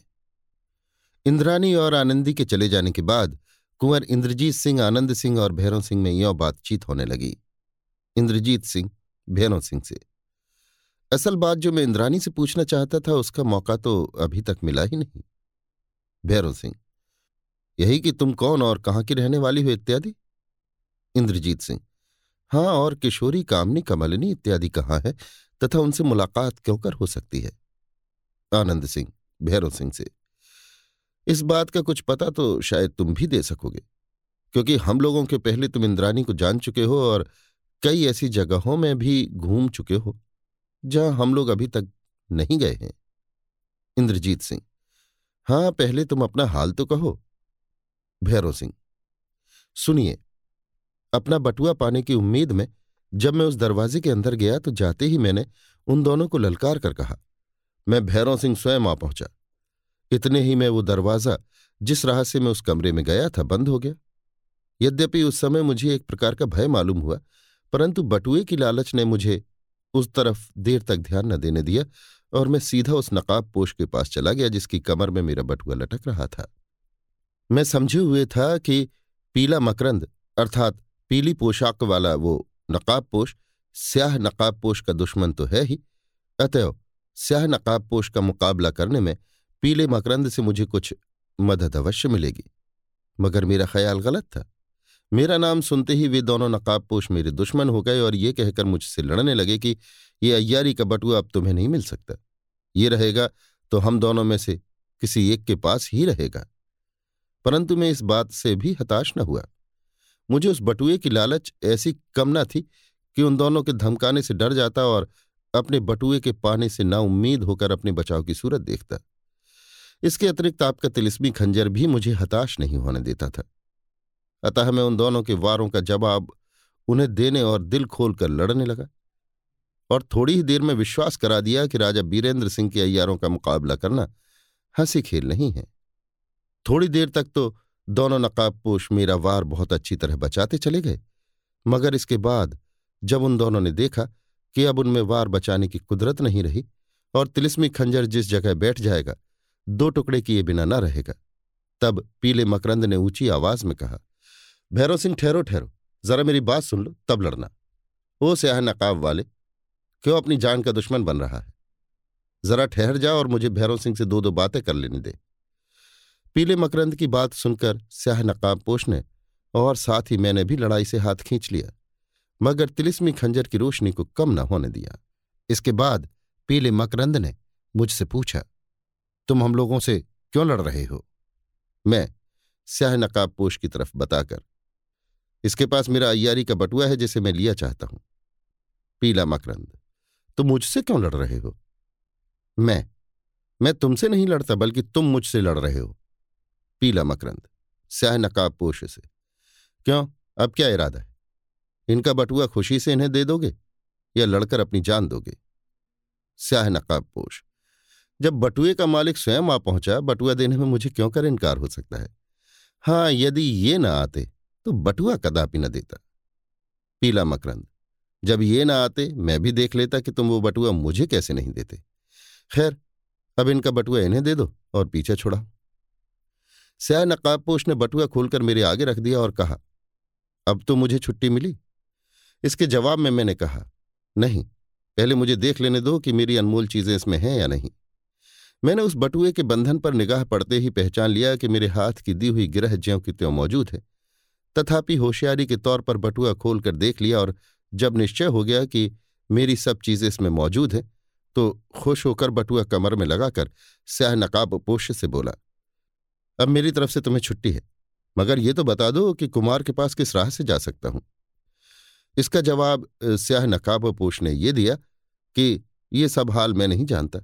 इंद्रानी और आनंदी के चले जाने के बाद कुंवर इंद्रजीत सिंह, आनंद सिंह और भैरव सिंह में यों बातचीत होने लगी। इंद्रजीत सिंह, भैरव सिंह से। असल बात जो मैं इंद्रानी से पूछना चाहता था, उसका मौका तो अभी तक मिला ही नहीं। भैरव सिंह, यही कि तुम कौन और कहाँ की रहने वाली हो इत्यादि? इंद्रजीत सिंह हाँ और किशोरी, कामनी, कमलिनी इत्यादि कहाँ है, तथा उनसे मुलाकात क्यों कर हो सकती है? आनंद सिंह भैरव सिंह से। इस बात का कुछ पता तो शायद तुम भी दे सकोगे, क्योंकि हम लोगों के पहले तुम इंद्रानी को जान चुके हो और कई ऐसी जगहों में भी घूम चुके हो, जहाँ हम लोग अभी तक नहीं गए हैं। इंद्रजीत सिंह, हाँ, पहले तुम अपना हाल तो कहो। भैरव सिंह, सुनिए, अपना बटुआ पाने की उम्मीद में जब मैं उस दरवाजे के अंदर गया तो जाते ही मैंने उन दोनों को ललकार कर कहा मैं भैरव सिंह स्वयं आ पहुँचा। इतने ही में वो दरवाज़ा, जिस राह से मैं उस कमरे में गया था, बंद हो गया। यद्यपि उस समय मुझे एक प्रकार का भय मालूम हुआ, परंतु बटुए की लालच ने मुझे उस तरफ़ देर तक ध्यान न देने दिया और मैं सीधा उस नकाब पोश के पास चला गया, जिसकी कमर में मेरा बटुआ लटक रहा था। मैं समझे हुए था कि पीला मकरंद, अर्थात पीली पोशाक वाला वो नकाब पोश, स्याह नकाब पोश का दुश्मन तो है ही। अतएव स्याह नकाब पोश का मुकाबला करने में पीले मकरंद से मुझे कुछ मदद अवश्य मिलेगी। मगर मेरा ख्याल गलत था। मेरा नाम सुनते ही वे दोनों नकाबपोश मेरे दुश्मन हो गए और ये कहकर मुझसे लड़ने लगे कि ये अय्यारी का बटुआ अब तुम्हें नहीं मिल सकता। ये रहेगा तो हम दोनों में से किसी एक के पास ही रहेगा। परंतु मैं इस बात से भी हताश न हुआ। मुझे उस बटुए की लालच ऐसी कम न थी कि उन दोनों के धमकाने से डर जाता और अपने बटुए के पाने से नाउम्मीद होकर अपने बचाव की सूरत देखता। इसके अतिरिक्त आपका तिलिस्मी खंजर भी मुझे हताश नहीं होने देता था। अतः मैं उन दोनों के वारों का जवाब उन्हें देने और दिल खोलकर लड़ने लगा और थोड़ी ही देर में विश्वास करा दिया कि राजा बीरेंद्र सिंह के अयारों का मुकाबला करना हँसी खेल नहीं है। थोड़ी देर तक तो दोनों नकाबपोश मेरा वार बहुत अच्छी तरह बचाते चले गए, मगर इसके बाद जब उन दोनों ने देखा कि अब उनमें वार बचाने की कुदरत नहीं रही और तिलिस्मी खंजर जिस जगह बैठ जाएगा, दो टुकड़े किए बिना न रहेगा। तब पीले मकरंद ने ऊँची आवाज़ में कहा, भैरव सिंह, ठहरो ठहरो। जरा मेरी बात सुन लो, तब लड़ना। ओ स्याह नकाब वाले, क्यों अपनी जान का दुश्मन बन रहा है? जरा ठहर जा और मुझे भैरव सिंह से दो दो बातें कर लेने दे। पीले मकरंद की बात सुनकर स्याह नकाब पोष ने, और साथ ही मैंने भी लड़ाई से हाथ खींच लिया। मगर तिलिस्मी खंजर की रोशनी को कम न होने दिया। इसके बाद पीले मकरंद ने मुझसे पूछा, तुम हम लोगों से क्यों लड़ रहे हो? मैं स्याह नकाब पोश की तरफ़ बताकर, इसके पास मेरा अयारी का बटुआ है जिसे मैं लिया चाहता हूँ। पीला मकरंद, तुम मुझसे क्यों लड़ रहे हो? मैं मैं तुमसे नहीं लड़ता, बल्कि तुम मुझसे लड़ रहे हो। पीला मकरंद स्याह नकाब पोश से, क्यों? अब क्या इरादा है? इनका बटुआ खुशी से इन्हें दे दोगे या लड़कर अपनी जान दोगे? स्याह नकाब पोश। जब बटुए का मालिक स्वयं आ पहुँचा, बटुआ देने में मुझे क्यों कर इनकार हो सकता है? हाँ यदि ये ना आते तो बटुआ कदापि न देता। पीला मकरंद, जब ये ना आते, मैं भी देख लेता कि तुम वो बटुआ मुझे कैसे नहीं देते। खैर, अब इनका बटुआ इन्हें दे दो और पीछे छोड़ाओ। स्याह नकाबपोश ने बटुआ खोलकर मेरे आगे रख दिया और कहा, अब तो मुझे छुट्टी मिली इसके जवाब में मैंने कहा, नहीं, पहले मुझे देख लेने दो कि मेरी अनमोल चीज़ें इसमें हैं या नहीं। मैंने उस बटुए के बंधन पर निगाह पड़ते ही पहचान लिया कि मेरे हाथ की दी हुई गिरह ज्यों की त्यों मौजूद है। तथापि होशियारी के तौर पर बटुआ खोलकर देख लिया और जब निश्चय हो गया कि मेरी सब चीज़ें इसमें मौजूद हैं तो खुश होकर बटुआ कमर में लगाकर स्याह नकाब पोष से बोला, अब मेरी तरफ़ से तुम्हें छुट्टी है, मगर ये तो बता दो कि कुमार के पास किस राह से जा सकता हूँ। इसका जवाब स्याह नकाब पोष ने यह दिया कि ये सब हाल मैं नहीं जानता,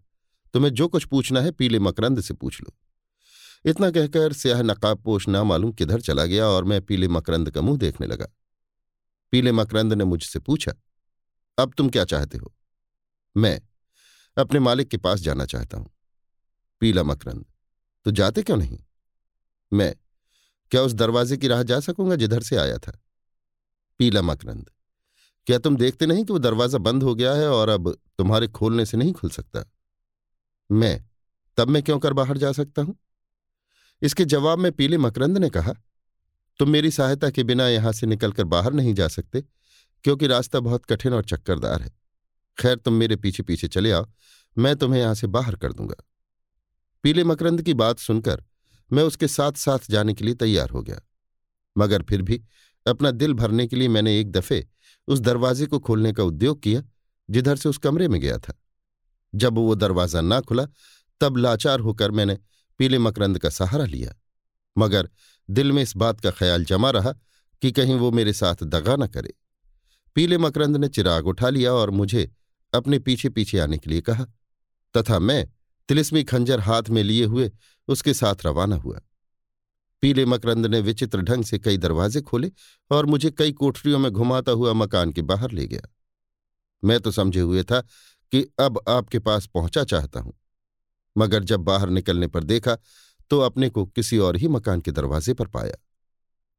तुम्हें जो कुछ पूछना है पीले मकरंद से पूछ लो। इतना कहकर स्याह नकाब पोष ना मालूम किधर चला गया और मैं पीले मकरंद का मुँह देखने लगा। पीले मकरंद ने मुझसे पूछा, अब तुम क्या चाहते हो? मैं अपने मालिक के पास जाना चाहता हूँ। पीला मकरंद तो जाते क्यों नहीं? मैं, क्या उस दरवाजे की राह जा सकूँगा जिधर से आया था? पीला मकरंद क्या तुम देखते नहीं कि वो दरवाज़ा बंद हो गया है और अब तुम्हारे खोलने से नहीं खुल सकता? मैं, तब मैं क्यों कर बाहर जा सकता हूँ? इसके जवाब में पीले मकरंद ने कहा, तुम मेरी सहायता के बिना यहाँ से निकलकर बाहर नहीं जा सकते, क्योंकि रास्ता बहुत कठिन और चक्करदार है। खैर, तुम मेरे पीछे पीछे चले आओ, मैं तुम्हें यहाँ से बाहर कर दूँगा। पीले मकरंद की बात सुनकर मैं उसके साथ साथ जाने के लिए तैयार हो गया। मगर फिर भी अपना दिल भरने के लिए मैंने एक दफे उस दरवाजे को खोलने का उद्योग किया, जिधर से उस कमरे में गया था। जब वो दरवाज़ा ना खुला, तब लाचार होकर मैंने पीले मकरंद का सहारा लिया। मगर दिल में इस बात का ख्याल जमा रहा कि कहीं वो मेरे साथ दगा न करे। पीले मकरंद ने चिराग उठा लिया और मुझे अपने पीछे पीछे आने के लिए कहा, तथा मैं तिलिस्मी खंजर हाथ में लिए हुए उसके साथ रवाना हुआ। पीले मकरंद ने विचित्र ढंग से कई दरवाजे खोले और मुझे कई कोठरियों में घुमाता हुआ मकान के बाहर ले गया। मैं तो समझे हुए था कि अब आपके पास पहुँचा चाहता हूँ, मगर जब बाहर निकलने पर देखा तो अपने को किसी और ही मकान के दरवाजे पर पाया।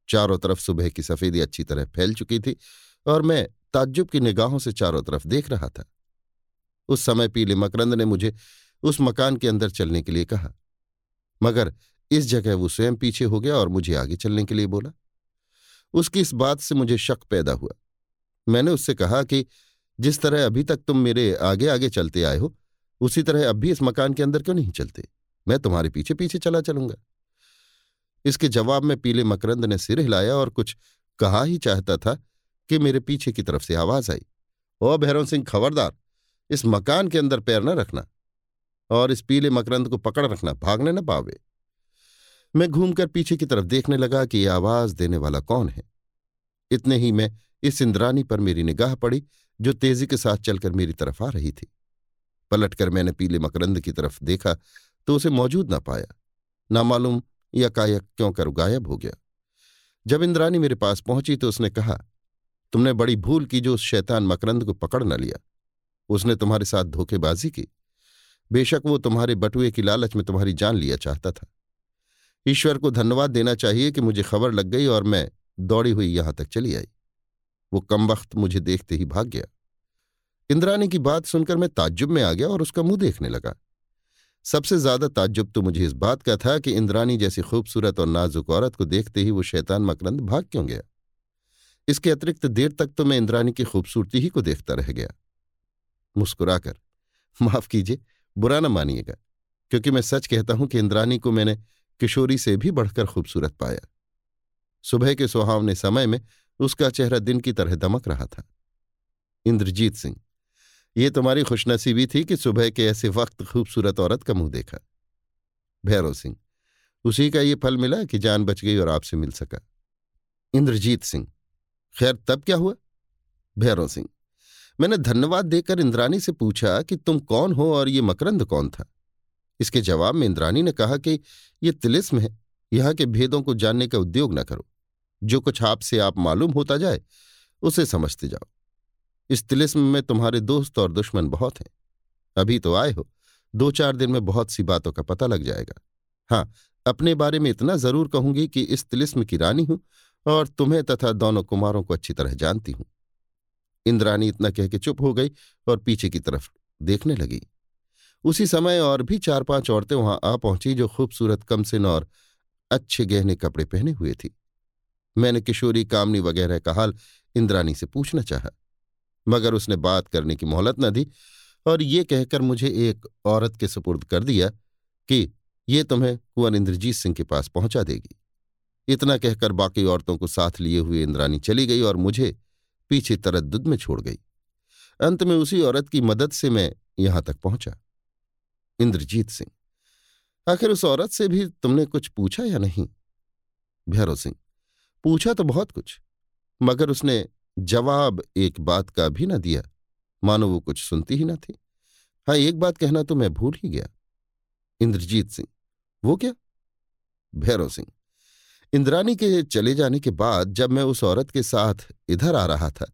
चारों तरफ़ सुबह की सफेदी अच्छी तरह फैल चुकी थी और मैं ताज्जुब की निगाहों से चारों तरफ़ देख रहा था। उस समय पीले मकरंद ने मुझे उस मकान के अंदर चलने के लिए कहा, मगर इस जगह वो स्वयं पीछे हो गया और मुझे आगे चलने के लिए बोला। उसकी इस बात से मुझे शक पैदा हुआ। मैंने उससे कहा कि, जिस तरह अभी तक तुम मेरे आगे आगे चलते आए हो, उसी तरह अब भी इस मकान के अंदर क्यों नहीं चलते? मैं तुम्हारे पीछे पीछे चला चलूँगा। इसके जवाब में पीले मकरंद ने सिर हिलाया और कुछ कहा ही चाहता था कि मेरे पीछे की तरफ़ से आवाज़ आई। ओ भैरव सिंह, खबरदार, इस मकान के अंदर पैर न रखना और इस पीले मकरंद को पकड़ रखना, भागने न पावे। मैं घूमकर पीछे की तरफ़ देखने लगा कि यह आवाज़ देने वाला कौन है। इतने ही मैं इस इंद्रानी पर मेरी निगाह पड़ी, जो तेज़ी के साथ चलकर मेरी तरफ़ आ रही थी। पलटकर मैंने पीले मकरंद की तरफ़ देखा तो उसे मौजूद ना पाया। नामालूम कायक क्यों कर गायब हो गया। जब इंद्रानी मेरे पास पहुँची तो उसने कहा, तुमने बड़ी भूल की जो उस शैतान मकरंद को पकड़ न लिया। उसने तुम्हारे साथ धोखेबाजी की। बेशक वो तुम्हारे बटुए की लालच में तुम्हारी जान लिया चाहता था। ईश्वर को धन्यवाद देना चाहिए कि मुझे खबर लग गई और मैं दौड़ी हुई यहाँ तक चली आई। वो कम वक्त मुझे देखते ही भाग गया। इंद्रानी की बात सुनकर मैं ताज्जुब में आ गया और उसका मुँह देखने लगा। सबसे ज़्यादा ताज्जुब तो मुझे इस बात का था कि इंद्रानी जैसी खूबसूरत और नाजुक औरत को देखते ही वो शैतान मकरंद भाग क्यों गया। इसके अतिरिक्त देर तक तो मैं इंद्रानी की खूबसूरती ही को देखता रह गया। मुस्कुराकर, माफ़ कीजिए, बुरा न मानिएगा, क्योंकि मैं सच कहता हूँ कि इंद्रानी को मैंने किशोरी से भी बढ़कर खूबसूरत पाया। सुबह के सुहावने समय में उसका चेहरा दिन की तरह दमक रहा था। इंद्रजीत सिंह, ये तुम्हारी खुशनसीबी थी कि सुबह के ऐसे वक्त खूबसूरत औरत का मुँह देखा। भैरव सिंह, उसी का ये फल मिला कि जान बच गई और आपसे मिल सका। इंद्रजीत सिंह, खैर तब क्या हुआ? भैरव सिंह, मैंने धन्यवाद देकर इंद्रानी से पूछा कि तुम कौन हो और ये मकरंद कौन था? इसके जवाब में इंद्रानी ने कहा कि ये तिलिस्म है, यहाँ के भेदों को जानने का उद्योग न करो। जो कुछ आपसे आप मालूम होता जाए, उसे समझते जाओ। इस तिलिस्म में तुम्हारे दोस्त और दुश्मन बहुत हैं। अभी तो आए हो दो चार दिन में बहुत सी बातों का पता लग जाएगा। हाँ अपने बारे में इतना ज़रूर कहूँगी कि इस तिलिस्म की रानी हूँ और तुम्हें तथा दोनों कुमारों को अच्छी तरह जानती हूँ। इंद्रानी इतना कह के चुप हो गई और पीछे की तरफ़ देखने लगी। उसी समय और भी चार पाँच औरतें वहाँ आ पहुँची जो खूबसूरत कमसिन और अच्छे गहने कपड़े पहने हुए थी। मैंने किशोरी, कामनी वगैरह का हाल इंद्रानी से पूछना चाहा, मगर उसने बात करने की मोहलत न दी और ये कहकर मुझे एक औरत के सुपुर्द कर दिया कि ये तुम्हें कुंवर इंद्रजीत सिंह के पास पहुँचा देगी। इतना कहकर बाकी औरतों को साथ लिए हुए इंद्रानी चली गई और मुझे पीछे तरद्दुद में छोड़ गई। अंत में उसी औरत की मदद से मैं यहाँ तक पहुँचा। इंद्रजीत सिंह। आखिर उस औरत से भी तुमने कुछ पूछा या नहीं? भैरव सिंह, पूछा तो बहुत कुछ, मगर उसने जवाब एक बात का भी न दिया। मानो वो कुछ सुनती ही ना थी। हाँ एक बात कहना तो मैं भूल ही गया। इंद्रजीत सिंह, वो क्या? भैरव सिंह इंद्रानी के चले जाने के बाद जब मैं उस औरत के साथ इधर आ रहा था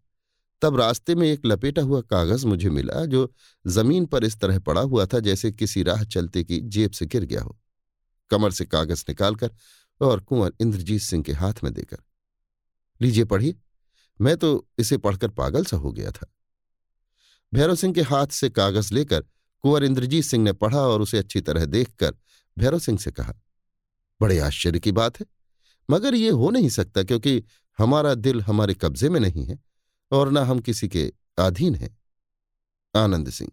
तब रास्ते में एक लपेटा हुआ कागज़ मुझे मिला, जो ज़मीन पर इस तरह पड़ा हुआ था जैसे किसी राह चलते की जेब से गिर गया हो। कमर से कागज़ निकालकर और कुंवर इंद्रजीत सिंह के हाथ में देकर, लीजिए पढ़िए, मैं तो इसे पढ़कर पागल सा हो गया था। भैरव सिंह के हाथ से कागज़ लेकर कुंवर इंद्रजीत सिंह ने पढ़ा और उसे अच्छी तरह देखकर भैरव सिंह से कहा, बड़े आश्चर्य की बात है, मगर ये हो नहीं सकता क्योंकि हमारा दिल हमारे कब्जे में नहीं है। और न हम किसी के अधीन हैं। आनंद सिंह,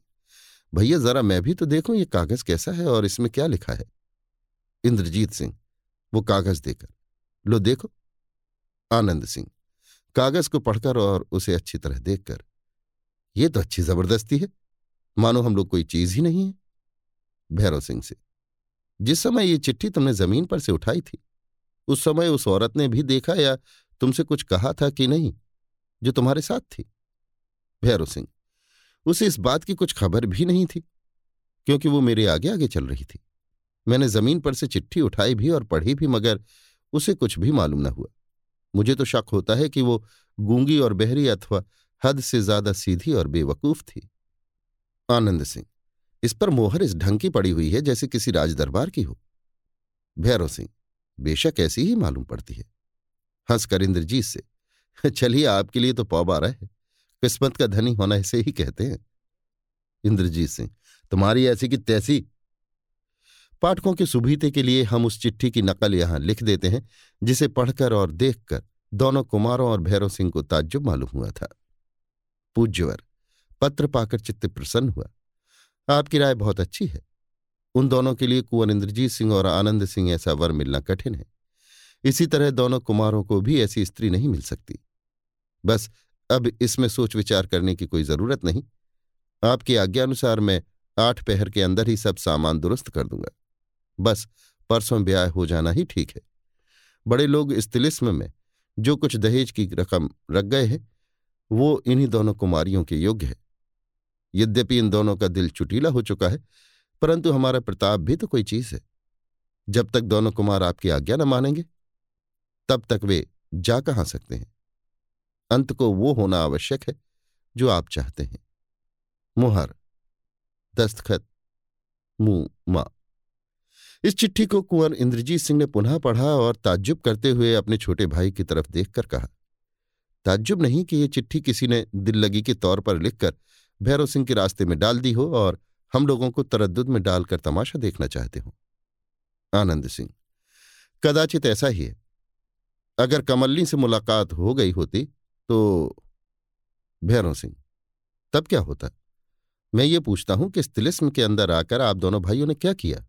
भैया जरा मैं भी तो देखूँ ये कागज़ कैसा है और इसमें क्या लिखा है? इंद्रजीत सिंह, वो कागज़ देकर, लो देखो। आनंद सिंह, कागज़ को पढ़कर और उसे अच्छी तरह देखकर, ये तो अच्छी ज़बरदस्ती है, मानो हम लोग कोई चीज़ ही नहीं है। भैरव सिंह से, जिस समय ये चिट्ठी तुमने ज़मीन पर से उठाई थी, उस समय उस औरत ने भी देखा या तुमसे कुछ कहा था कि नहीं? जो तुम्हारे साथ थी। भैरव सिंह, उसे इस बात की कुछ खबर भी नहीं थी, क्योंकि वो मेरे आगे आगे चल रही थी। मैंने ज़मीन पर से चिट्ठी उठाई भी और पढ़ी भी, मगर उसे कुछ भी मालूम न हुआ। मुझे तो शक होता है कि वो गूँगी और बहरी अथवा हद से ज़्यादा सीधी और बेवकूफ़ थी। आनंद सिंह, इस पर मोहर इस ढंग की पड़ी हुई है जैसे किसी राजदरबार की हो। भैरव सिंह, बेशक ऐसी ही मालूम पड़ती है। हंसकर इंद्रजीत से चलिए, आपके लिए तो पौबारा है। किस्मत का धनी होना ऐसे ही कहते हैं। इंद्रजीत सिंह, तुम्हारी ऐसी की तैसी। पाठकों के सुभीते के लिए हम उस चिट्ठी की नकल यहाँ लिख देते हैं, जिसे पढ़कर और देखकर दोनों कुमारों और भैरव सिंह को ताज्जुब मालूम हुआ था। पूज्यवर, पत्र पाकर चित्त प्रसन्न हुआ। आपकी राय बहुत अच्छी है। उन दोनों के लिए कुंवर इंद्रजीत सिंह और आनंद सिंह ऐसा वर मिलना कठिन है। इसी तरह दोनों कुमारों को भी ऐसी स्त्री नहीं मिल सकती। बस, अब इसमें सोच विचार करने की कोई ज़रूरत नहीं। आपकी आज्ञानुसार मैं आठ पहर के अंदर ही सब सामान दुरुस्त कर दूँगा। बस, परसों ब्याह हो जाना ही ठीक है। बड़े लोग इस तिलिस्म में, जो कुछ दहेज की रकम रख गए हैं, वो इन्हीं दोनों कुमारियों के योग्य है। यद्यपि इन दोनों का दिल चुटीला हो चुका है, परंतु हमारा प्रताप भी तो कोई चीज़ है। जब तक दोनों कुमार आपकी आज्ञा न मानेंगे, तब तक वे जा कहाँ सकते हैं? अंत को वो होना आवश्यक है, जो आप चाहते हैं। मुहर, दस्तखत, मुँह, माँ। इस चिट्ठी को कुंवर इंद्रजीत सिंह ने पुनः पढ़ा और ताज्जुब करते हुए अपने छोटे भाई की तरफ़ देखकर कहा, ताज्जुब नहीं कि यह चिट्ठी किसी ने दिल लगी के तौर पर लिखकर भैरव सिंह के रास्ते में डाल दी हो और हम लोगों को तरद्दुद में डालकर तमाशा देखना चाहते हो? आनंद सिंह, कदाचित ऐसा ही है। अगर कमल्ली से मुलाकात हो गई होती तो भैरव सिंह, तब क्या होता मैं ये पूछता हूँ कि इस तिलिस्म के अंदर आकर आप दोनों भाइयों ने क्या किया?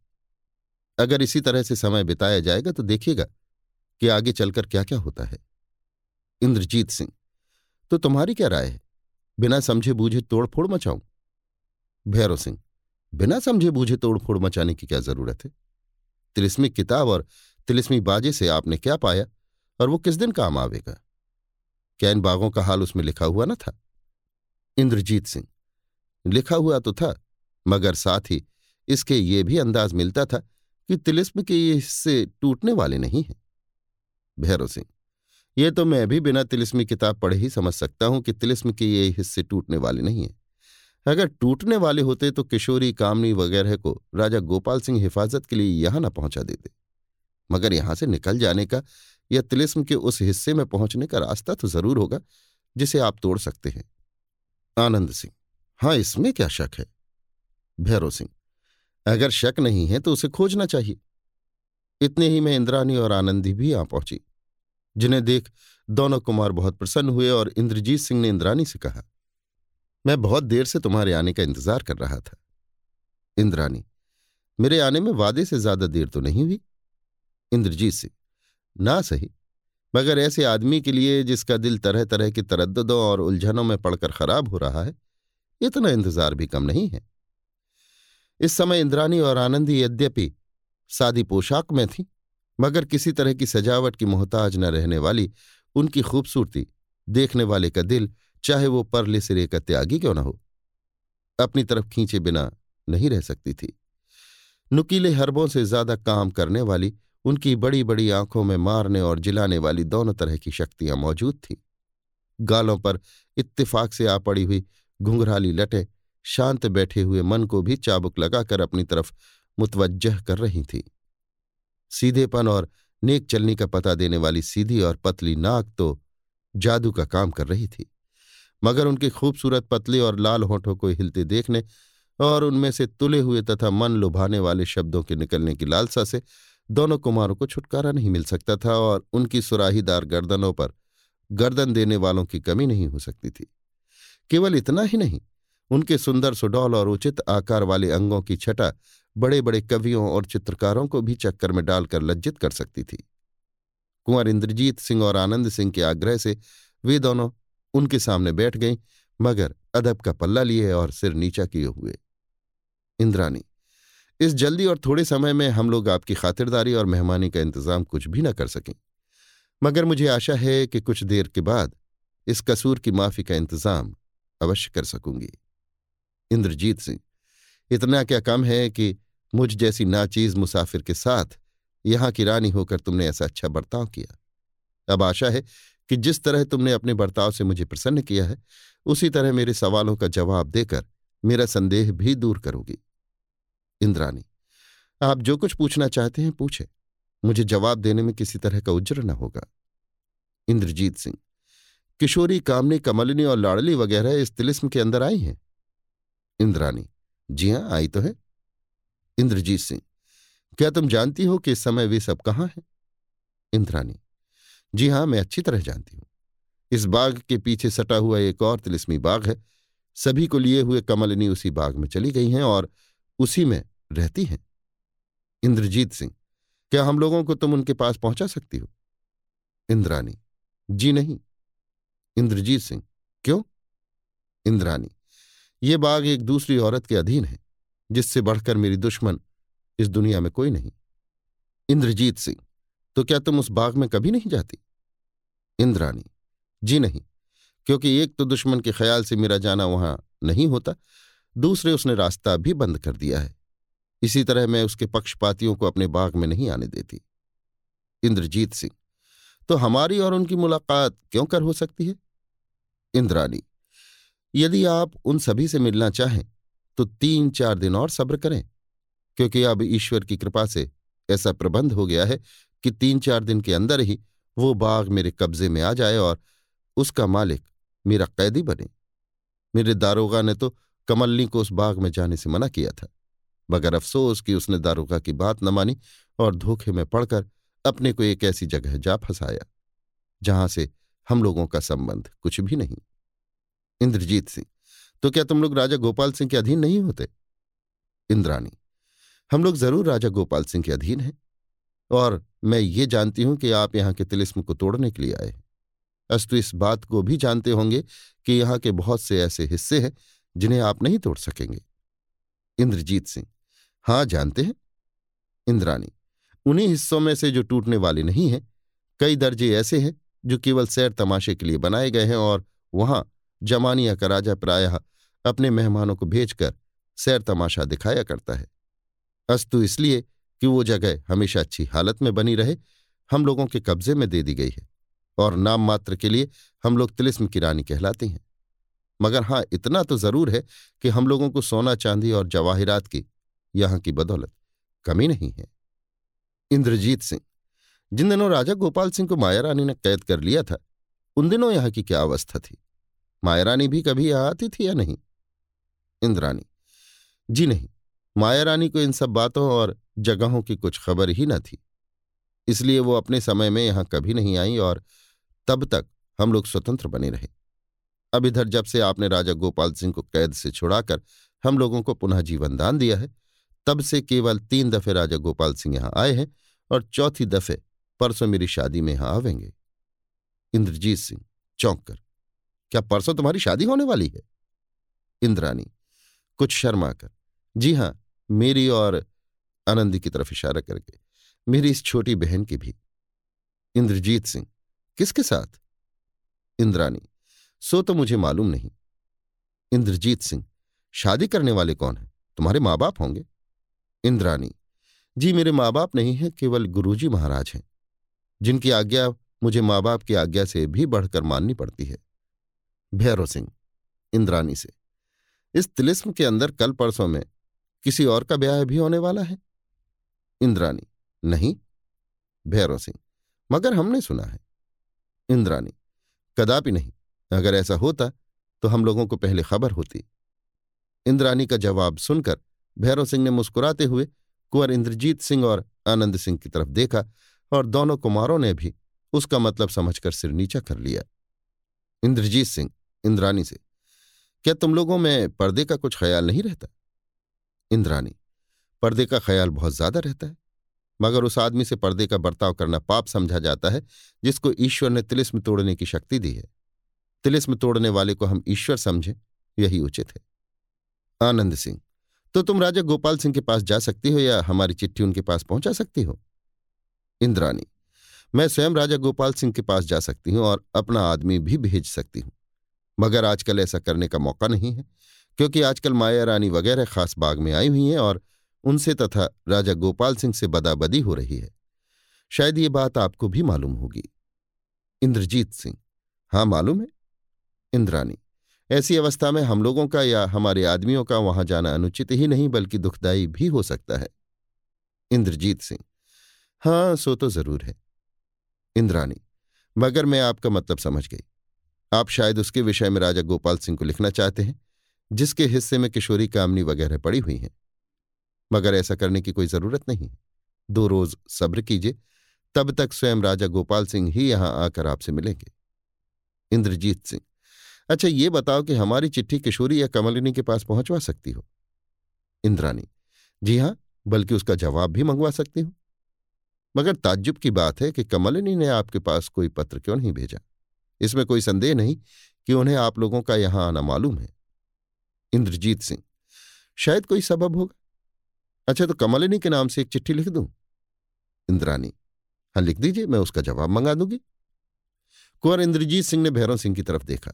अगर इसी तरह से समय बिताया जाएगा तो देखिएगा कि आगे चलकर क्या क्या होता है। इंद्रजीत सिंह तो तुम्हारी क्या राय है? बिना समझे बूझे तोड़फोड़ मचाऊं? भैरव सिंह, बिना समझे बूझे तोड़फोड़ मचाने की क्या ज़रूरत है? तिलिस्मी किताब और तिलिस्मी बाजे से आपने क्या पाया? और वो किस दिन काम आवेगा? क्या इन बागों का हाल उसमें लिखा हुआ न था। इंद्रजीत सिंह, लिखा हुआ तो था, मगर साथ ही इसके ये भी अंदाज मिलता था कि तिलिस्म के ये हिस्से टूटने वाले नहीं हैं। भैरव सिंह, ये तो मैं भी बिना तिलिस्मी किताब पढ़े ही समझ सकता हूँ कि तिलिस्म के ये हिस्से टूटने वाले नहीं हैं। अगर टूटने वाले होते तो किशोरी, कामनी वगैरह को राजा गोपाल सिंह हिफाजत के लिए यहाँ न पहुँचा देते, मगर यहाँ से निकल जाने का या तिलिस्म के उस हिस्से में पहुँचने का रास्ता तो ज़रूर होगा, जिसे आप तोड़ सकते हैं। आनंद सिंह, हाँ, इसमें क्या शक है? भैरव सिंह, अगर शक नहीं है तो उसे खोजना चाहिए। इतने ही में इंद्रानी और आनंदी भी आ पहुँची, जिन्हें देख दोनों कुमार बहुत प्रसन्न हुए और इंद्रजीत सिंह ने इंद्रानी से कहा, मैं बहुत देर से तुम्हारे आने का इंतज़ार कर रहा था। इंद्रानी, मेरे आने में वादे से ज़्यादा देर तो नहीं हुई? इंद्रजीत सिंह ना सही। मगर ऐसे आदमी के लिए जिसका दिल तरह तरह की तरद्दों और उलझनों में पड़कर खराब हो रहा है, इतना इंतज़ार भी कम नहीं है। इस समय इंद्रानी और आनंदी यद्यपि सादी पोशाक में थी, मगर किसी तरह की सजावट की मोहताज न रहने वाली, उनकी खूबसूरती देखने वाले का दिल चाहे वो परले सिरे का त्यागी क्यों न हो, अपनी तरफ़ खींचे बिना नहीं रह सकती थी। नुकीले हरबों से ज़्यादा काम करने वाली उनकी बड़ी बड़ी आँखों में मारने और जिलाने वाली दोनों तरह की शक्तियाँ मौजूद थीं। गालों पर इत्तेफाक से आ पड़ी हुई घुंघराली लटें शांत बैठे हुए मन को भी चाबुक लगाकर अपनी तरफ़ मुतवज्जह कर रही थी। सीधेपन और नेक चलनी का पता देने वाली सीधी और पतली नाक तो जादू का काम कर रही थी। मगर उनके खूबसूरत पतले और लाल होठों को हिलते देखने और उनमें से तुले हुए तथा मन लुभाने वाले शब्दों के निकलने की लालसा से दोनों कुमारों को छुटकारा नहीं मिल सकता था और उनकी सुराहीदार गर्दनों पर गर्दन देने वालों की कमी नहीं हो सकती थी। केवल इतना ही नहीं, उनके सुंदर सुडौल और उचित आकार वाले अंगों की छटा बड़े बड़े कवियों और चित्रकारों को भी चक्कर में डालकर लज्जित कर सकती थी। कुंवर इंद्रजीत सिंह और आनंद सिंह के आग्रह से वे दोनों उनके सामने बैठ गईं, मगर अदब का पल्ला लिए और सिर नीचा किए हुए। इंद्रानी इस जल्दी और थोड़े समय में हम लोग आपकी खातिरदारी और मेहमानी का इंतज़ाम कुछ भी न कर सकें। मगर मुझे आशा है कि कुछ देर के बाद इस कसूर की माफ़ी का इंतज़ाम अवश्य कर सकूँगी। इंद्रजीत सिंह, इतना क्या कम है कि मुझ जैसी नाचीज मुसाफिर के साथ यहाँ की रानी होकर तुमने ऐसा अच्छा बर्ताव किया? अब आशा है कि जिस तरह तुमने अपने बर्ताव से मुझे प्रसन्न किया है, उसी तरह मेरे सवालों का जवाब देकर मेरा संदेह भी दूर करोगी। इंद्रानी आप जो कुछ पूछना चाहते हैं पूछे। मुझे जवाब देने में किसी तरह का उज्र न होगा। इंद्रजीत सिंह, किशोरी कामनी, कमलिनी और लाड़ली वगैरह इस तिलिस्म के अंदर आई हैं? इंद्रानी जी हाँ, आई तो है। इंद्रजीत सिंह, क्या तुम जानती हो कि इस समय वे सब कहाँ हैं? इंद्रानी जी हाँ, मैं अच्छी तरह जानती हूँ। इस बाग के पीछे सटा हुआ एक और तिलिस्मी बाग है। सभी को लिए हुए कमलिनी उसी बाग में चली गई हैं और उसी में रहती हैं। इंद्रजीत सिंह, क्या हम लोगों को तुम उनके पास पहुँचा सकती हो? इंद्रानी, जी नहीं। इंद्रजीत सिंह, क्यों? इंद्रानी, ये बाग एक दूसरी औरत के अधीन है, जिससे बढ़कर मेरी दुश्मन इस दुनिया में कोई नहीं। इंद्रजीत सिंह तो क्या तुम उस बाग में कभी नहीं जाती? इंद्रानी, जी नहीं, क्योंकि एक तो दुश्मन के ख्याल से मेरा जाना वहाँ नहीं होता दूसरे उसने रास्ता भी बंद कर दिया है। इसी तरह मैं उसके पक्षपातियों को अपने बाग में नहीं आने देती। इंद्रजीत सिंह तो हमारी और उनकी मुलाकात क्यों कर हो सकती है? इंद्रानी यदि आप उन सभी से मिलना चाहें तो तीन चार दिन और सब्र करें, क्योंकि अब ईश्वर की कृपा से ऐसा प्रबंध हो गया है कि तीन चार दिन के अंदर ही वो बाग मेरे कब्जे में आ जाए और उसका मालिक मेरा कैदी बने। मेरे दारोगा ने तो कमलनी को उस बाग में जाने से मना किया था। मगर अफसोस कि उसने दारोगा की बात न मानी और धोखे में पड़कर अपने को एक ऐसी जगह जा फंसाया, जहाँ से हम लोगों का संबंध कुछ भी नहीं। इंद्रजीत सिंह तो क्या तुम लोग राजा गोपाल सिंह के अधीन नहीं होते? इंद्राणी, हम लोग ज़रूर राजा गोपाल सिंह के अधीन हैं, और मैं ये जानती हूँ कि आप यहाँ के तिलिस्म को तोड़ने के लिए आए हैं। अस्तु, इस बात को भी जानते होंगे कि यहाँ के बहुत से ऐसे हिस्से हैं जिन्हें आप नहीं तोड़ सकेंगे। इंद्रजीत सिंह, हाँ, जानते हैं? इंद्राणी, उन्हीं हिस्सों में से जो टूटने वाले नहीं हैं, कई दर्जे ऐसे हैं जो केवल सैर तमाशे के लिए बनाए गए हैं और वहाँ जमानिया का राजा प्रायः अपने मेहमानों को भेजकर सैर तमाशा दिखाया करता है। अस्तु इसलिए कि वो जगह हमेशा अच्छी हालत में बनी रहे, हम लोगों के कब्जे में दे दी गई है और नाम मात्र के लिए हम लोग तिलिस्म की रानी कहलाते हैं। मगर हाँ, इतना तो ज़रूर है कि हम लोगों को सोना, चांदी और जवाहिरात की यहाँ की बदौलत कमी नहीं है। इंद्रजीत सिंह, जिन दिनों राजा गोपाल सिंह को माया रानी ने कैद कर लिया था, उन दिनों यहाँ की क्या अवस्था थी? माया रानी भी कभी यहाँ आती थी या नहीं? इंद्रानी, जी नहीं माया रानी को इन सब बातों और जगहों की कुछ खबर ही न थी। इसलिए वो अपने समय में यहाँ कभी नहीं आई और तब तक हम लोग स्वतंत्र बने रहे। अब इधर जब से आपने राजा गोपाल सिंह को कैद से छुड़ाकर हम लोगों को पुनः जीवन दान दिया है, तब से केवल तीन दफे राजा गोपाल सिंह यहाँ आए हैं और चौथी दफे परसों मेरी शादी में यहाँ आवेंगे। इंद्रजीत सिंह, चौंक कर, क्या परसों तुम्हारी शादी होने वाली है? इंद्रानी, कुछ शर्मा कर, जी हाँ, मेरी और आनंदी की तरफ़ इशारा करके, मेरी इस छोटी बहन की भी। इंद्रजीत सिंह, किसके साथ? इंद्रानी सो तो मुझे मालूम नहीं। इंद्रजीत सिंह, शादी करने वाले कौन है? तुम्हारे माँ बाप होंगे। इंद्रानी जी मेरे माँ बाप नहीं हैं, केवल गुरुजी महाराज हैं, जिनकी आज्ञा मुझे माँ बाप की आज्ञा से भी बढ़कर माननी पड़ती है। भैरव सिंह इंद्रानी से, इस तिलिस्म के अंदर कल परसों में किसी और का ब्याह भी होने वाला है? इंद्रानी नहीं। भैरव सिंह, मगर हमने सुना है। इंद्रानी कदापि नहीं। अगर ऐसा होता तो हम लोगों को पहले खबर होती। इंद्रानी का जवाब सुनकर भैरव सिंह ने मुस्कुराते हुए कुंवर इंद्रजीत सिंह और आनंद सिंह की तरफ़ देखा और दोनों कुमारों ने भी उसका मतलब समझकर सिर नीचा कर लिया। इंद्रजीत सिंह इंद्रानी से, क्या तुम लोगों में पर्दे का कुछ ख्याल नहीं रहता? इंद्रानी पर्दे का ख्याल बहुत ज़्यादा रहता है, मगर उस आदमी से पर्दे का बर्ताव करना पाप समझा जाता है जिसको ईश्वर ने तिलिस्म तोड़ने की शक्ति दी है। तिलिस्म तोड़ने वाले को हम ईश्वर समझें, यही उचित है। आनंद सिंह तो तुम राजा गोपाल सिंह के पास जा सकती हो या हमारी चिट्ठी उनके पास पहुँचा सकती हो? इंद्रानी मैं स्वयं राजा गोपाल सिंह के पास जा सकती हूँ और अपना आदमी भी भेज सकती हूँ। मगर आजकल ऐसा करने का मौका नहीं है, क्योंकि आजकल माया रानी वगैरह खास बाग में आई हुई हैं और उनसे तथा राजा गोपाल सिंह से बदाबदी हो रही है। शायद ये बात आपको भी मालूम होगी। इंद्रजीत सिंह, हाँ मालूम है? इंद्रानी ऐसी अवस्था में हम लोगों का या हमारे आदमियों का वहाँ जाना अनुचित ही नहीं, बल्कि दुखदायी भी हो सकता है। इंद्रजीत सिंह। हाँ सो तो ज़रूर है। इंद्रानी मगर मैं आपका मतलब समझ गई। आप शायद उसके विषय में राजा गोपाल सिंह को लिखना चाहते हैं, जिसके हिस्से में किशोरी कामनी वगैरह पड़ी हुई हैं। मगर ऐसा करने की कोई ज़रूरत नहीं है। दो रोज सब्र कीजिए, तब तक स्वयं राजा गोपाल सिंह ही यहाँ आकर आपसे मिलेंगे। इंद्रजीत सिंह। अच्छा ये बताओ कि हमारी चिट्ठी किशोरी या कमलिनी के पास पहुंचवा सकती हो? इंद्रानी, जी हाँ, बल्कि उसका जवाब भी मंगवा सकती हूँ। मगर ताज्जुब की बात है कि कमलिनी ने आपके पास कोई पत्र क्यों नहीं भेजा? इसमें कोई संदेह नहीं कि उन्हें आप लोगों का यहाँ आना मालूम है। इंद्रजीत सिंह, शायद कोई सबब होगा। अच्छा तो कमलिनी के नाम से एक चिट्ठी लिख दूँ? इंद्रानी हाँ लिख दीजिए, मैं उसका जवाब मंगा दूँगी। कुंवर इंद्रजीत सिंह ने भैरव सिंह की तरफ़ देखा।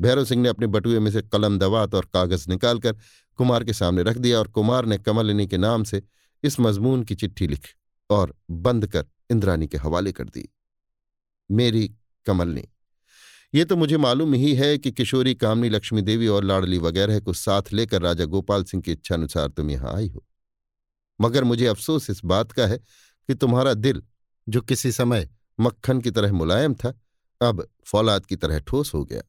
भैरव सिंह ने अपने बटुए में से कलम दवात और कागज़ निकालकर कुमार के सामने रख दिया और कुमार ने कमलिनी के नाम से इस मजमून की चिट्ठी लिखी और बंद कर इंद्रानी के हवाले कर दी। मेरी कमलनी, ये तो मुझे मालूम ही है कि किशोरी, कामनी, लक्ष्मी देवी और लाडली वगैरह को साथ लेकर राजा गोपाल सिंह की इच्छानुसार तुम यहाँ आई हो। मगर मुझे अफसोस इस बात का है कि तुम्हारा दिल, जो किसी समय मक्खन की तरह मुलायम था, अब फौलाद की तरह ठोस हो गया।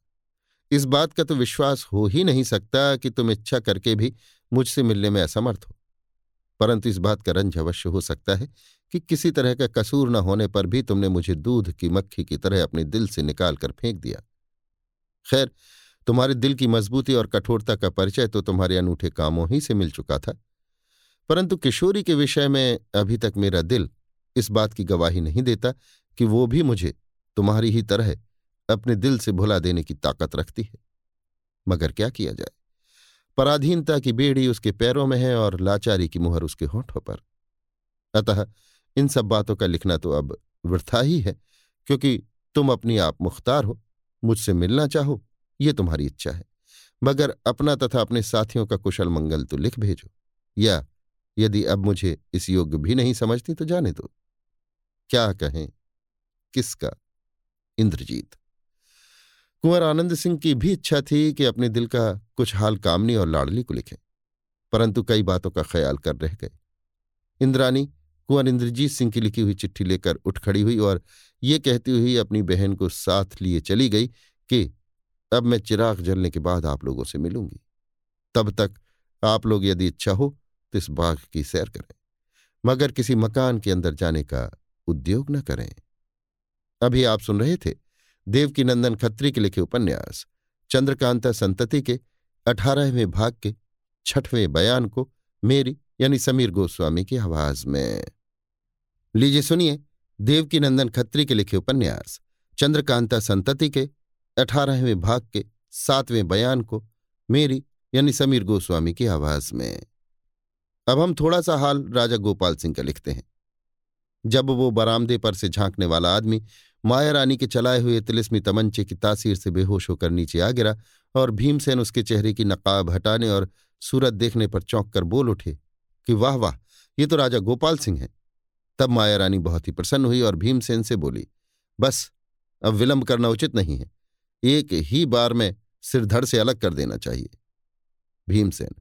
इस बात का तो विश्वास हो ही नहीं सकता कि तुम इच्छा करके भी मुझसे मिलने में असमर्थ हो। परंतु इस बात का रंज अवश्य हो सकता है कि किसी तरह का कसूर न होने पर भी तुमने मुझे दूध की मक्खी की तरह अपने दिल से निकाल कर फेंक दिया। खैर, तुम्हारे दिल की मजबूती और कठोरता का परिचय तो तुम्हारे अनूठे कामों ही से मिल चुका था। परंतु किशोरी के विषय में अभी तक मेरा दिल इस बात की गवाही नहीं देता कि वो भी मुझे तुम्हारी ही तरह अपने दिल से भुला देने की ताकत रखती है। मगर क्या किया जाए? पराधीनता की बेड़ी उसके पैरों में है और लाचारी की मुहर उसके होठों पर। अतः इन सब बातों का लिखना तो अब वृथा ही है, क्योंकि तुम अपनी आप मुख्तार हो, मुझसे मिलना चाहो, ये तुम्हारी इच्छा है। मगर अपना तथा अपने साथियों का कुशल मंगल तो लिख भेजो। या यदि अब मुझे इस योग्य भी नहीं समझती तो जाने दो। क्या कहें? किसका? इंद्रजीत। कुंवर आनंद सिंह की भी इच्छा थी कि अपने दिल का कुछ हाल कामनी और लाडली को लिखें, परंतु कई बातों का ख्याल कर रह गए। इंद्रानी, कुंवर इंद्रजीत सिंह की लिखी हुई चिट्ठी लेकर उठ खड़ी हुई और ये कहती हुई अपनी बहन को साथ लिए चली गई कि, अब मैं चिराग जलने के बाद आप लोगों से मिलूँगी। तब तक आप लोग यदि इच्छा हो तो इस बाग की सैर करें, मगर किसी मकान के अंदर जाने का उद्योग न करें। अभी आप सुन रहे थे देवकीनंदन खत्री के लिखे उपन्यास, चंद्रकांता संतति के, अठारहवें भाग के, छठवें बयान को मेरी यानी समीर गोस्वामी की आवाज़ में। लीजिए सुनिए देवकीनंदन खत्री के लिखे उपन्यास, चंद्रकांता संतति के, अठारहवें भाग के, सातवें बयान को मेरी यानी समीर गोस्वामी की आवाज़ में। अब हम थोड़ा सा हाल राजा गोपाल सिंह का लिखते हैं। जब वो बरामदे पर से झांकने वाला आदमी माया रानी के चलाए हुए तिलिस्मी तमंचे की तासीर से बेहोश होकर नीचे आ गिरा और भीमसेन उसके चेहरे की नकाब हटाने और सूरत देखने पर चौंक कर बोल उठे कि वाह वाह, ये तो राजा गोपाल सिंह हैं। तब माया रानी बहुत ही प्रसन्न हुई और भीमसेन से बोली, बस, अब विलंब करना उचित नहीं है। एक ही बार में सिरधड़ से अलग कर देना चाहिए। भीमसेन,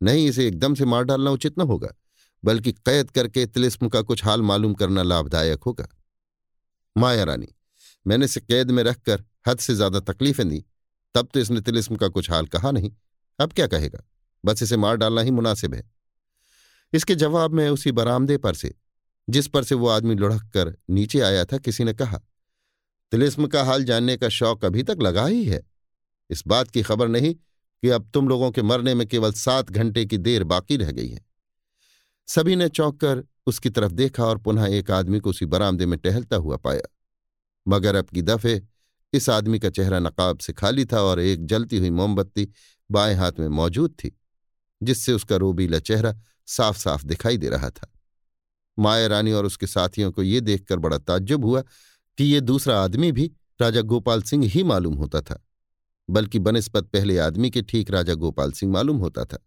नहीं, इसे एकदम से मार डालना उचित न होगा, बल्कि कैद करके तिलिस्म का कुछ हाल मालूम करना लाभदायक होगा। माया रानी, मैंने इसे कैद में रखकर हद से ज़्यादा तकलीफें दी। तब तो इसने तिलिस्म का कुछ हाल कहा नहीं। अब क्या कहेगा? बस इसे मार डालना ही मुनासिब है। इसके जवाब में उसी बरामदे पर से, जिस पर से वो आदमी लुढ़क कर नीचे आया था, किसी ने कहा, तिलिस्म का हाल जानने का शौक अभी तक लगा ही है। इस बात की खबर नहीं कि अब तुम लोगों के मरने में केवल सात घंटे की देर बाकी रह गई है। सभी ने चौंक कर उसकी तरफ़ देखा और पुनः एक आदमी को उसी बरामदे में टहलता हुआ पाया। मगर अब की दफे इस आदमी का चेहरा नकाब से खाली था और एक जलती हुई मोमबत्ती बाएँ हाथ में मौजूद थी, जिससे उसका रोबीला चेहरा साफ़ साफ़ दिखाई दे रहा था। माया रानी और उसके साथियों को ये देखकर बड़ा ताज्जुब हुआ कि ये दूसरा आदमी भी राजा गोपाल सिंह ही मालूम होता था, बल्कि बनस्पत पहले आदमी के ठीक राजा गोपाल सिंह मालूम होता था।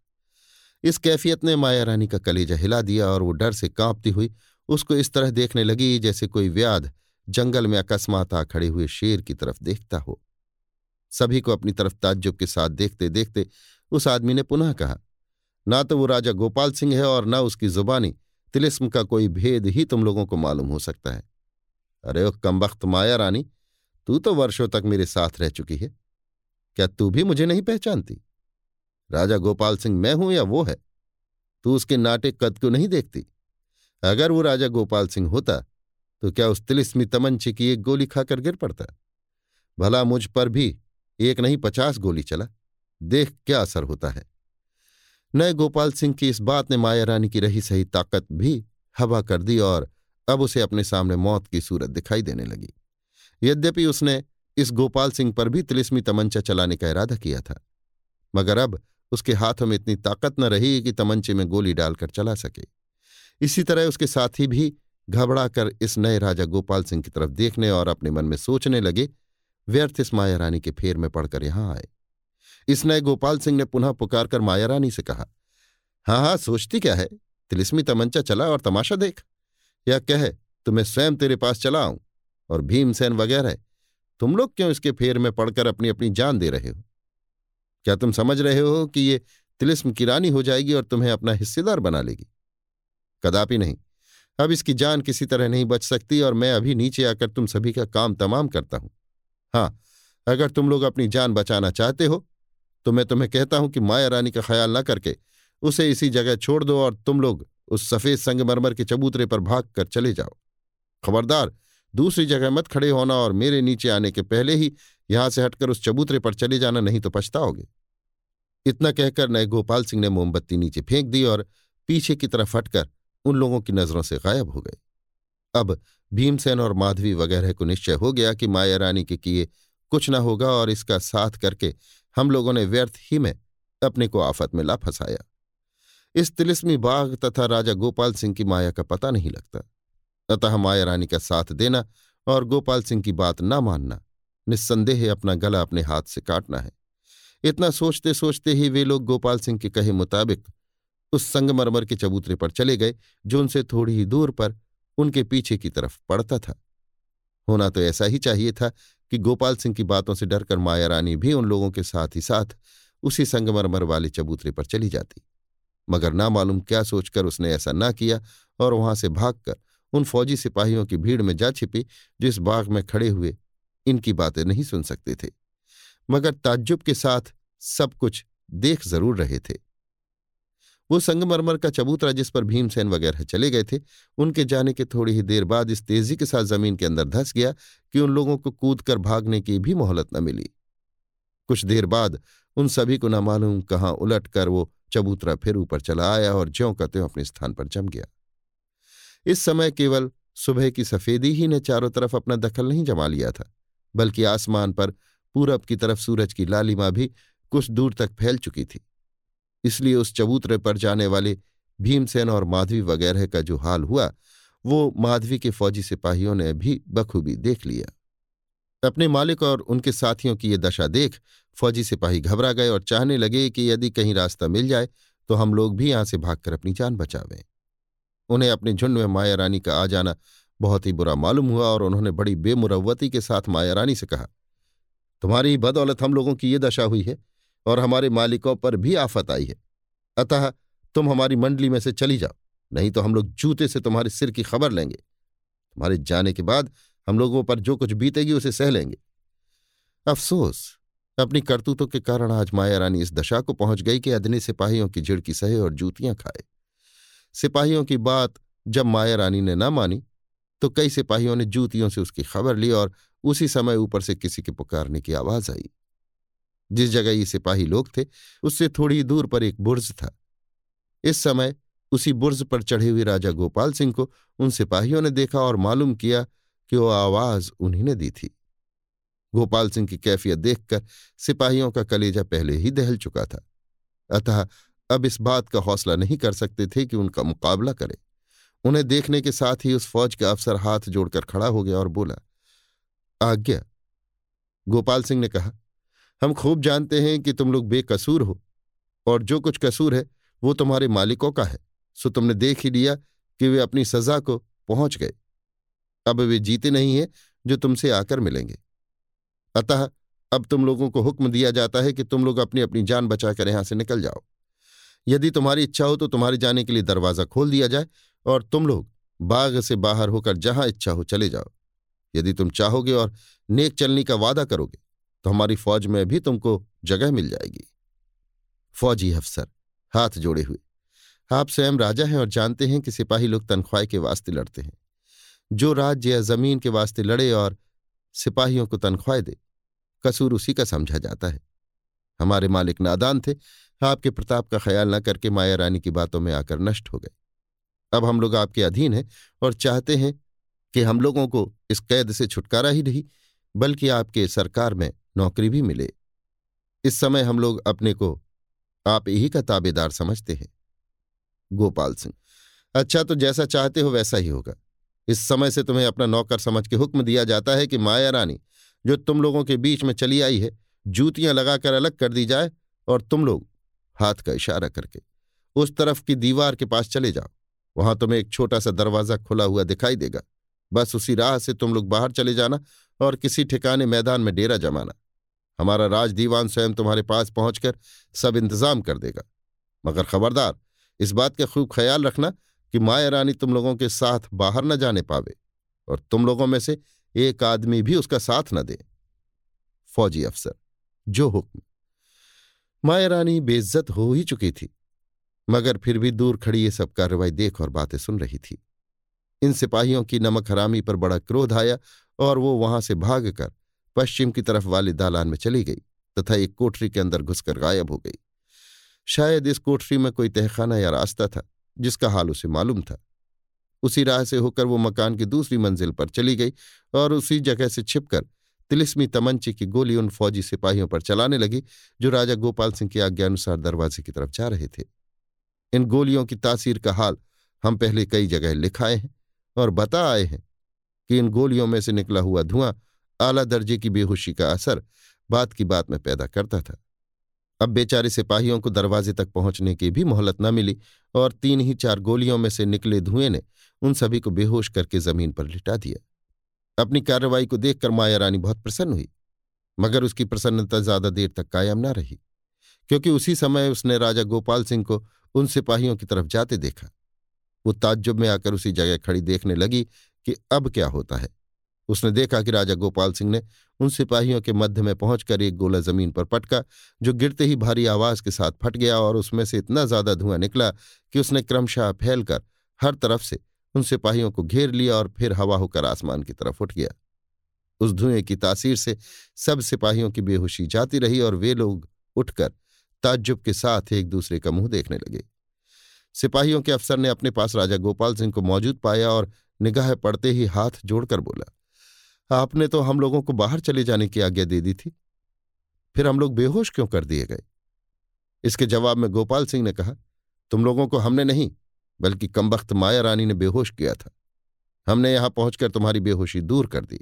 इस कैफियत ने माया रानी का कलेजा हिला दिया और वो डर से कांपती हुई उसको इस तरह देखने लगी जैसे कोई व्याध जंगल में अकस्मात आ खड़े हुए शेर की तरफ़ देखता हो। सभी को अपनी तरफ़ ताज्जुब के साथ देखते देखते उस आदमी ने पुनः कहा, ना तो वो राजा गोपाल सिंह है और न उसकी जुबानी। तिलिस्म का कोई भेद ही तुम लोगों को मालूम हो सकता है। अरे ओ कमबख्त माया रानी तू तो वर्षों तक मेरे साथ रह चुकी है। क्या तू भी मुझे नहीं पहचानती? राजा गोपाल सिंह, मैं हूँ या वो है? तू उसके नाटे कद को नहीं देखती? अगर वो राजा गोपाल सिंह होता तो क्या उस तिलिस्मी तमंचे की एक गोली खाकर गिर पड़ता? भला मुझ पर भी एक नहीं, पचास गोली चला। देख क्या असर होता है। नए गोपाल सिंह की इस बात ने माया रानी की रही सही ताकत भी हवा कर दी और अब उसे अपने सामने मौत की सूरत दिखाई देने लगी। यद्यपि उसने इस गोपाल सिंह पर भी तिलिस्मी तमंचा चलाने का इरादा किया था, मगर अब उसके हाथों में इतनी ताकत न रही कि तमंचे में गोली डालकर चला सके। इसी तरह उसके साथी भी घबराकर इस नए राजा गोपाल सिंह की तरफ़ देखने और अपने मन में सोचने लगे, व्यर्थ इस माया रानी के फेर में पड़कर यहाँ आए। इस नए गोपाल सिंह ने पुनः पुकारकर माया रानी से कहा हाँ हाँ सोचती क्या है? तिलिस्मी तमंचा चला और तमाशा देख। या कह तो मैं स्वयं तेरे पास चला आऊँ और भीमसेन वगैरह, तुम लोग क्यों इसके फेर में पड़कर अपनी अपनी जान दे रहे हो? क्या तुम समझ रहे हो कि ये तिलिस्म की रानी हो जाएगी और तुम्हें अपना हिस्सेदार बना लेगी? कदापि नहीं। अब इसकी जान किसी तरह नहीं बच सकती और मैं अभी नीचे आकर तुम सभी का काम तमाम करता हूँ। हाँ अगर तुम लोग अपनी जान बचाना चाहते हो तो मैं तुम्हें कहता हूँ कि माया रानी का ख्याल न करके उसे इसी जगह छोड़ दो और तुम लोग उस सफ़ेद संगमरमर के चबूतरे पर भाग कर चले जाओ। खबरदार, दूसरी जगह मत खड़े होना और मेरे नीचे आने के पहले ही यहाँ से हटकर उस चबूतरे पर चले जाना नहीं तो पछताओगे। इतना कहकर नए गोपाल सिंह ने मोमबत्ती नीचे फेंक दी और पीछे की तरफ़ हटकर उन लोगों की नज़रों से गायब हो गए। अब भीमसेन और माधवी वगैरह को निश्चय हो गया कि माया रानी के किए कुछ न होगा और इसका साथ करके हम लोगों ने व्यर्थ ही में अपने को आफत में ला फंसाया। इस तिलिस्मी बाघ तथा राजा गोपाल सिंह की माया का पता नहीं लगता। अतः माया रानी का साथ देना और गोपाल सिंह की बात न मानना निस्संदेह अपना गला अपने हाथ से काटना है। इतना सोचते सोचते ही वे लोग गोपाल सिंह के कहे मुताबिक उस संगमरमर के चबूतरे पर चले गए, जो उनसे थोड़ी ही दूर पर उनके पीछे की तरफ़ पड़ता था। होना तो ऐसा ही चाहिए था कि गोपाल सिंह की बातों से डरकर माया रानी भी उन लोगों के साथ ही साथ उसी संगमरमर वाले चबूतरे पर चली जाती। मगर ना मालूम क्या सोचकर उसने ऐसा ना किया और वहाँ से भागकर उन फौजी सिपाहियों की भीड़ में जा छिपी जो इस बाग में खड़े हुए इनकी बातें नहीं सुन सकते थे। मगर ताज्जुब के साथ सब कुछ देख ज़रूर रहे थे। वो संगमरमर का चबूतरा जिस पर भीमसेन वगैरह चले गए थे, उनके जाने के थोड़ी ही देर बाद इस तेज़ी के साथ ज़मीन के अंदर धस गया कि उन लोगों को कूद कर भागने की भी मोहलत न मिली। कुछ देर बाद उन सभी को न मालूम कहाँ उलट कर वो चबूतरा फिर ऊपर चला आया और ज्यों का त्यों अपने स्थान पर जम गया। इस समय केवल सुबह की सफेदी ही ने चारों तरफ़ अपना दखल नहीं जमा लिया था। बल्कि आसमान पर पूरब की तरफ़ सूरज की लालिमा भी कुछ दूर तक फैल चुकी थी। इसलिए उस चबूतरे पर जाने वाले भीमसेन और माधवी वगैरह का जो हाल हुआ, वो माधवी के फौजी सिपाहियों ने भी बखूबी देख लिया। अपने मालिक और उनके साथियों की ये दशा देख फौजी सिपाही घबरा गए और चाहने लगे कि यदि कहीं रास्ता मिल जाए तो हम लोग भी यहाँ से भागकर अपनी जान बचावें। उन्हें अपने झुंड में माया रानी का आ जाना बहुत ही बुरा मालूम हुआ और उन्होंने बड़ी बेमुरवती के साथ माया रानी से कहा, तुम्हारी बदौलत हम लोगों की ये दशा हुई है और हमारे मालिकों पर भी आफत आई है। अतः तुम हमारी मंडली में से चली जाओ, नहीं तो हम लोग जूते से तुम्हारे सिर की खबर लेंगे। तुम्हारे जाने के बाद हम लोगों पर जो कुछ बीतेगी उसे सह लेंगे। अफसोस, अपनी करतूतों के कारण आज माया रानी इस दशा को पहुँच गई कि अदने सिपाहियों की झिड़की सहे और जूतियाँ खाए। सिपाहियों की बात जब माया रानी ने न मानी तो कई सिपाहियों ने जूतियों से उसकी खबर ली और उसी समय ऊपर से किसी के पुकारने की आवाज़ आई। जिस जगह ये सिपाही लोग थे, उससे थोड़ी दूर पर एक बुर्ज था। इस समय उसी बुर्ज पर चढ़े हुए राजा गोपाल सिंह को उन सिपाहियों ने देखा और मालूम किया कि वो आवाज़ उन्हीं ने दी थी। गोपाल सिंह की कैफियत देखकर सिपाहियों का कलेजा पहले ही दहल चुका था। अतः अब इस बात का हौसला नहीं कर सकते थे कि उनका मुकाबला करें। उन्हें देखने के साथ ही उस फौज के अफसर हाथ जोड़कर खड़ा हो गया और बोला, आज्ञा। गोपाल सिंह ने कहा, हम खूब जानते हैं कि तुम लोग बेकसूर हो और जो कुछ कसूर है, वो तुम्हारे मालिकों का है। सो तुमने देख ही लिया कि वे अपनी सजा को पहुँच गए। अब वे जीते नहीं हैं जो तुमसे आकर मिलेंगे। अतः अब तुम लोगों को हुक्म दिया जाता है कि तुम लोग अपनी अपनी जान बचाकर यहाँ से निकल जाओ। यदि तुम्हारी इच्छा हो तो तुम्हारे जाने के लिए दरवाज़ा खोल दिया जाए और तुम लोग बाग से बाहर होकर जहाँ इच्छा हो चले जाओ। यदि तुम चाहोगे और नेक चलने का वादा करोगे तो हमारी फौज में भी तुमको जगह मिल जाएगी। फौजी अफसर, हाथ जोड़े हुए, आप स्वयं राजा हैं और जानते हैं कि सिपाही लोग तनख्वाह के वास्ते लड़ते हैं। जो राज्य या ज़मीन के वास्ते लड़े और सिपाहियों को तनख्वाह दे, कसूर उसी का समझा जाता है। हमारे मालिक नादान थे, आपके प्रताप का ख्याल न करके माया रानी की बातों में आकर नष्ट हो गए। अब हम लोग आपके अधीन हैं और चाहते हैं कि हम लोगों को इस कैद से छुटकारा ही नहीं, बल्कि आपके सरकार में नौकरी भी मिले। इस समय हम लोग अपने को आप यही का ताबेदार समझते हैं। गोपाल सिंह अच्छा तो जैसा चाहते हो वैसा ही होगा। इस समय से तुम्हें अपना नौकर समझ के हुक्म दिया जाता है कि माया रानी, जो तुम लोगों के बीच में चली आई है, जूतियाँ लगाकर अलग कर दी जाए और तुम लोग हाथ का इशारा करके उस तरफ़ की दीवार के पास चले जाओ। वहाँ तुम्हें एक छोटा सा दरवाज़ा खुला हुआ दिखाई देगा। बस उसी राह से तुम लोग बाहर चले जाना और किसी ठिकाने मैदान में डेरा जमाना। हमारा राज दीवान स्वयं तुम्हारे पास पहुंचकर सब इंतज़ाम कर देगा। मगर खबरदार, इस बात का खूब ख्याल रखना कि माया रानी तुम लोगों के साथ बाहर न जाने पावे और तुम लोगों में से एक आदमी भी उसका साथ न दे। फौजी अफसर, जो हुक्म। माया रानी बेइज्जत हो ही चुकी थी। मगर फिर भी दूर खड़ी ये सब कार्रवाई देख और बातें सुन रही थी। इन सिपाहियों की नमक हरामी पर बड़ा क्रोध आया और वो वहाँ से भागकर पश्चिम की तरफ़ वाले दालान में चली गई तथा एक कोठरी के अंदर घुसकर गायब हो गई। शायद इस कोठरी में कोई तहखाना या रास्ता था, जिसका हाल उसे मालूम था। उसी राह से होकर वो मकान की दूसरी मंजिल पर चली गई और उसी जगह से छिपकर तिलिस्मी तमंचे की गोली उन फौजी सिपाहियों पर चलाने लगी, जो राजा गोपाल सिंह की आज्ञानुसार दरवाजे की तरफ़ जा रहे थे। इन गोलियों की तासीर का हाल हम पहले कई जगह लिखाए हैं और बता आए हैं कि इन गोलियों में से निकला हुआ धुआँ आला दर्जे की बेहोशी का असर बात की बात में पैदा करता था। अब बेचारे सिपाहियों को दरवाजे तक पहुँचने की भी मोहलत न मिली और तीन ही चार गोलियों में से निकले धुएँ ने उन सभी को बेहोश करके ज़मीन पर लिटा दिया। अपनी कार्रवाई को देखकर माया रानी बहुत प्रसन्न हुई, मगर उसकी प्रसन्नता ज़्यादा देर तक कायम न रही, क्योंकि उसी समय उसने राजा गोपाल सिंह को उन सिपाहियों की तरफ़ जाते देखा। वो ताज्जुब में आकर उसी जगह खड़ी देखने लगी कि अब क्या होता है। उसने देखा कि राजा गोपाल सिंह ने उन सिपाहियों के मध्य में पहुंचकर एक गोला ज़मीन पर पटका, जो गिरते ही भारी आवाज़ के साथ फट गया और उसमें से इतना ज़्यादा धुआँ निकला कि उसने क्रमशः फैलकर हर तरफ़ से उन सिपाहियों को घेर लिया और फिर हवा होकर आसमान की तरफ़ उठ गया। उस धुएँ की तासीर से सब सिपाहियों की बेहोशी जाती रही और वे लोग उठकर ताज्जुब के साथ एक दूसरे का मुँह देखने लगे। सिपाहियों के अफसर ने अपने पास राजा गोपाल सिंह को मौजूद पाया और निगाह पड़ते ही हाथ जोड़कर बोला, आपने तो हम लोगों को बाहर चले जाने की आज्ञा दे दी थी। फिर हम लोग बेहोश क्यों कर दिए गए? इसके जवाब में गोपाल सिंह ने कहा, तुम लोगों को हमने नहीं, बल्कि कमबख्त माया रानी ने बेहोश किया था। हमने यहाँ पहुंचकर तुम्हारी बेहोशी दूर कर दी।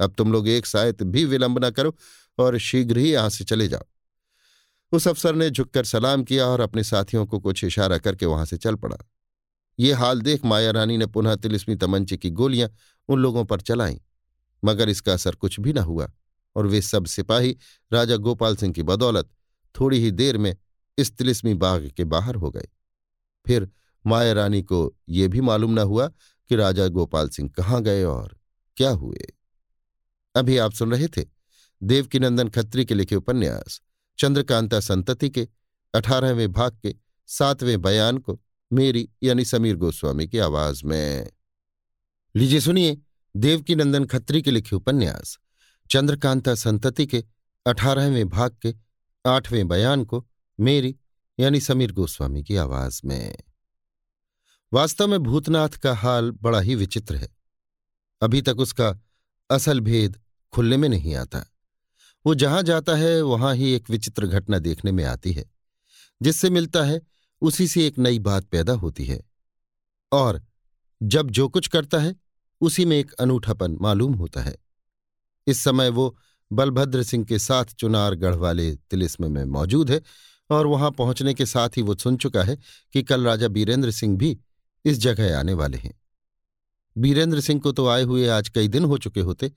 अब तुम लोग एक सायत भी विलंब न करो और शीघ्र ही यहाँ से चले जाओ। उस अफसर ने झुककर सलाम किया और अपने साथियों को कुछ इशारा करके वहाँ से चल पड़ा। ये हाल देख माया रानी ने पुनः तिलिस्मी तमंचे की गोलियाँ उन लोगों पर चलाईं, मगर इसका असर कुछ भी न हुआ और वे सब सिपाही राजा गोपाल सिंह की बदौलत थोड़ी ही देर में इस तिलिस्मी बाग के बाहर हो गए। फिर माया रानी को ये भी मालूम न हुआ कि राजा गोपाल सिंह कहाँ गए और क्या हुए। अभी आप सुन रहे थे देवकीनंदन खत्री के लिखे उपन्यास। चंद्रकांता संतति के, अठारहवें भाग के, सातवें बयान को मेरी यानी समीर गोस्वामी की आवाज़ में। लीजिए सुनिए देवकीनंदन खत्री के लिखे उपन्यास। चंद्रकांता संतति के, अठारहवें भाग के, आठवें बयान को मेरी यानी समीर गोस्वामी की आवाज़ में। वास्तव में भूतनाथ का हाल बड़ा ही विचित्र है। अभी तक उसका असल भेद खुलने में नहीं आता। वो जहाँ जाता है, वहाँ ही एक विचित्र घटना देखने में आती है, जिससे मिलता है, उसी से एक नई बात पैदा होती है। और जब जो कुछ करता है, उसी में एक अनूठापन मालूम होता है। इस समय वो बलभद्र सिंह के साथ चुनार गढ़ वाले तिलिस्म में मौजूद है और वहाँ पहुँचने के साथ ही वो सुन चुका है कि कल राजा बीरेंद्र सिंह भी इस जगह आने वाले हैं। बीरेंद्र सिंह को तो आए हुए आज कई दिन हो चुके होते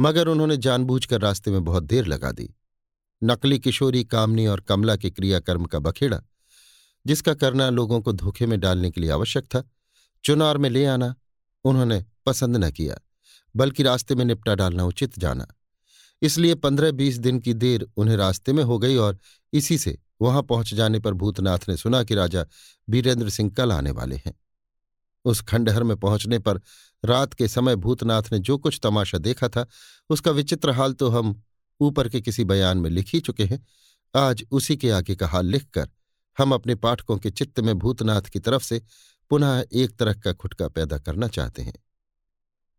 मगर उन्होंने जानबूझकर रास्ते में बहुत देर लगा दी। नकली किशोरी कामनी और कमला के क्रियाकर्म का बखेड़ा, जिसका करना लोगों को धोखे में डालने के लिए आवश्यक था, चुनार में ले आना, उन्होंने पसंद न किया, बल्कि रास्ते में निपटा डालना उचित जाना। इसलिए पंद्रह बीस दिन की देर उन्हें रास्ते में हो गई और इसी से वहाँ पहुँच जाने पर भूतनाथ ने सुना कि राजा वीरेंद्र सिंह कल आने वाले हैं। उस खंडहर में पहुँचने पर रात के समय भूतनाथ ने जो कुछ तमाशा देखा था, उसका विचित्र हाल तो हम ऊपर के किसी बयान में लिख ही चुके हैं। आज उसी के आगे का हाल लिखकर हम अपने पाठकों के चित्त में भूतनाथ की तरफ़ से पुनः एक तरह का खुटका पैदा करना चाहते हैं।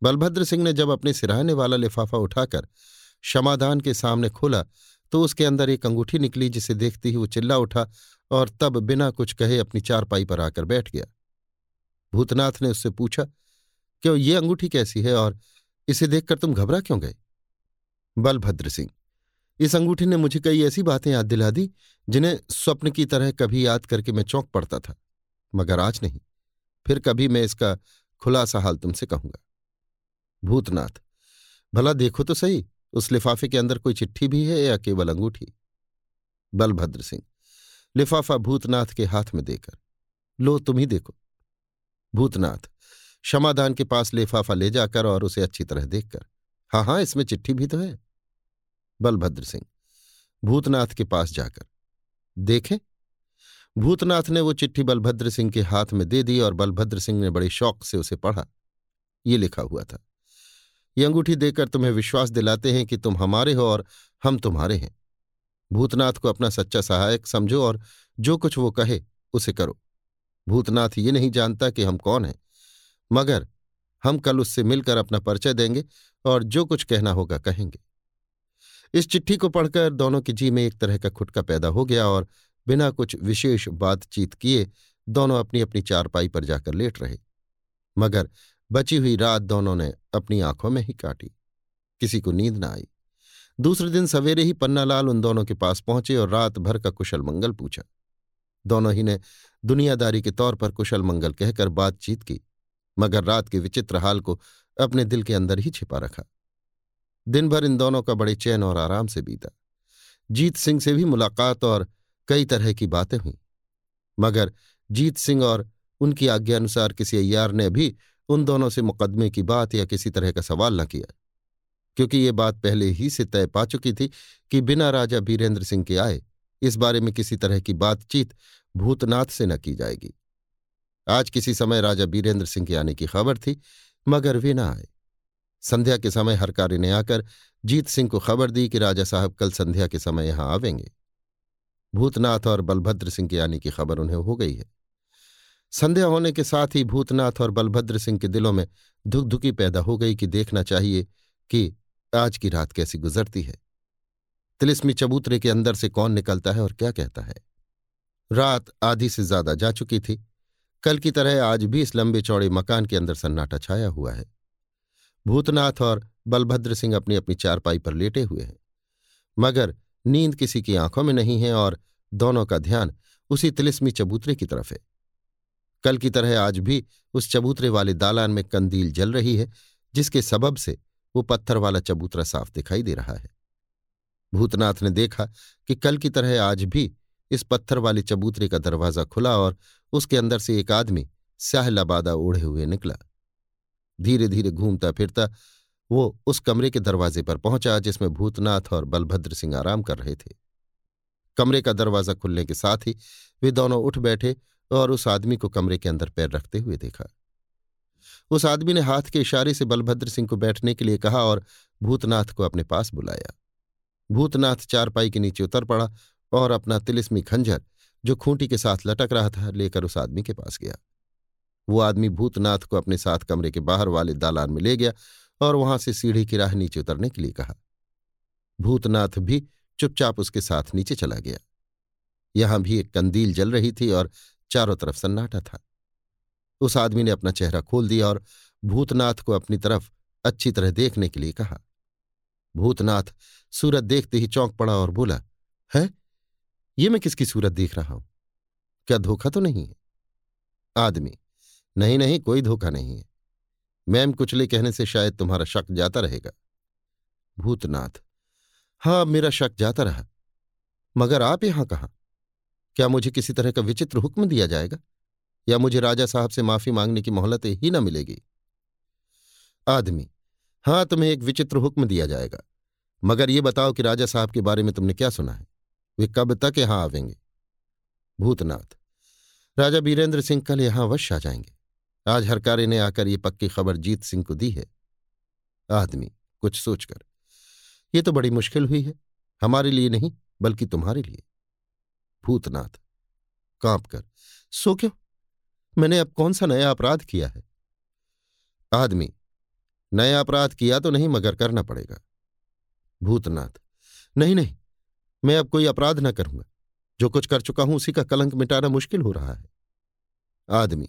बलभद्र सिंह ने जब अपने सिराहने वाला लिफाफा उठाकर क्षमादान के सामने खोला तो उसके अंदर एक अंगूठी निकली जिसे देखते ही वो चिल्ला उठा और तब बिना कुछ कहे अपनी चारपाई पर आकर बैठ गया। भूतनाथ ने उससे पूछा क्यों ये अंगूठी कैसी है और इसे देखकर तुम घबरा क्यों गए? बलभद्र सिंह, इस अंगूठी ने मुझे कई ऐसी बातें याद दिला दी जिन्हें स्वप्न की तरह कभी याद करके मैं चौंक पड़ता था, मगर आज नहीं, फिर कभी मैं इसका खुलासा हाल तुमसे कहूँगा। भूतनाथ, भला देखो तो सही, उस लिफाफे के अंदर कोई चिट्ठी भी है या केवल अंगूठी? बलभद्र सिंह, लिफाफा भूतनाथ के हाथ में देकर, लो तुम ही देखो। भूतनाथ क्षमादान के पास लिफाफा ले जाकर और उसे अच्छी तरह देखकर। हाँ हाँ इसमें चिट्ठी भी तो है। बलभद्र सिंह, भूतनाथ के पास जाकर। देखें। भूतनाथ ने वो चिट्ठी बलभद्र सिंह के हाथ में दे दी और बलभद्र सिंह ने बड़े शौक से उसे पढ़ा। ये लिखा हुआ था। ये अंगूठी देकर तुम्हें विश्वास दिलाते हैं कि तुम हमारे हो और हम तुम्हारे हैं। भूतनाथ को अपना सच्चा सहायक समझो और जो कुछ वो कहे, उसे करो। भूतनाथ ये नहीं जानता कि हम कौन हैं। मगर हम कल उससे मिलकर अपना परिचय देंगे और जो कुछ कहना होगा कहेंगे। इस चिट्ठी को पढ़कर दोनों के जी में एक तरह का खुटका पैदा हो गया और बिना कुछ विशेष बातचीत किए दोनों अपनी अपनी चारपाई पर जाकर लेट रहे। मगर बची हुई रात दोनों ने अपनी आँखों में ही काटी। किसी को नींद न आई। दूसरे दिन सवेरे ही पन्नालाल उन दोनों के पास पहुँचे और रात भर का कुशल मंगल पूछा। दोनों ही ने दुनियादारी के तौर पर कुशल मंगल कहकर बातचीत की। मगर रात के विचित्र हाल को अपने दिल के अंदर ही छिपा रखा। दिन भर इन दोनों का बड़े चैन और आराम से बीता। जीत सिंह से भी मुलाकात और कई तरह की बातें हुई। मगर जीत सिंह और उनकी आज्ञा अनुसार किसी अय्यार ने भी उन दोनों से मुकदमे की बात या किसी तरह का सवाल न किया, क्योंकि ये बात पहले ही से तय पा चुकी थी कि बिना राजा बीरेंद्र सिंह के आए इस बारे में किसी तरह की बातचीत भूतनाथ से न की जाएगी। आज किसी समय राजा बीरेंद्र सिंह के आने की खबर थी, मगर वे न आए। संध्या के समय हरकारी ने आकर जीत सिंह को खबर दी कि राजा साहब कल संध्या के समय यहाँ आवेंगे। भूतनाथ और बलभद्र सिंह के आने की खबर उन्हें हो गई है। संध्या होने के साथ ही भूतनाथ और बलभद्र सिंह के दिलों में धुकधुकी पैदा हो गई कि देखना चाहिए कि आज की रात कैसी गुजरती है। तिलिस्मी चबूतरे के अंदर से कौन निकलता है और क्या कहता है? रात आधी से ज़्यादा जा चुकी थी। कल की तरह आज भी इस लंबे चौड़े मकान के अंदर सन्नाटा छाया हुआ है। भूतनाथ और बलभद्र सिंह अपनी अपनी चारपाई पर लेटे हुए हैं। मगर नींद किसी की आँखों में नहीं है और दोनों का ध्यान उसी तिलिस्मी चबूतरे की तरफ़ है। कल की तरह आज भी उस चबूतरे वाले दालान में कंदील जल रही है, जिसके सबब से वो पत्थर वाला चबूतरा साफ़ दिखाई दे रहा है। भूतनाथ ने देखा कि कल की तरह आज भी इस पत्थर वाले चबूतरे का दरवाज़ा खुला और उसके अंदर से एक आदमी स्याह लबादा ओढ़े हुए निकला। धीरे धीरे घूमता फिरता वो उस कमरे के दरवाजे पर पहुँचा जिसमें भूतनाथ और बलभद्र सिंह आराम कर रहे थे। कमरे का दरवाज़ा खुलने के साथ ही वे दोनों उठ बैठे और उस आदमी को कमरे के अंदर पैर रखते हुए देखा। उस आदमी ने हाथ के इशारे से बलभद्र सिंह को बैठने के लिए कहा और भूतनाथ को अपने पास बुलाया। भूतनाथ चारपाई के नीचे उतर पड़ा और अपना तिलिस्मी खंजर, जो खूंटी के साथ लटक रहा था, लेकर उस आदमी के पास गया। वो आदमी भूतनाथ को अपने साथ कमरे के बाहर वाले दालान में ले गया और वहाँ से सीढ़ी की राह नीचे उतरने के लिए कहा। भूतनाथ भी चुपचाप उसके साथ नीचे चला गया। यहाँ भी एक कंदील जल रही थी और चारों तरफ़ सन्नाटा था। उस आदमी ने अपना चेहरा खोल दिया और भूतनाथ को अपनी तरफ़ अच्छी तरह देखने के लिए कहा। भूतनाथ सूरत देखते ही चौंक पड़ा और बोला, है? ये मैं किसकी सूरत देख रहा हूँ? क्या धोखा तो नहीं है? आदमी, नहीं नहीं, कोई धोखा नहीं है। मैम कुचले कहने से शायद तुम्हारा शक जाता रहेगा। भूतनाथ हाँ मेरा शक जाता रहा। मगर आप यहाँ कहा? क्या मुझे किसी तरह का विचित्र हुक्म दिया जाएगा? या मुझे राजा साहब से माफ़ी मांगने की मोहलत ही ना मिलेगी? आदमी हाँ तुम्हें एक विचित्र हुक्म दिया जाएगा। मगर ये बताओ कि राजा साहब के बारे में तुमने क्या सुना है? वे कब तक यहाँ आवेंगे? भूतनाथ, राजा बीरेंद्र सिंह कल यहाँ अवश्य आ जाएँगे। आज हरकारे ने आकर ये पक्की खबर जीत सिंह को दी है। आदमी, कुछ सोचकर, ये तो बड़ी मुश्किल हुई है, हमारे लिए नहीं, बल्कि तुम्हारे लिए। भूतनाथ काँप कर सो क्यों? मैंने अब कौन सा नया अपराध किया है? आदमी, नया अपराध किया तो नहीं, मगर करना पड़ेगा। भूतनाथ, नहीं नहीं मैं अब कोई अपराध न करूँगा। जो कुछ कर चुका हूँ उसी का कलंक मिटाना मुश्किल हो रहा है। आदमी,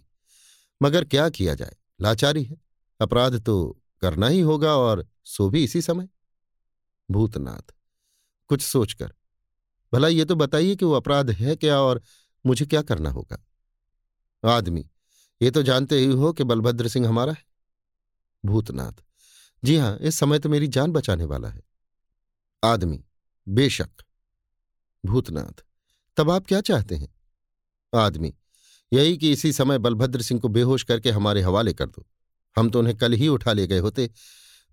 मगर क्या किया जाए? लाचारी है। अपराध तो करना ही होगा और सो भी इसी समय। भूतनाथ, कुछ सोचकर, भला ये तो बताइए कि वो अपराध है क्या और मुझे क्या करना होगा? आदमी, ये तो जानते ही हो कि बलभद्र सिंह हमारा है। भूतनाथ, जी हाँ, इस समय तो मेरी जान बचाने वाला है। आदमी, बेशक। भूतनाथ, तब आप क्या चाहते हैं? आदमी, यही कि इसी समय बलभद्र सिंह को बेहोश करके हमारे हवाले कर दो। हम तो उन्हें कल ही उठा ले गए होते,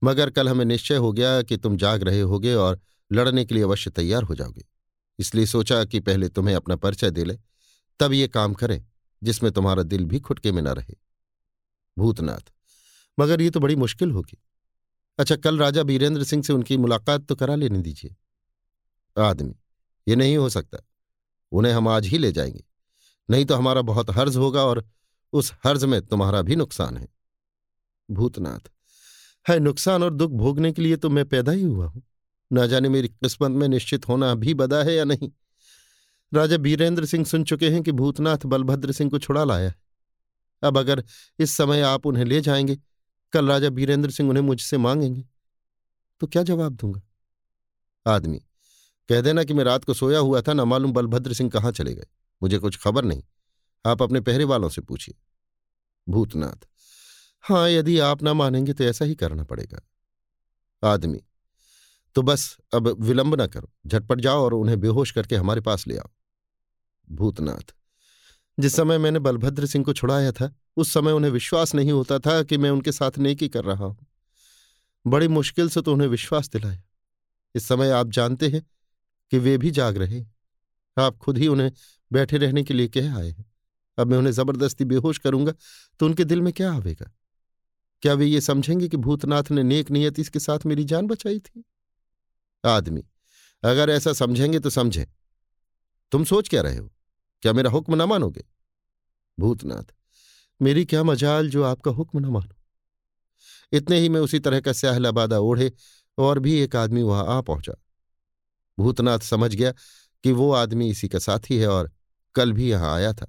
मगर कल हमें निश्चय हो गया कि तुम जाग रहे होगे और लड़ने के लिए अवश्य तैयार हो जाओगे। इसलिए सोचा कि पहले तुम्हें अपना परिचय दे ले, तब ये काम करें, जिसमें तुम्हारा दिल भी खुटके में न रहे। भूतनाथ, मगर ये तो बड़ी मुश्किल होगी। अच्छा कल राजा बीरेंद्र सिंह से उनकी मुलाकात तो करा लेने दीजिए। आदमी ये नहीं हो सकता। उन्हें हम आज ही ले जाएँगे। नहीं तो हमारा बहुत हर्ज होगा और उस हर्ज में तुम्हारा भी नुकसान है। भूतनाथ, है नुकसान और दुख भोगने के लिए तो मैं पैदा ही हुआ हूँ। न जाने मेरी किस्मत में निश्चित होना भी बदा है या नहीं। राजा बीरेंद्र सिंह सुन चुके हैं कि भूतनाथ बलभद्र सिंह को छुड़ा लाया है। अब अगर इस समय आप उन्हें ले जाएँगे, कल राजा बीरेंद्र सिंह उन्हें मुझसे मांगेंगे तो क्या जवाब दूँगा? आदमी कह देना कि मैं रात को सोया हुआ था, न मालूम बलभद्र सिंह कहाँ चले गए। मुझे कुछ खबर नहीं। आप अपने पहरे वालों से पूछिए। भूतनाथ हाँ यदि आप ना मानेंगे तो ऐसा ही करना पड़ेगा। आदमी तो बस अब विलंब न करो। झटपट जाओ और उन्हें बेहोश करके हमारे पास ले आओ। भूतनाथ, जिस समय मैंने बलभद्र सिंह को छुड़ाया था, उस समय उन्हें विश्वास नहीं होता था कि मैं उनके साथ नेकी कर रहा हूँ। बड़ी मुश्किल से तो उन्हें विश्वास दिलाया। इस समय आप जानते हैं कि वे भी जाग रहे। आप खुद ही उन्हें बैठे रहने के लिए कह आए हैं। अब मैं उन्हें ज़बरदस्ती बेहोश करूँगा तो उनके दिल में क्या आवेगा? क्या वे ये समझेंगे कि भूतनाथ ने नेक नियति के साथ मेरी जान बचाई थी? आदमी, अगर ऐसा समझेंगे तो समझें। तुम सोच क्या रहे हो? क्या मेरा हुक्म ना मानोगे? भूतनाथ, मेरी क्या मजाल जो आपका हुक्म न मानो? इतने ही में उसी तरह का स्याह ओढ़े और भी एक आदमी वहाँ आ पहुँचा। भूतनाथ समझ गया कि वो आदमी इसी का साथी है और कल भी यहाँ आया था।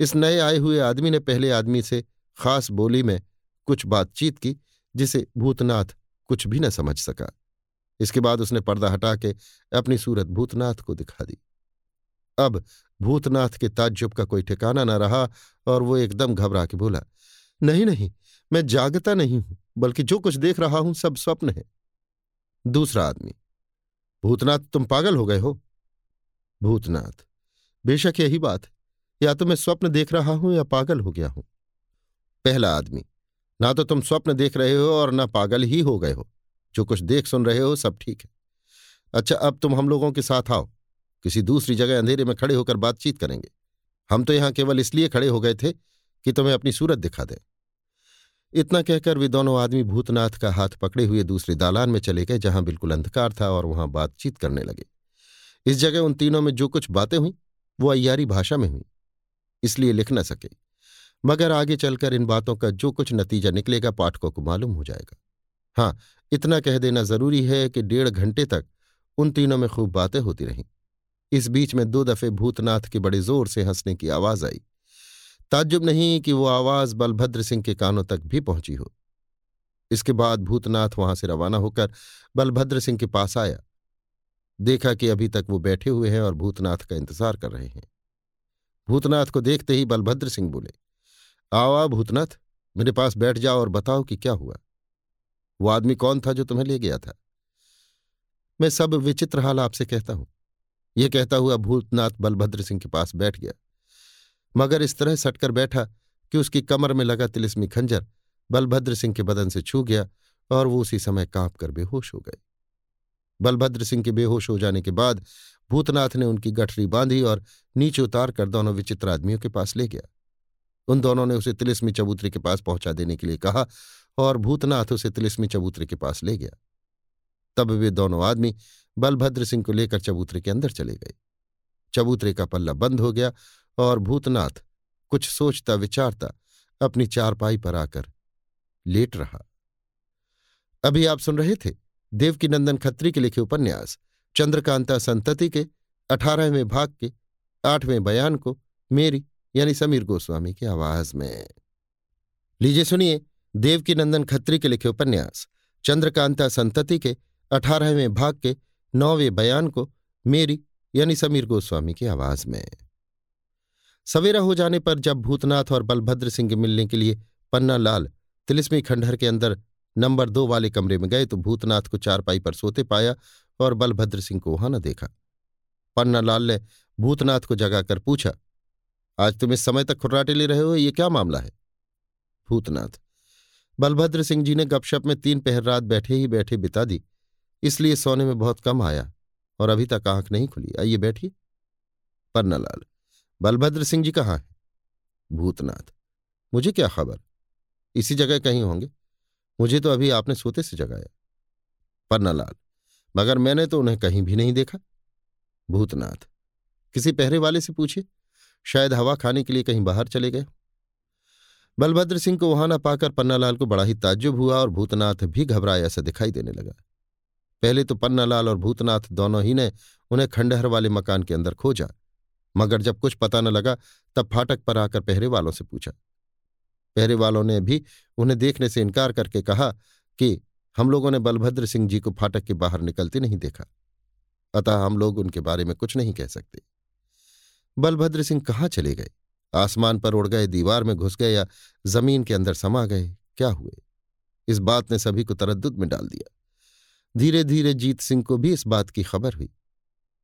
इस नए आए हुए आदमी ने पहले आदमी से खास बोली में कुछ बातचीत की, जिसे भूतनाथ कुछ भी न समझ सका। इसके बाद उसने पर्दा हटा के अपनी सूरत भूतनाथ को दिखा दी। अब भूतनाथ के ताज्जुब का कोई ठिकाना न रहा और वो एकदम घबरा के बोला, नहीं नहीं, मैं जागता नहीं हूँ, बल्कि जो कुछ देख रहा हूँ सब स्वप्न है। दूसरा आदमी भूतनाथ, तुम पागल हो गए हो। भूतनाथ, बेशक यही बात, या तो मैं स्वप्न देख रहा हूँ या पागल हो गया हूँ। पहला आदमी, ना तो तुम स्वप्न देख रहे हो और ना पागल ही हो गए हो। जो कुछ देख सुन रहे हो, सब ठीक है। अच्छा अब तुम हम लोगों के साथ आओ। किसी दूसरी जगह अंधेरे में खड़े होकर बातचीत करेंगे। हम तो यहाँ केवल इसलिए खड़े हो गए थे कि तुम्हें अपनी सूरत दिखा दें। इतना कहकर वे दोनों आदमी भूतनाथ का हाथ पकड़े हुए दूसरे दालान में चले गए, जहाँ बिल्कुल अंधकार था और वहाँ बातचीत करने लगे। इस जगह उन तीनों में जो कुछ बातें हुई, वो अयारी भाषा में हुई, इसलिए लिख न सके। मगर आगे चलकर इन बातों का जो कुछ नतीजा निकलेगा, पाठकों को मालूम हो जाएगा। हाँ इतना कह देना ज़रूरी है कि डेढ़ घंटे तक उन तीनों में खूब बातें होती रहीं। इस बीच में दो दफे भूतनाथ के बड़े ज़ोर से हंसने की आवाज़ आई। ताज्जुब नहीं कि वो आवाज़ बलभद्र सिंह के कानों तक भी पहुँची हो। इसके बाद भूतनाथ वहाँ से रवाना होकर बलभद्र सिंह के पास आया। देखा कि अभी तक वो बैठे हुए हैं और भूतनाथ का इंतज़ार कर रहे हैं। भूतनाथ को देखते ही बलभद्र सिंह बोले, आओ आ भूतनाथ, मेरे पास बैठ जाओ और बताओ कि क्या हुआ। वो आदमी कौन था जो तुम्हें ले गया था? मैं सब विचित्र हाल आपसे कहता हूँ। यह कहता हुआ भूतनाथ बलभद्र सिंह के पास बैठ गया। मगर इस तरह सटकर बैठा कि उसकी कमर में लगा तिलिस्मी खंजर बलभद्र सिंह के बदन से छू गया और वो उसी समय काँप कर बेहोश हो गए बलभद्र सिंह के बेहोश हो जाने के बाद भूतनाथ ने उनकी गठरी बांधी और नीचे उतार कर दोनों विचित्र आदमियों के पास ले गया। उन दोनों ने उसे तिलिस्मी चबूतरे के पास पहुँचा देने के लिए कहा और भूतनाथ उसे तिलिस्मी चबूतरे के पास ले गया। तब वे दोनों आदमी बलभद्र सिंह को लेकर चबूतरे के अंदर चले गए। चबूतरे का पल्ला बंद हो गया और भूतनाथ कुछ सोचता विचारता अपनी चारपाई पर आकर लेट रहा। अभी आप सुन रहे थे देवकीनंदन खत्री के लिखे उपन्यास, चंद्रकांता संतति के, अठारहवें भाग के, आठवें बयान को, मेरी यानी समीर गोस्वामी की आवाज़ में। लीजिए सुनिए देवकीनंदन खत्री के लिखे उपन्यास, चंद्रकांता संतति के, अठारहवें भाग के, नौवें बयान को, मेरी यानी समीर गोस्वामी की आवाज़ में। सवेरा हो जाने पर जब भूतनाथ और बलभद्र सिंह मिलने के लिए पन्ना लाल तिलिस्मी खंडहर के अंदर नंबर दो वाले कमरे में गए तो भूतनाथ को चारपाई पर सोते पाया और बलभद्र सिंह को वहाँ न देखा। पन्ना लाल ने भूतनाथ को जगाकर पूछा, आज तुम इस समय तक खुर्राटे ले रहे हो? ये क्या मामला है? भूतनाथ, बलभद्र सिंह जी ने गपशप में तीन पहर रात बैठे ही बैठे बिता दी, इसलिए सोने में बहुत कम आया और अभी तक आँख नहीं खुली। आइए बैठिए। पन्नालाल बलभद्र सिंह जी कहाँ हैं? भूतनाथ। मुझे क्या खबर? इसी जगह कहीं होंगे। मुझे तो अभी आपने सोते से जगाया पन्नालाल, मगर मैंने तो उन्हें कहीं भी नहीं देखा। भूतनाथ, किसी पहरे वाले से पूछे शायद हवा खाने के लिए कहीं बाहर चले गए। बलभद्र सिंह को वहाँ न पाकर पन्नालाल को बड़ा ही ताज्जुब हुआ और भूतनाथ भी घबराया ऐसा दिखाई देने लगा। पहले तो पन्नालाल और भूतनाथ दोनों ही ने उन्हें खंडहर वाले मकान के अंदर खोजा मगर जब कुछ पता न लगा, तब फाटक पर आकर पहरे वालों से पूछा। पहरे वालों ने भी उन्हें देखने से इनकार करके कहा कि हम लोगों ने बलभद्र सिंह जी को फाटक के बाहर निकलते नहीं देखा। अतः हम लोग उनके बारे में कुछ नहीं कह सकते। बलभद्र सिंह कहाँ चले गए? आसमान पर उड़ गए, दीवार में घुस गए या ज़मीन के अंदर समा गए? क्या हुए? इस बात ने सभी को तरद्दुद में डाल दिया। धीरे धीरे जीत सिंह को भी इस बात की खबर हुई।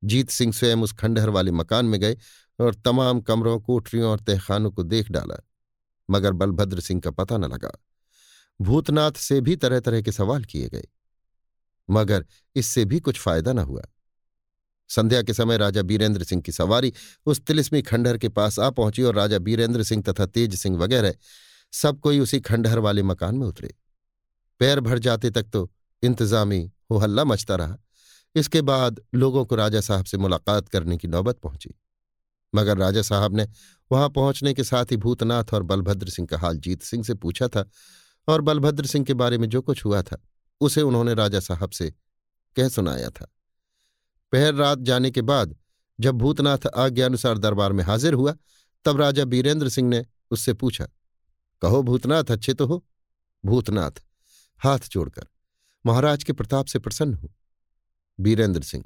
जीत सिंह स्वयं उस खंडहर वाले मकान में गए और तमाम कमरों, कोठरियों और तहखानों को देख डाला, मगर बलभद्र सिंह का पता न लगा। भूतनाथ से भी तरह तरह के सवाल किए गए, मगर इससे भी कुछ फ़ायदा न हुआ। संध्या के समय राजा बीरेंद्र सिंह की सवारी उस तिलिस्मी खंडहर के पास आ पहुँची और राजा बीरेंद्र सिंह तथा तेज सिंह वगैरह सब कोई उसी खंडहर वाले मकान में उतरे। पैर भर जाते तक तो इंतजामी हो हल्ला मचता रहा। इसके बाद लोगों को राजा साहब से मुलाकात करने की नौबत पहुँची। मगर राजा साहब ने वहाँ पहुँचने के साथ ही भूतनाथ और बलभद्र सिंह का हाल जीत सिंह से पूछा था और बलभद्र सिंह के बारे में जो कुछ हुआ था, उसे उन्होंने राजा साहब से कह सुनाया था। पहर रात जाने के बाद जब भूतनाथ आज्ञानुसार दरबार में हाजिर हुआ, तब राजा बीरेंद्र सिंह ने उससे पूछा, कहो भूतनाथ, अच्छे तो हो? भूतनाथ, हाथ जोड़कर, महाराज के प्रताप से प्रसन्न हूँ। बीरेंद्र सिंह।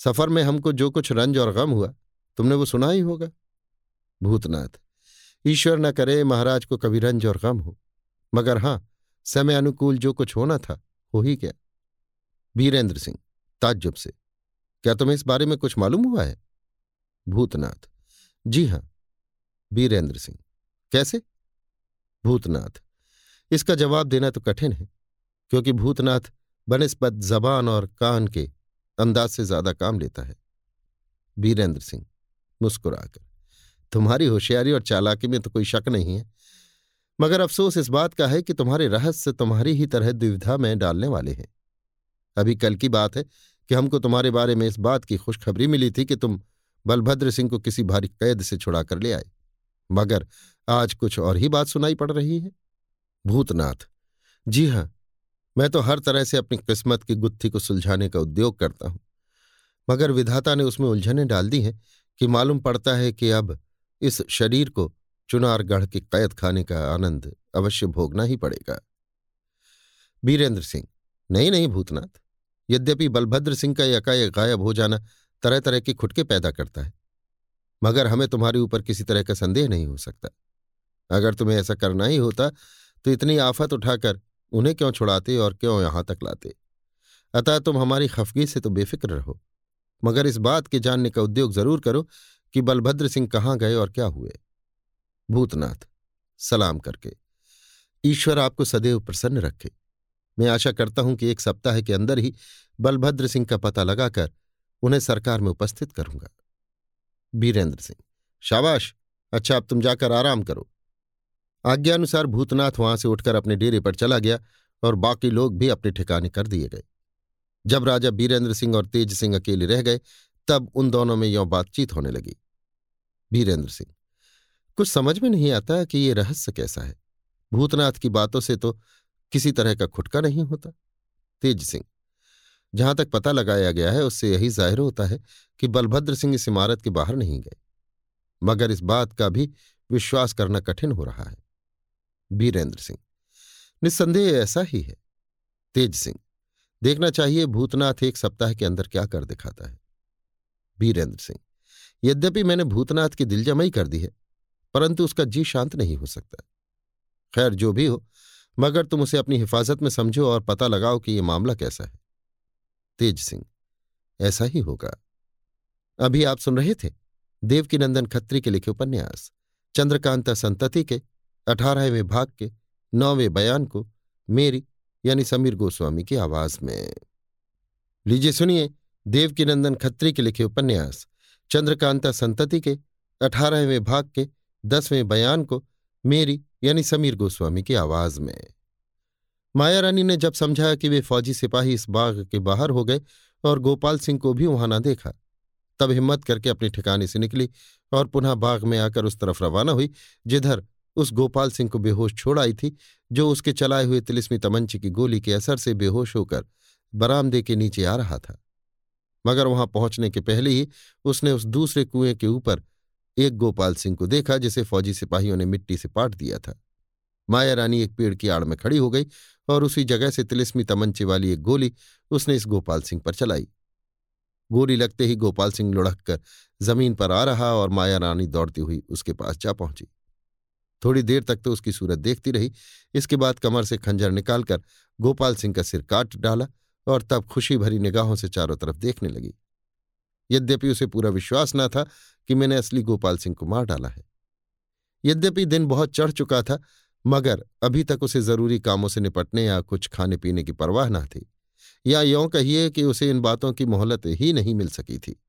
सफ़र में हमको जो कुछ रंज और गम हुआ, तुमने वो सुना ही होगा। भूतनाथ, ईश्वर न करे महाराज को कभी रंज और गम हो। मगर हाँ, समय अनुकूल जो कुछ होना था, हो ही गया। बीरेंद्र सिंह, ताज्जुब से, क्या तुम्हें इस बारे में कुछ मालूम हुआ है? भूतनाथ, जी हाँ। बीरेंद्र सिंह, कैसे? भूतनाथ, इसका जवाब देना तो कठिन है, क्योंकि भूतनाथ बनस्पत जबान और कान के अंदाज से ज़्यादा काम लेता है। वीरेंद्र सिंह मुस्कुराकर, तुम्हारी होशियारी और चालाकी में तो कोई शक नहीं है, मगर अफसोस इस बात का है कि तुम्हारे रहस्य तुम्हारी ही तरह दुविधा में डालने वाले हैं। अभी कल की बात है कि हमको तुम्हारे बारे में इस बात की खुशखबरी मिली थी कि तुम बलभद्र सिंह को किसी भारी कैद से छुड़ा कर ले आए, मगर आज कुछ और ही बात सुनाई पड़ रही है। भूतनाथ, जी हाँ मैं तो हर तरह से अपनी किस्मत की गुत्थी को सुलझाने का उद्योग करता हूँ। मगर विधाता ने उसमें उलझने डाल दी हैं कि मालूम पड़ता है कि अब इस शरीर को चुनारगढ़ के कैद खाने का आनंद अवश्य भोगना ही पड़ेगा। बीरेंद्र सिंह, नहीं नहीं, भूतनाथ, यद्यपि बलभद्र सिंह का एकाएक गायब हो जाना तरह तरह के खुटके पैदा करता है, मगर हमें तुम्हारे ऊपर किसी तरह का संदेह नहीं हो सकता। अगर तुम्हें ऐसा करना ही होता तो इतनी आफत उठाकर उन्हें क्यों छुड़ाते और क्यों यहाँ तक लाते? अतः तुम हमारी खफगी से तो बेफिक्र रहो। मगर इस बात के जानने का उद्योग ज़रूर करो कि बलभद्र सिंह कहाँ गए और क्या हुए। भूतनाथ, सलाम करके। ईश्वर आपको सदैव प्रसन्न रखे। मैं आशा करता हूँ कि एक सप्ताह के अंदर ही बलभद्र सिंह का पता लगाकर उन्हें सरकार में उपस्थित करूँगा। बीरेंद्र सिंह, शाबाश! अच्छा अब तुम जाकर आराम करो। आज्ञानुसार भूतनाथ वहाँ से उठकर अपने डेरे पर चला गया और बाकी लोग भी अपने ठिकाने कर दिए गए। जब राजा बीरेंद्र सिंह और तेज सिंह अकेले रह गए, तब उन दोनों में यों बातचीत होने लगी। बीरेंद्र सिंह, कुछ समझ में नहीं आता कि ये रहस्य कैसा है? भूतनाथ की बातों से तो किसी तरह का खुटका नहीं होता। तेज सिंह, जहाँ तक पता लगाया गया है, उससे यही ज़ाहिर होता है कि बलभद्र सिंह इस इमारत के बाहर नहीं गए। मगर इस बात का भी विश्वास करना कठिन हो रहा है। बीरेंद्र सिंह। निस्संदेह ऐसा ही है। तेज सिंह, देखना चाहिए भूतनाथ एक सप्ताह के अंदर क्या कर दिखाता है। बीरेंद्र सिंह, यद्यपि मैंने भूतनाथ की दिलजमई कर दी है, परंतु उसका जी शांत नहीं हो सकता। खैर, जो भी हो, मगर तुम उसे अपनी हिफाजत में समझो और पता लगाओ कि यह मामला कैसा है। तेज सिंह, ऐसा ही होगा। अभी आप सुन रहे थे देवकीनंदन खत्री के लिखे उपन्यास, चंद्रकांता संतति के अठारहवें भाग के नौवें बयान को मेरी यानी समीर गोस्वामी की आवाज़ में। लीजिए सुनिए देवकीनंदन खत्री के लिखे उपन्यास, चंद्रकांता संतति के अठारहवें भाग के दसवें बयान को मेरी यानी समीर गोस्वामी की आवाज़ में। माया रानी ने जब समझा कि वे फौजी सिपाही इस बाग के बाहर हो गए और गोपाल सिंह को भी वहाँ ना देखा, तब हिम्मत करके अपने ठिकाने से निकली और पुनः बाग में आकर उस तरफ़ रवाना हुई, जिधर उस गोपाल सिंह को बेहोश छोड़ आई थी, जो उसके चलाए हुए तिलिस्मी तमंचे की गोली के असर से बेहोश होकर बरामदे के नीचे आ रहा था। मगर वहाँ पहुँचने के पहले ही उसने उस दूसरे कुएँ के ऊपर एक गोपाल सिंह को देखा, जिसे फौजी सिपाहियों ने मिट्टी से पाट दिया था। माया रानी एक पेड़ की आड़ में खड़ी हो गई और उसी जगह से तिलिस्मी तमंचे वाली एक गोली उसने इस गोपाल सिंह पर चलाई। गोली लगते ही गोपाल सिंह लुढ़क कर ज़मीन पर आ रहा और माया रानी दौड़ती हुई उसके पास जा पहुँची। थोड़ी देर तक तो उसकी सूरत देखती रही। इसके बाद कमर से खंजर निकालकर गोपाल सिंह का सिर काट डाला और तब खुशी भरी निगाहों से चारों तरफ़ देखने लगी। यद्यपि उसे पूरा विश्वास न था कि मैंने असली गोपाल सिंह को मार डाला है। यद्यपि दिन बहुत चढ़ चुका था, मगर अभी तक उसे ज़रूरी कामों से निपटने या कुछ खाने पीने की परवाह न थी, या यों कहिए कि उसे इन बातों की मोहलत ही नहीं मिल सकी थी।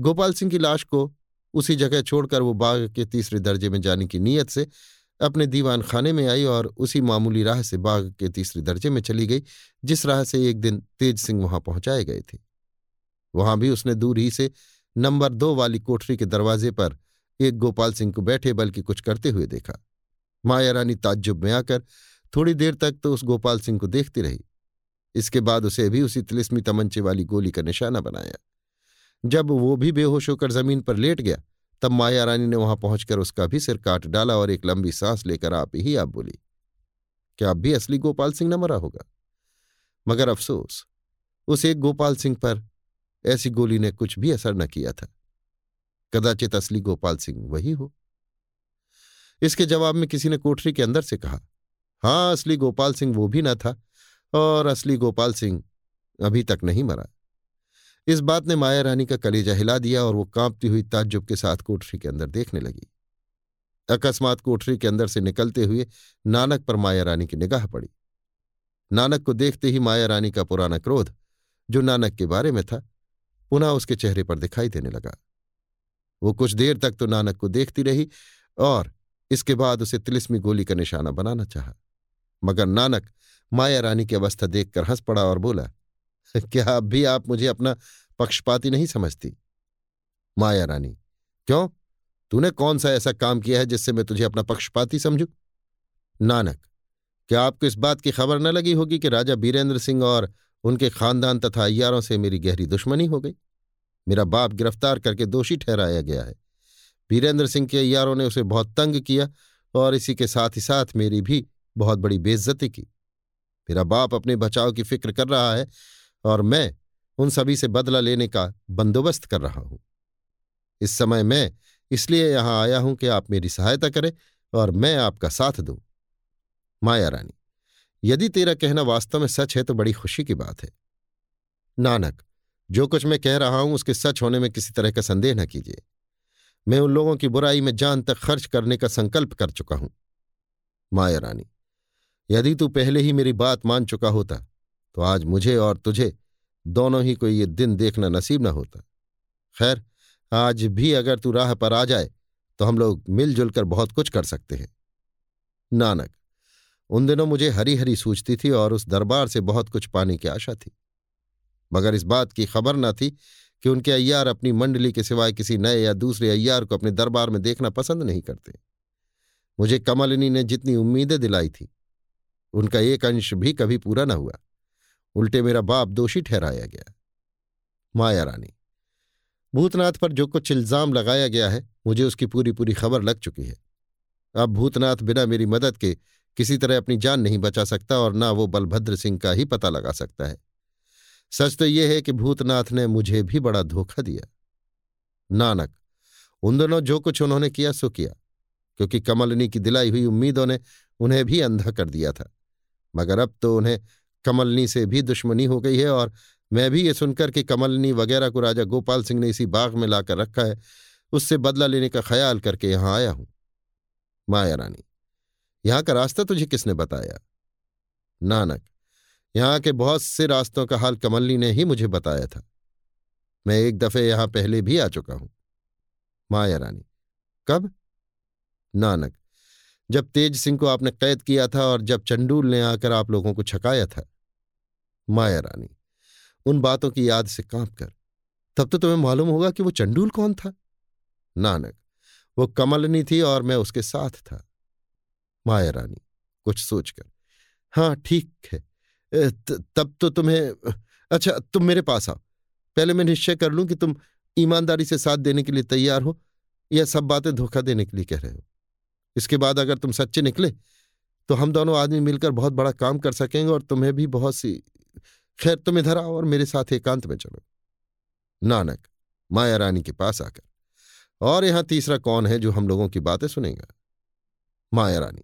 गोपाल सिंह की लाश को उसी जगह छोड़कर वो बाग के तीसरे दर्जे में जाने की नीयत से अपने दीवान खाने में आई और उसी मामूली राह से बाग के तीसरे दर्जे में चली गई, जिस राह से एक दिन तेज सिंह वहाँ पहुँचाए गए थे। वहाँ भी उसने दूर ही से नंबर दो वाली कोठरी के दरवाजे पर एक गोपाल सिंह को बैठे, बल्कि कुछ करते हुए देखा। माया रानी ताज्जुब में आकर थोड़ी देर तक तो उस गोपाल सिंह को देखती रही। इसके बाद उसे भी उसी तिलिस्मी तमंचे वाली गोली का निशाना बनाया। जब वो भी बेहोश होकर ज़मीन पर लेट गया, तब माया रानी ने वहाँ पहुंचकर उसका भी सिर काट डाला और एक लंबी सांस लेकर आप ही आप बोली, क्या अब भी असली गोपाल सिंह न मरा होगा? मगर अफसोस, उस एक गोपाल सिंह पर ऐसी गोली ने कुछ भी असर न किया था। कदाचित असली गोपाल सिंह वही हो। इसके जवाब में किसी ने कोठरी के अंदर से कहा, हाँ, असली गोपाल सिंह वो भी न था और असली गोपाल सिंह अभी तक नहीं मरा। इस बात ने माया रानी का कलेजा हिला दिया और वो कांपती हुई ताज्जुब के साथ कोठरी के अंदर देखने लगी। अकस्मात कोठरी के अंदर से निकलते हुए नानक पर माया रानी की निगाह पड़ी। नानक को देखते ही माया रानी का पुराना क्रोध, जो नानक के बारे में था, पुनः उसके चेहरे पर दिखाई देने लगा। वो कुछ देर तक तो नानक को देखती रही और इसके बाद उसे तिलिस्मी गोली का निशाना बनाना चाहा। मगर नानक माया रानी की अवस्था देखकर हंस पड़ा और बोला क्या अब भी आप मुझे अपना पक्षपाती नहीं समझती? माया रानी, क्यों? तूने कौन सा ऐसा काम किया है जिससे मैं तुझे अपना पक्षपाती समझू? नानक, क्या आपको इस बात की खबर न लगी होगी कि राजा बीरेंद्र सिंह और उनके खानदान तथा अयारों से मेरी गहरी दुश्मनी हो गई? मेरा बाप गिरफ़्तार करके दोषी ठहराया गया है। वीरेंद्र सिंह के अयारों ने उसे बहुत तंग किया और इसी के साथ ही साथ मेरी भी बहुत बड़ी बेइज्जती की। मेरा बाप अपने बचाव की फ़िक्र कर रहा है और मैं उन सभी से बदला लेने का बंदोबस्त कर रहा हूँ। इस समय मैं इसलिए यहाँ आया हूँ कि आप मेरी सहायता करें और मैं आपका साथ दूँ। माया रानी, यदि तेरा कहना वास्तव में सच है तो बड़ी खुशी की बात है। नानक, जो कुछ मैं कह रहा हूँ उसके सच होने में किसी तरह का संदेह न कीजिए। मैं उन लोगों की बुराई में जान तक खर्च करने का संकल्प कर चुका हूँ। माया रानी, यदि तू पहले ही मेरी बात मान चुका होता तो आज मुझे और तुझे दोनों ही को ये दिन देखना नसीब न होता। खैर, आज भी अगर तू राह पर आ जाए तो हम लोग मिलजुल कर बहुत कुछ कर सकते हैं। नानक, उन दिनों मुझे हरी हरी सूझती थी और उस दरबार से बहुत कुछ पाने की आशा थी। मगर इस बात की खबर न थी कि उनके अय्यार अपनी मंडली के सिवाय किसी नए या दूसरे अय्यार को अपने दरबार में देखना पसंद नहीं करते। मुझे कमलिनी ने जितनी उम्मीदें दिलाई थी, उनका एक अंश भी कभी पूरा न हुआ। उल्टे मेरा बाप दोषी ठहराया गया। माया रानी, भूतनाथ पर जो कुछ इल्ज़ाम लगाया गया है, मुझे उसकी पूरी पूरी खबर लग चुकी है। अब भूतनाथ बिना मेरी मदद के किसी तरह अपनी जान नहीं बचा सकता और ना वो बलभद्र सिंह का ही पता लगा सकता है। सच तो यह है कि भूतनाथ ने मुझे भी बड़ा धोखा दिया। नानक, उन दोनों जो कुछ उन्होंने किया, सो किया, क्योंकि कमलनी की दिलाई हुई उम्मीदों ने उन्हें भी अंधा कर दिया था। मगर अब तो उन्हें कमलनी से भी दुश्मनी हो गई है और मैं भी ये सुनकर कि कमलनी वगैरह को राजा गोपाल सिंह ने इसी बाग में लाकर रखा है। उससे बदला लेने का ख्याल करके यहाँ आया हूँ। माया रानी, यहाँ का रास्ता तुझे किसने बताया? नानक, यहाँ के बहुत से रास्तों का हाल कमलनी ने ही मुझे बताया था। मैं एक दफे यहाँ पहले भी आ चुका हूँ। माया रानी, कब? नानक, जब तेज सिंह को आपने कैद किया था और जब चंडूल ने आकर आप लोगों को छकाया था माया रानी, उन बातों की याद से काँप कर। तब तो तुम्हें मालूम होगा कि वो चंडूल कौन था। नानक, वो कमलनी थी और मैं उसके साथ था। माया रानी, कुछ सोचकर हाँ ठीक है। तब तो तुम्हें अच्छा तुम मेरे पास आओ। पहले मैं निश्चय कर लूँ कि तुम ईमानदारी से साथ देने के लिए तैयार हो या सब बातें धोखा देने के लिए कह रहे हो। इसके बाद अगर तुम सच्चे निकले तो हम दोनों आदमी मिलकर बहुत बड़ा काम कर सकेंगे और तुम्हें भी बहुत सी खैर, तुम इधर आओ और मेरे साथ एकांत में चलो। नानक, माया रानी के पास आकर, और यहाँ तीसरा कौन है जो हम लोगों की बातें सुनेगा? माया रानी,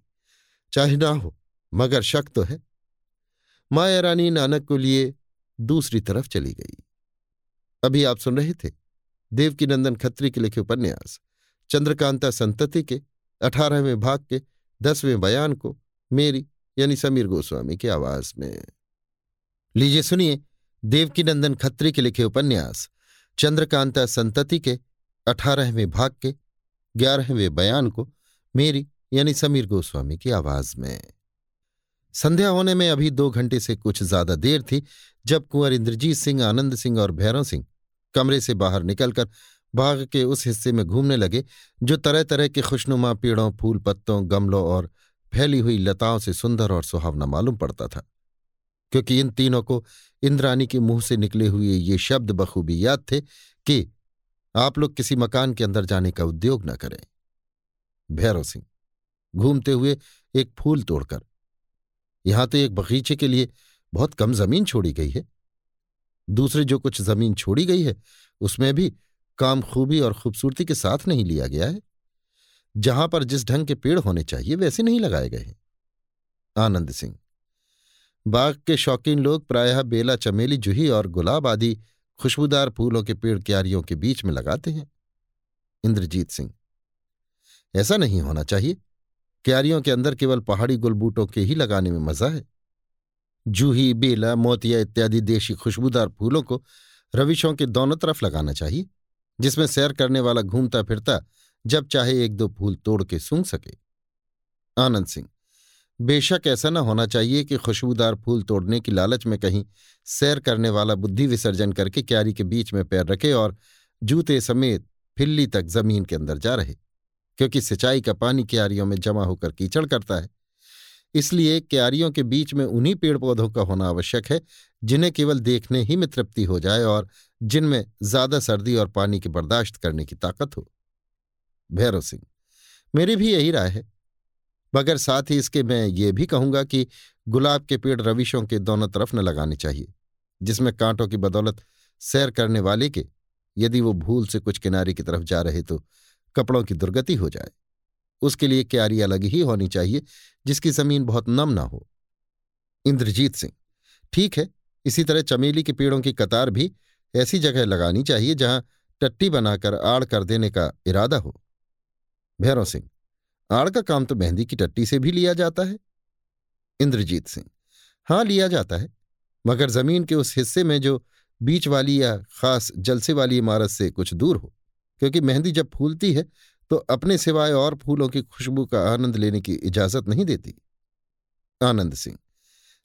चाहे ना हो, मगर शक तो है। माया रानी नानक को लिए दूसरी तरफ़ चली गई। अभी आप सुन रहे थे देवकीनंदन खत्री के लिखे उपन्यास, चंद्रकांता संतति के अठारहवें भाग के दसवें बयान को मेरी यानी समीर गोस्वामी की आवाज़ में। लीजिए, सुनिए, देवकीनंदन खत्री के लिखे उपन्यास, चंद्रकांता संतति के, अठारहवें भाग के, ग्यारहवें बयान को, मेरी, यानी समीर गोस्वामी की आवाज़ में। संध्या होने में अभी दो घंटे से कुछ ज़्यादा देर थी, जब कुंवर इंद्रजीत सिंह, आनंद सिंह और भैरव सिंह कमरे से बाहर निकलकर बाग के उस हिस्से में घूमने लगे, जो तरह तरह के खुशनुमा पेड़ों, फूल पत्तों, गमलों और फैली हुई लताओं से सुंदर और सुहावना मालूम पड़ता था। क्योंकि इन तीनों को इंद्रानी के मुँह से निकले हुए ये शब्द बखूबी याद थे कि आप लोग किसी मकान के अंदर जाने का उद्योग न करें। भैरव सिंह, घूमते हुए एक फूल तोड़कर, यहाँ तो एक बगीचे के लिए बहुत कम ज़मीन छोड़ी गई है। दूसरे जो कुछ ज़मीन छोड़ी गई है, उसमें भी काम खूबी और खूबसूरती के साथ नहीं लिया गया है। जहाँ पर जिस ढंग के पेड़ होने चाहिए, वैसे नहीं लगाए गए हैं। आनंद सिंह बाग के शौकीन लोग प्रायः बेला, चमेली, जूही और गुलाब आदि खुशबूदार फूलों के पेड़ क्यारियों के बीच में लगाते हैं। इंद्रजीत सिंह, ऐसा नहीं होना चाहिए। क्यारियों के अंदर केवल पहाड़ी गुलबूटों के ही लगाने में मज़ा है। जूही, बेला, मोतिया इत्यादि देशी खुशबूदार फूलों को रविशों के दोनों तरफ़ लगाना चाहिए, जिसमें सैर करने वाला घूमता फिरता जब चाहे एक दो फूल तोड़ के सूंघ सके। आनंद सिंह बेशक ऐसा न होना चाहिए कि खुशबूदार फूल तोड़ने की लालच में कहीं सैर करने वाला बुद्धि विसर्जन करके क्यारी के बीच में पैर रखे और जूते समेत फिल्ली तक ज़मीन के अंदर जा रहे, क्योंकि सिंचाई का पानी क्यारियों में जमा होकर कीचड़ करता है। इसलिए क्यारियों के बीच में उन्हीं पेड़ पौधों का होना आवश्यक है, जिन्हें केवल देखने ही में तृप्ति हो जाए और जिनमें ज़्यादा सर्दी और पानी की बर्दाश्त करने की ताकत हो। भैरव सिंह, मेरी भी यही राय है। मगर साथ ही इसके मैं ये भी कहूँगा कि गुलाब के पेड़ रविशों के दोनों तरफ़ न लगाने चाहिए, जिसमें कांटों की बदौलत सैर करने वाले के यदि वो भूल से कुछ किनारे की तरफ़ जा रहे तो कपड़ों की दुर्गति हो जाए। उसके लिए क्यारी अलग ही होनी चाहिए, जिसकी ज़मीन बहुत नम ना हो। इंद्रजीत सिंह, ठीक है, इसी तरह चमेली के पेड़ों की कतार भी ऐसी जगह लगानी चाहिए जहाँ टट्टी बनाकर आड़ कर देने का इरादा हो। भैरव सिंह आड़ का काम तो मेहंदी की टट्टी से भी लिया जाता है। इंद्रजीत सिंह, हाँ, लिया जाता है, मगर ज़मीन के उस हिस्से में जो बीच वाली या खास जलसे वाली इमारत से कुछ दूर हो, क्योंकि मेहंदी जब फूलती है तो अपने सिवाय और फूलों की खुशबू का आनंद लेने की इजाज़त नहीं देती। आनंद सिंह,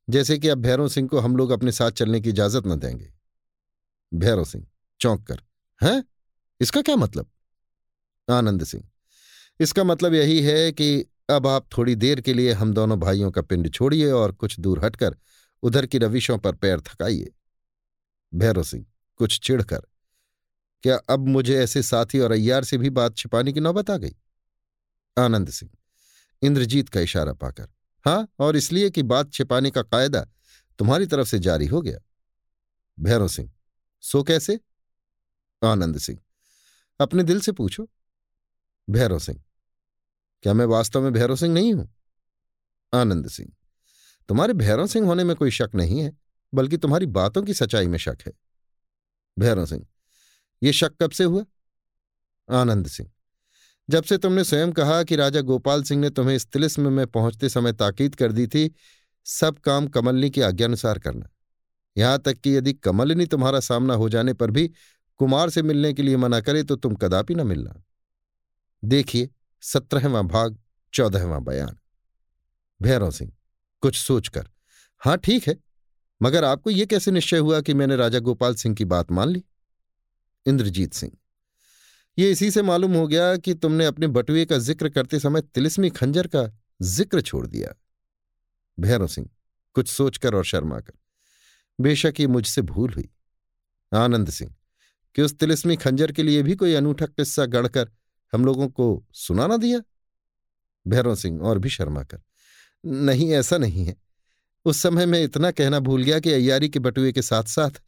जैसे कि अब भैरव सिंह को हम लोग अपने साथ चलने की इजाज़त न देंगे। भैरव सिंह, चौंक कर, हैं? इसका क्या मतलब? आनंद सिंह इसका मतलब यही है कि अब आप थोड़ी देर के लिए हम दोनों भाइयों का पिंड छोड़िए और कुछ दूर हटकर उधर की रविशों पर पैर थकाइए। भैरव सिंह, कुछ चिढ़कर, क्या अब मुझे ऐसे साथी और अय्यार से भी बात छिपाने की नौबत आ गई? आनंद सिंह, इंद्रजीत का इशारा पाकर हाँ और इसलिए कि बात छिपाने का कायदा तुम्हारी तरफ़ से जारी हो गया। भैरव सिंह, सो कैसे? आनंद सिंह, अपने दिल से पूछो। भैरव सिंह क्या मैं वास्तव में भैरव सिंह नहीं हूँ? आनंद सिंह, तुम्हारे भैरव सिंह होने में कोई शक नहीं है, बल्कि तुम्हारी बातों की सच्चाई में शक है। भैरव सिंह, ये शक कब से हुआ? आनंद सिंह, जब से तुमने स्वयं कहा कि राजा गोपाल सिंह ने तुम्हें इस तिलिस्म में पहुँचते समय ताकीद कर दी थी, सब काम कमलनी की आज्ञानुसार करना। यहाँ तक कि यदि कमलनी तुम्हारा सामना हो जाने पर भी कुमार से मिलने के लिए मना करे तो तुम कदापि न मिलना। देखिए सत्रहवां भाग, चौदहवा बयान। भैरव सिंह, कुछ सोचकर, हाँ, ठीक है, मगर आपको यह कैसे निश्चय हुआ कि मैंने राजा गोपाल सिंह की बात मान ली? इंद्रजीत सिंह, ये इसी से मालूम हो गया कि तुमने अपने बटुए का ज़िक्र करते समय तिलिस्मी खंजर का ज़िक्र छोड़ दिया। भैरव सिंह, कुछ सोचकर और शर्माकर, बेशक ये मुझसे भूल हुई। आनंद सिंह, कि उस तिलिस्मी खंजर के लिए भी कोई अनूठा किस्सा गढ़कर हम लोगों को सुना ना दिया? भैरव सिंह, और भी शर्मा कर। नहीं, ऐसा नहीं है। उस समय मैं इतना कहना भूल गया कि अयारी के बटुए के साथ साथ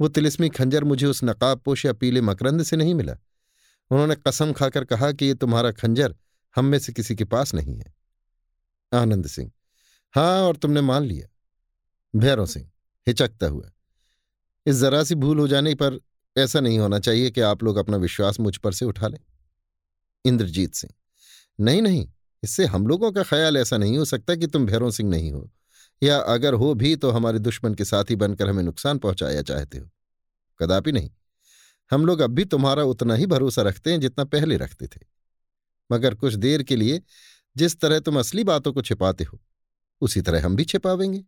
वो तिलिस्मी खंजर मुझे उस नकाब पोश या पीले मकरंद से नहीं मिला। उन्होंने कसम खाकर कहा कि ये तुम्हारा खंजर हम में से किसी के पास नहीं है। आनंद सिंह हाँ और तुमने मान लिया। भैरव सिंह, हिचकता हुआ, इस जरा सी भूल हो जाने पर ऐसा नहीं होना चाहिए कि आप लोग अपना विश्वास मुझ पर से उठा लें। इंद्रजीत सिंह। नहीं नहीं, इससे हम लोगों का ख्याल ऐसा नहीं हो सकता कि तुम भैरव सिंह नहीं हो। या अगर हो भी तो हमारे दुश्मन के साथी बनकर हमें नुकसान पहुँचाया चाहते हो। कदापि नहीं। हम लोग अब भी तुम्हारा उतना ही भरोसा रखते हैं जितना पहले रखते थे। मगर कुछ देर के लिए जिस तरह तुम असली बातों को छिपाते हो, उसी तरह हम भी छिपावेंगे।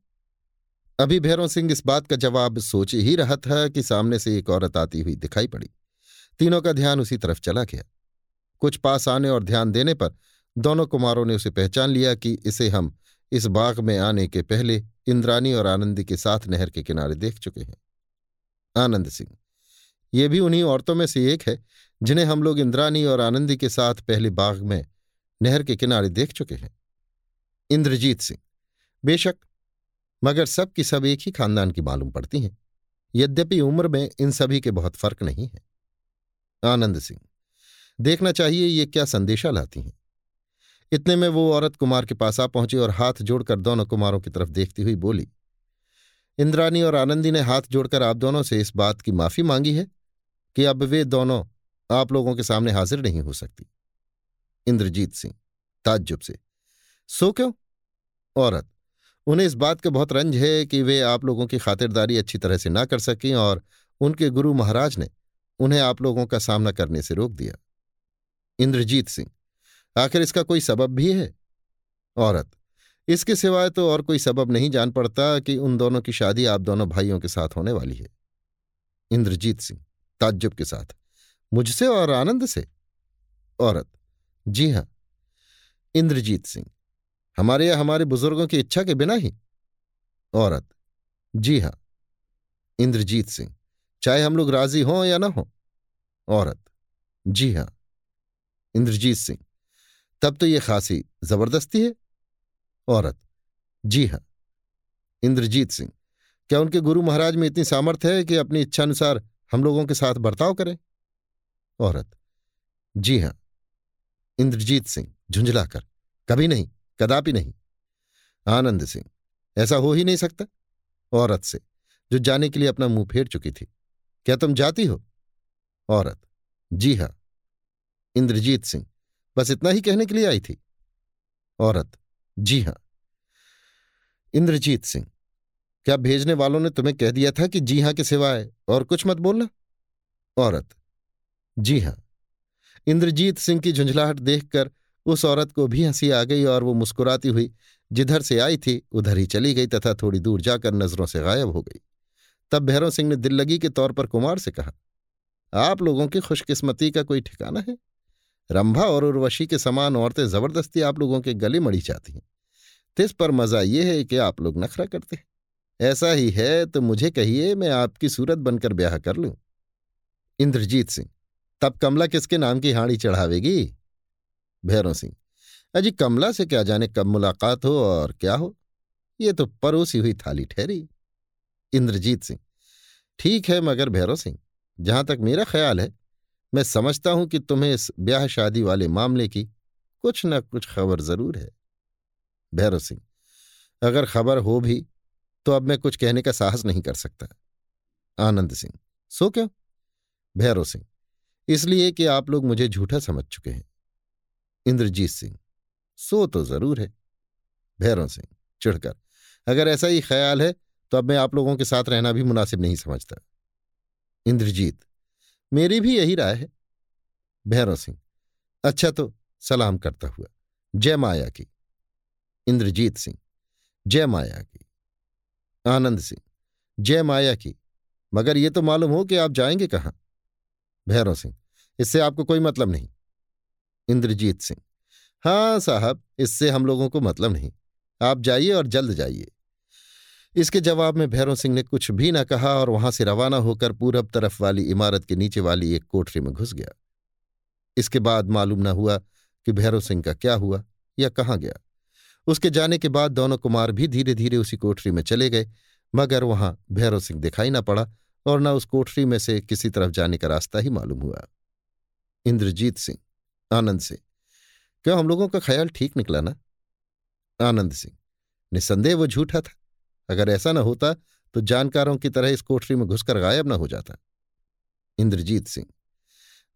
अभी भैरव सिंह इस बात का जवाब सोच ही रहा था कि सामने से एक औरत आती हुई दिखाई पड़ी। तीनों का ध्यान उसी तरफ़ चला गया। कुछ पास आने और ध्यान देने पर दोनों कुमारों ने उसे पहचान लिया कि इसे हम इस बाग में आने के पहले इंद्रानी और आनंदी के साथ नहर के किनारे देख चुके हैं। आनंद सिंह, ये भी उन्हीं औरतों में से एक है जिन्हें हम लोग इंद्रानी और आनंदी के साथ पहले बाग में नहर के किनारे देख चुके हैं। इंद्रजीत सिंह, बेशक, मगर सब की सब एक ही खानदान की मालूम पड़ती हैं, यद्यपि उम्र में इन सभी के बहुत फ़र्क नहीं है। आनंद सिंह देखना चाहिए ये क्या संदेशा लाती हैं। इतने में वो औरत कुमार के पास आ पहुँची और हाथ जोड़कर दोनों कुमारों की तरफ़ देखती हुई बोली, इंद्रानी और आनंदी ने हाथ जोड़कर आप दोनों से इस बात की माफ़ी मांगी है कि अब वे दोनों आप लोगों के सामने हाजिर नहीं हो सकती। इंद्रजीत सिंह, ताज्जुब से, सो क्यों? औरत, उन्हें इस बात का बहुत रंज है कि वे आप लोगों की खातिरदारी अच्छी तरह से ना कर सकें और उनके गुरु महाराज ने उन्हें आप लोगों का सामना करने से रोक दिया। इंद्रजीत सिंह। आखिर इसका कोई सबब भी है? औरत, इसके सिवाय तो और कोई सबब नहीं जान पड़ता कि उन दोनों की शादी आप दोनों भाइयों के साथ होने वाली है। इंद्रजीत सिंह, ताज्जुब के साथ, मुझसे और आनंद से? औरत, जी हाँ। इंद्रजीत सिंह, हमारे या हमारे बुज़ुर्गों की इच्छा के बिना ही? औरत, जी हाँ। इंद्रजीत सिंह, चाहे हम लोग राज़ी हों या ना हों? औरत, जी हाँ। इंद्रजीत सिंह। तब तो ये खासी ज़बरदस्ती है? औरत। जी हाँ। इंद्रजीत सिंह। क्या उनके गुरु महाराज में इतनी सामर्थ्य है कि अपनी इच्छानुसार हम लोगों के साथ बर्ताव करें? औरत। जी हाँ। इंद्रजीत सिंह। झुंझलाकर। कभी नहीं, कदापि नहीं। आनंद सिंह। ऐसा हो ही नहीं सकता? औरत से। जो जाने के लिए अपना मुँह फेर चुकी थी। क्या तुम जाती हो? औरत। जी हाँ। इंद्रजीत सिंह। बस इतना ही कहने के लिए आई थी। औरत। जी हाँ। इंद्रजीत सिंह। क्या भेजने वालों ने तुम्हें कह दिया था कि जी हाँ के सिवाय और कुछ मत बोलना? औरत। जी हाँ। इंद्रजीत सिंह की झुंझलाहट देखकर उस औरत को भी हँसी आ गई और वो मुस्कुराती हुई जिधर से आई थी, उधर ही चली गई तथा थोड़ी दूर जाकर नज़रों से गायब हो गई। तब भैरव सिंह ने दिल लगी के तौर पर कुमार से कहा, आप लोगों की खुशकिस्मती का कोई ठिकाना है? रंभा और उर्वशी के समान औरतें ज़बरदस्ती आप लोगों के गले मड़ी जाती हैं। तिस पर मज़ा ये है कि आप लोग नखरा करते हैं। ऐसा ही है तो मुझे कहिए, मैं आपकी सूरत बनकर ब्याह कर लूँ। इंद्रजीत सिंह, तब कमला किसके नाम की हाड़ी चढ़ावेगी? भैरव सिंह, अजी कमला से क्या जाने कब मुलाकात हो और क्या हो? ये तो परोसी हुई थाली ठहरी। इंद्रजीत सिंह, ठीक है मगर भैरव सिंह, जहाँ तक मेरा ख्याल है मैं समझता हूँ कि तुम्हें इस ब्याह शादी वाले मामले की कुछ न कुछ खबर ज़रूर है। भैरव सिंह, अगर खबर हो भी तो अब मैं कुछ कहने का साहस नहीं कर सकता। आनंद सिंह, सो क्यों? भैरव सिंह, इसलिए कि आप लोग मुझे झूठा समझ चुके हैं। इंद्रजीत सिंह, सो तो ज़रूर है। भैरव सिंह, चिढ़कर, अगर ऐसा ही ख्याल है तो अब मैं आप लोगों के साथ रहना भी मुनासिब नहीं समझता। इंद्रजीत मेरी भी यही राय है। भैरव सिंह अच्छा तो सलाम करता हुआ, जय माया की। इंद्रजीत सिंह, जय माया की। आनंद सिंह, जय माया की। मगर ये तो मालूम हो कि आप जाएँगे कहाँ? भैरव सिंह, इससे आपको कोई मतलब नहीं। इंद्रजीत सिंह हाँ साहब, इससे हम लोगों को मतलब नहीं। आप जाइए और जल्द जाइए। इसके जवाब में भैरव सिंह ने कुछ भी न कहा और वहाँ से रवाना होकर पूरब तरफ़ वाली इमारत के नीचे वाली एक कोठरी में घुस गया। इसके बाद मालूम न हुआ कि भैरव सिंह का क्या हुआ या कहाँ गया। उसके जाने के बाद दोनों कुमार भी धीरे धीरे उसी कोठरी में चले गए, मगर वहाँ भैरव सिंह दिखाई न पड़ा और न उस कोठरी में से किसी तरफ़ जाने का रास्ता ही मालूम हुआ। इंद्रजीत सिंह, आनंद से क्यों हम लोगों का ख्याल ठीक निकला ना? आनंद सिंह निसंदेह वो झूठा था। अगर ऐसा न होता तो जानकारों की तरह इस कोठरी में घुसकर गायब न हो जाता। इंद्रजीत सिंह,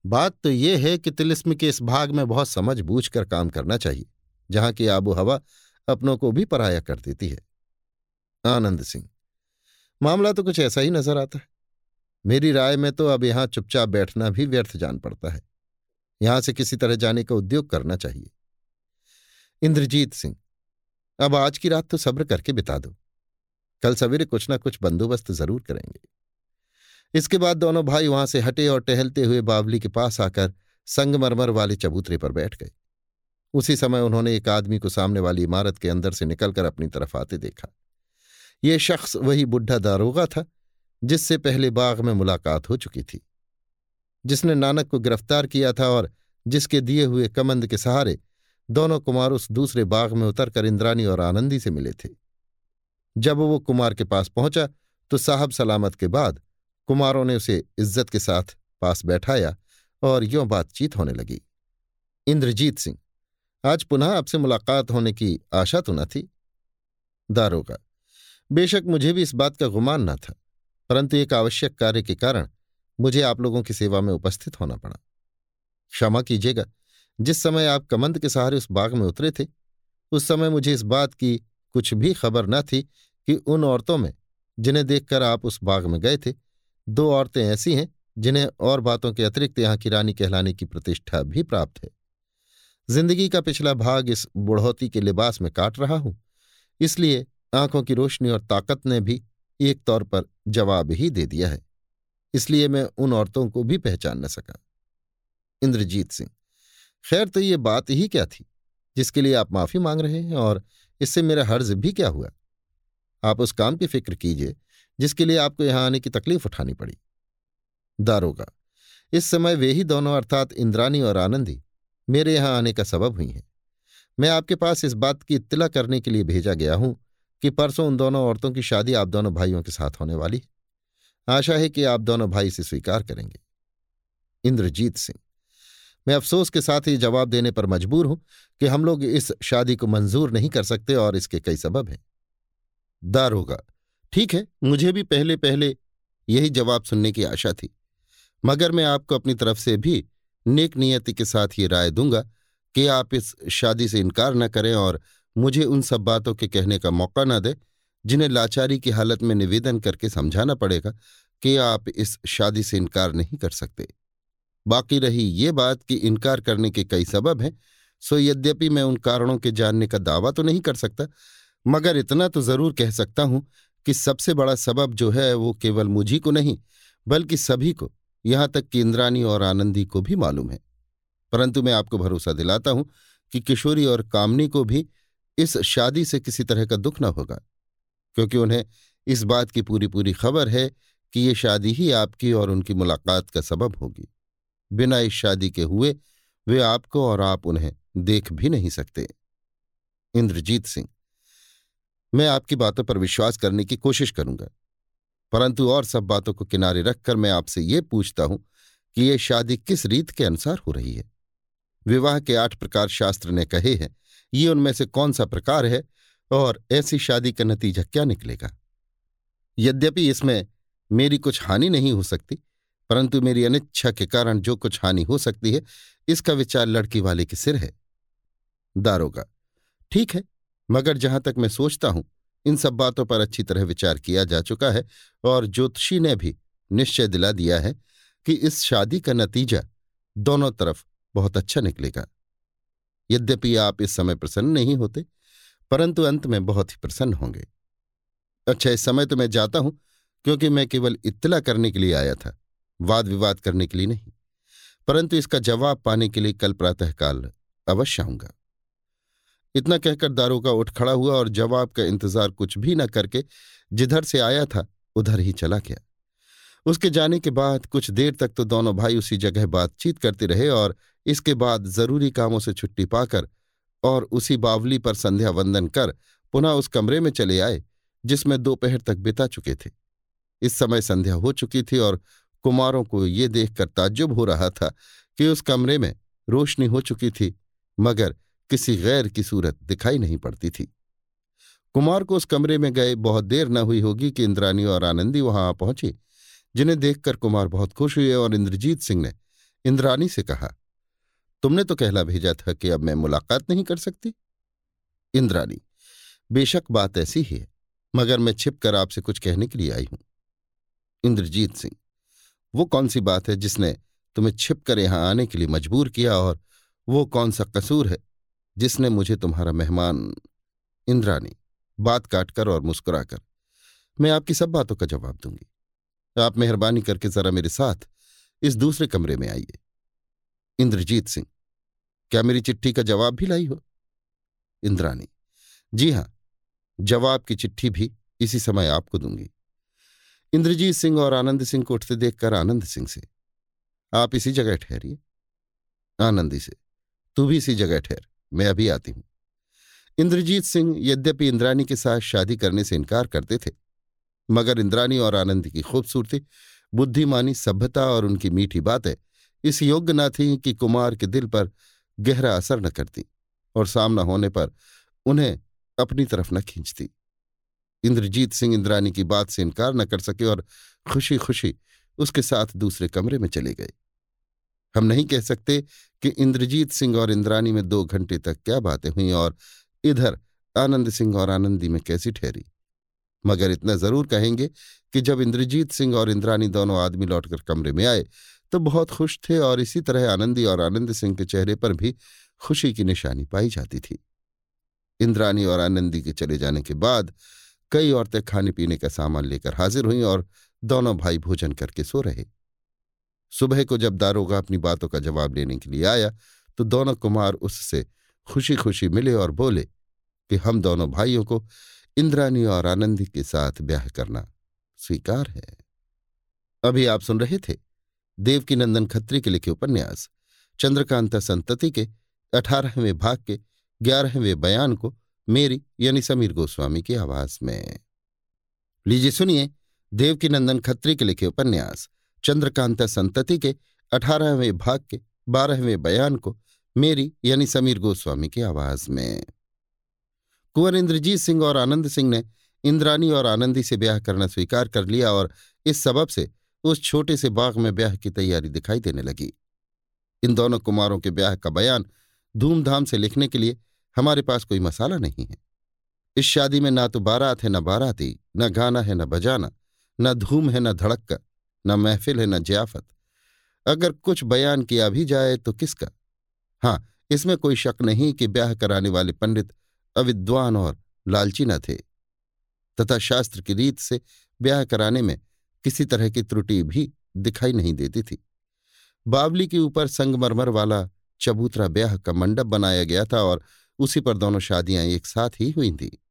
बात तो यह है कि तिलिस्म के इस भाग में बहुत समझ बूझ कर काम करना चाहिए, जहाँ की आबो हवा अपनों को भी पराया कर देती है। आनंद सिंह, मामला तो कुछ ऐसा ही नज़र आता है। मेरी राय में तो अब यहाँ चुपचाप बैठना भी व्यर्थ जान पड़ता है। यहाँ से किसी तरह जाने का उद्योग करना चाहिए। इंद्रजीत सिंह, अब आज की रात तो सब्र करके बिता दो। कल सवेरे कुछ ना कुछ बंदोबस्त ज़रूर करेंगे। इसके बाद दोनों भाई वहाँ से हटे और टहलते हुए बावली के पास आकर संगमरमर वाले चबूतरे पर बैठ गए। उसी समय उन्होंने एक आदमी को सामने वाली इमारत के अंदर से निकलकर अपनी तरफ़ आते देखा। ये शख्स वही बुढ़ा दारोगा था, जिससे पहले बाग में मुलाकात हो चुकी थी। जिसने नानक को गिरफ़्तार किया था और जिसके दिए हुए कमंद के सहारे दोनों कुमार उस दूसरे बाग में उतरकर इंद्रानी और आनंदी से मिले थे। जब वो कुमार के पास पहुँचा तो साहब सलामत के बाद कुमारों ने उसे इज़्ज़त के साथ पास बैठाया और यों बातचीत होने लगी। इंद्रजीत सिंह, आज पुनः आपसे मुलाकात होने की आशा तो न थी? दारोगा, बेशक मुझे भी इस बात का गुमान न था, परंतु एक आवश्यक कार्य के कारण मुझे आप लोगों की सेवा में उपस्थित होना पड़ा। क्षमा कीजिएगा, जिस समय आप कमंद के सहारे उस बाग में उतरे थे, उस समय मुझे इस बात की कुछ भी खबर न थी कि उन औरतों में, जिन्हें देखकर आप उस बाग में गए थे, दो औरतें ऐसी हैं, जिन्हें और बातों के अतिरिक्त यहाँ की रानी कहलाने की प्रतिष्ठा भी प्राप्त है। ज़िंदगी का पिछला भाग इस बुढ़ौती के लिबास में काट रहा हूँ, इसलिए आँखों की रोशनी और ताकत ने भी एक तौर पर जवाब ही दे दिया है, इसलिए मैं उन औरतों को भी पहचान न सका। इंद्रजीत सिंह, खैर तो ये बात ही क्या थी, जिसके लिए आप माफ़ी मांग रहे हैं और इससे मेरा हर्ज भी क्या हुआ? आप उस काम की फ़िक्र कीजिए, जिसके लिए आपको यहाँ आने की तकलीफ़ उठानी पड़ी। दारोगा, इस समय वे ही दोनों अर्थात इंद्रानी और आनंदी मेरे यहाँ आने का सबब हुई हैं। मैं आपके पास इस बात की इत्तला करने के लिए भेजा गया हूँ कि परसों उन दोनों औरतों की शादी आप दोनों भाइयों के साथ होने वाली है। आशा है कि आप दोनों भाई इसे स्वीकार करेंगे। इंद्रजीत सिंह, मैं अफसोस के साथ ये जवाब देने पर मजबूर हूँ कि हम लोग इस शादी को मंजूर नहीं कर सकते और इसके कई सबब हैं। दारोगा ठीक है, मुझे भी पहले पहले यही जवाब सुनने की आशा थी। मगर मैं आपको अपनी तरफ़ से भी नेक नियति के साथ ये राय दूँगा कि आप इस शादी से इनकार न करें और मुझे उन सब बातों के कहने का मौका न दें, जिन्हें लाचारी की हालत में निवेदन करके समझाना पड़ेगा कि आप इस शादी से इनकार नहीं कर सकते। बाकी रही ये बात कि इनकार करने के कई सबब हैं, सो यद्यपि मैं उन कारणों के जानने का दावा तो नहीं कर सकता मगर इतना तो ज़रूर कह सकता हूँ कि सबसे बड़ा सबब जो है वो केवल मुझी को नहीं, बल्कि सभी को, यहाँ तक कि इंद्रानी और आनंदी को भी मालूम है। परंतु मैं आपको भरोसा दिलाता हूँ कि किशोरी और कामनी को भी इस शादी से किसी तरह का दुख न होगा, क्योंकि उन्हें इस बात की पूरी पूरी खबर है कि ये शादी ही आपकी और उनकी मुलाकात का सबब होगी। बिना इस शादी के हुए वे आपको और आप उन्हें देख भी नहीं सकते। इंद्रजीत सिंह मैं आपकी बातों पर विश्वास करने की कोशिश करूँगा। परंतु और सब बातों को किनारे रखकर मैं आपसे ये पूछता हूँ कि ये शादी किस रीत के अनुसार हो रही है? विवाह के आठ प्रकार शास्त्र ने कहे हैं, ये उनमें से कौन सा प्रकार है और ऐसी शादी का नतीजा क्या निकलेगा? यद्यपि इसमें मेरी कुछ हानि नहीं हो सकती, परंतु मेरी अनिच्छा के कारण जो कुछ हानि हो सकती है, इसका विचार लड़की वाले के सिर है। दारोगा, ठीक है मगर जहाँ तक मैं सोचता हूँ, इन सब बातों पर अच्छी तरह विचार किया जा चुका है और ज्योतिषी ने भी निश्चय दिला दिया है कि इस शादी का नतीजा दोनों तरफ़ बहुत अच्छा निकलेगा। यद्यपि आप इस समय प्रसन्न नहीं होते, परंतु अंत में बहुत ही प्रसन्न होंगे। अच्छा इस समय तो मैं जाता हूँ, क्योंकि मैं केवल इत्तला करने के लिए आया था वाद विवाद करने के लिए नहीं। परंतु इसका जवाब पाने के लिए कल प्रातःकाल अवश्य आऊँगा। इतना कहकर दारोगा उठ खड़ा हुआ और जवाब का इंतज़ार कुछ भी न करके जिधर से आया था, उधर ही चला गया। उसके जाने के बाद कुछ देर तक तो दोनों भाई उसी जगह बातचीत करते रहे और इसके बाद ज़रूरी कामों से छुट्टी पाकर और उसी बावली पर संध्या वंदन कर पुनः उस कमरे में चले आए, जिसमें दोपहर तक बिता चुके थे। इस समय संध्या हो चुकी थी और कुमारों को ये देखकर ताज्जुब हो रहा था कि उस कमरे में रोशनी हो चुकी थी, मगर किसी गैर की सूरत दिखाई नहीं पड़ती थी। कुमार को उस कमरे में गए बहुत देर न हुई होगी कि इंद्रानी और आनंदी वहाँ आ पहुँची, जिन्हें देखकर कुमार बहुत खुश हुए और इंद्रजीत सिंह ने इंद्रानी से कहा, तुमने तो कहला भेजा था कि अब मैं मुलाकात नहीं कर सकती? इंद्रानी, बेशक बात ऐसी ही है, मगर मैं छिपकर आपसे कुछ कहने के लिए आई हूँ। इंद्रजीत सिंह, वो कौन सी बात है जिसने तुम्हें छिपकर यहाँ आने के लिए मजबूर किया और वो कौन सा कसूर है जिसने मुझे तुम्हारा मेहमान इंद्रानी बात काटकर और मुस्कुराकर, मैं आपकी सब बातों का जवाब दूँगी। आप मेहरबानी करके जरा मेरे साथ इस दूसरे कमरे में आइए। इंद्रजीत सिंह, क्या मेरी चिट्ठी का जवाब भी लाई हो? इंद्रानी जी हाँ, जवाब की चिट्ठी भी इसी समय आपको दूँगी। इंद्रजीत सिंह और आनंद सिंह को उठते देखकर आनंद सिंह से, आप इसी जगह ठहरिए। आनंदी से, तू भी इसी जगह ठहर। मैं अभी आती हूँ। इंद्रजीत सिंह यद्यपि इंद्रानी के साथ शादी करने से इनकार करते थे, मगर इंद्रानी और आनंद की खूबसूरती, बुद्धिमानी, सभ्यता और उनकी मीठी बातें इस योग्य न थी कि कुमार के दिल पर गहरा असर न करती और सामना होने पर उन्हें अपनी तरफ़ न खींचती। इंद्रजीत सिंह इंद्रानी की बात से इनकार न कर सके और खुशी खुशी उसके साथ दूसरे कमरे में चले गए। हम नहीं कह सकते कि इंद्रजीत सिंह और इंद्रानी में दो घंटे तक क्या बातें हुई और इधर आनंद सिंह और आनंदी में कैसी ठहरी। मगर इतना ज़रूर कहेंगे कि जब इंद्रजीत सिंह और इंद्रानी दोनों आदमी लौटकर कमरे में आए तो बहुत खुश थे और इसी तरह आनंदी और आनंद सिंह के चेहरे पर भी खुशी की निशानी पाई जाती थी। इंद्रानी और आनंदी के चले जाने के बाद कई औरतें खाने पीने का सामान लेकर हाजिर हुईं और दोनों भाई भोजन करके सो रहे। सुबह को जब दारोगा अपनी बातों का जवाब लेने के लिए आया तो दोनों कुमार उससे खुशी खुशी मिले और बोले कि हम दोनों भाइयों को इंद्रानी और आनंदी के साथ ब्याह करना स्वीकार है। अभी आप सुन रहे थे देवकी नंदन खत्री के लिखे उपन्यास, चंद्रकांता संतति के अठारहवें भाग के ग्यारहवें बयान को मेरी यानी समीर गोस्वामी की आवाज़ में। लीजिए सुनिए देवकी नंदन खत्री के लिखे उपन्यास चंद्रकांता संतति के, अठारहवें भाग के, बारहवें बयान को, मेरी यानी समीर गोस्वामी की आवाज़ में। कुंवर इंद्रजीत सिंह और आनंद सिंह ने इंद्रानी और आनंदी से ब्याह करना स्वीकार कर लिया और इस सबब से उस छोटे से बाग में ब्याह की तैयारी दिखाई देने लगी। इन दोनों कुमारों के ब्याह का बयान धूमधाम से लिखने के लिए हमारे पास कोई मसाला नहीं है। इस शादी में ना तो बारात है, न बाराती, न गाना है, न बजाना, न धूम है, न धड़क्का न महफिल है, न जियाफत। अगर कुछ बयान किया भी जाए तो किसका? हाँ इसमें कोई शक नहीं कि ब्याह कराने वाले पंडित अविद्वान और लालची न थे। तथा शास्त्र की रीत से ब्याह कराने में किसी तरह की त्रुटि भी दिखाई नहीं देती थी। बावली के ऊपर संगमरमर वाला चबूतरा ब्याह का मंडप बनाया गया था और उसी पर दोनों शादियाँ एक साथ ही हुई थी।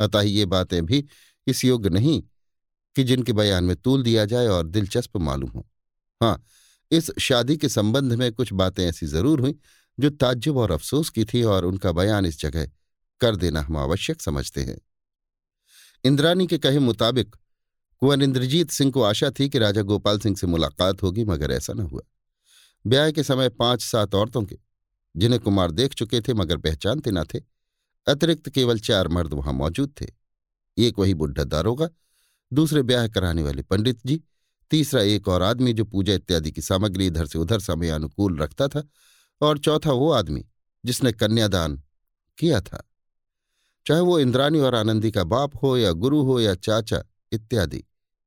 अतः ये बातें भी इस योग्य नहीं कि जिनके बयान में तूल दिया जाए और दिलचस्प मालूम हो। हाँ इस शादी के संबंध में कुछ बातें ऐसी ज़रूर हुई, जो ताज्जुब और अफसोस की थी और उनका बयान इस जगह कर देना हम आवश्यक समझते हैं। इंद्रानी के कहे मुताबिक, कुंवर इंद्रजीत सिंह को आशा थी कि राजा गोपाल सिंह से मुलाकात होगी, मगर ऐसा न हुआ। ब्याह के समय पाँच सात औरतों के, जिन्हें कुमार देख चुके थे, मगर पहचानते न थे, अतिरिक्त केवल चार मर्द वहाँ मौजूद थे। एक वही बुढ़ा दारोगा दूसरे ब्याह कराने वाले पंडित जी, तीसरा एक और आदमी जो पूजा इत्यादि की सामग्री इधर से उधर समय अनुकूल रखता था और चौथा वो आदमी जिसने कन्यादान किया था। चाहे वो इंद्रानी और आनंदी का बाप हो या गुरु हो या चाचा इत्यादि,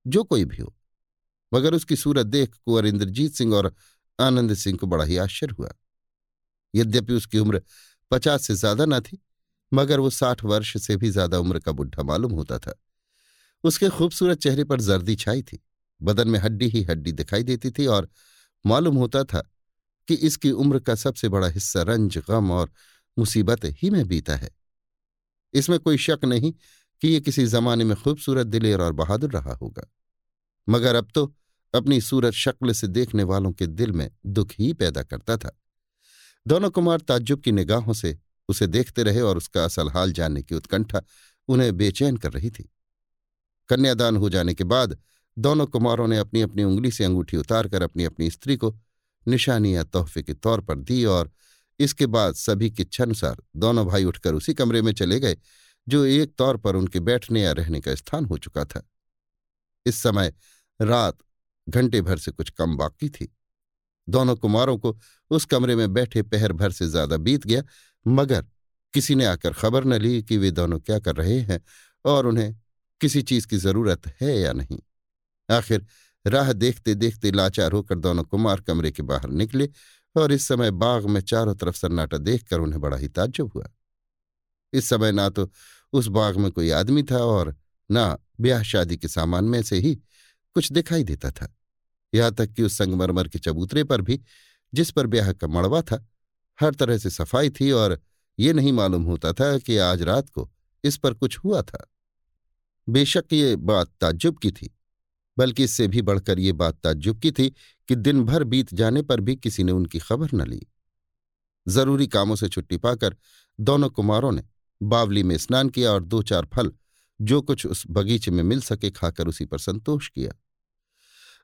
जो कोई भी हो, मगर उसकी सूरत देख कुंवर इंद्रजीत सिंह और आनंद सिंह को बड़ा ही आश्चर्य हुआ। यद्यपि उसकी उम्र पचास से ज़्यादा न थी, मगर वो साठ वर्ष से भी ज़्यादा उम्र का बुढ़ा मालूम होता था। उसके खूबसूरत चेहरे पर जर्दी छाई थी। बदन में हड्डी ही हड्डी दिखाई देती थी और मालूम होता था कि इसकी उम्र का सबसे बड़ा हिस्सा रंज, गम और मुसीबत ही में बीता है। इसमें कोई शक नहीं कि ये किसी जमाने में खूबसूरत, दिलेर और बहादुर रहा होगा। मगर अब तो अपनी सूरत शक्ल से देखने वालों के दिल में दुख ही पैदा करता था। दोनों कुमार ताज्जुब की निगाहों से उसे देखते रहे और उसका असल हाल जानने की उत्कंठा उन्हें बेचैन कर रही थी। कन्यादान हो जाने के बाद दोनों कुमारों ने अपनी अपनी उंगली से अंगूठी उतारकर अपनी अपनी स्त्री को निशानी या तोहफे के तौर पर दी और इसके बाद सभी इच्छानुसार दोनों भाई उठकर उसी कमरे में चले गए, जो एक तौर पर उनके बैठने या रहने का स्थान हो चुका था। इस समय रात घंटे भर से कुछ कम बाकी थी। दोनों कुमारों को उस कमरे में बैठे पहर भर से ज़्यादा बीत गया, मगर किसी ने आकर खबर न ली कि वे दोनों क्या कर रहे हैं और उन्हें किसी चीज़ की ज़रूरत है या नहीं। आखिर राह देखते देखते लाचार होकर दोनों कुमार कमरे के बाहर निकले और इस समय बाग में चारों तरफ़ सन्नाटा देखकर उन्हें बड़ा ही ताज्जुब हुआ। इस समय ना तो उस बाग में कोई आदमी था और ना ब्याह शादी के सामान में से ही कुछ दिखाई देता था। यहाँ तक कि उस संगमरमर के चबूतरे पर भी, जिस पर ब्याह का मड़वा था, हर तरह से सफ़ाई थी और ये नहीं मालूम होता था कि आज रात को इस पर कुछ हुआ था। बेशक ये बात ताज्जुब की थी, बल्कि इससे भी बढ़कर ये बात ताज्जुब की थी कि दिन भर बीत जाने पर भी किसी ने उनकी खबर न ली। ज़रूरी कामों से छुट्टी पाकर दोनों कुमारों ने बावली में स्नान किया और दो चार फल, जो कुछ उस बगीचे में मिल सके खाकर उसी पर संतोष किया।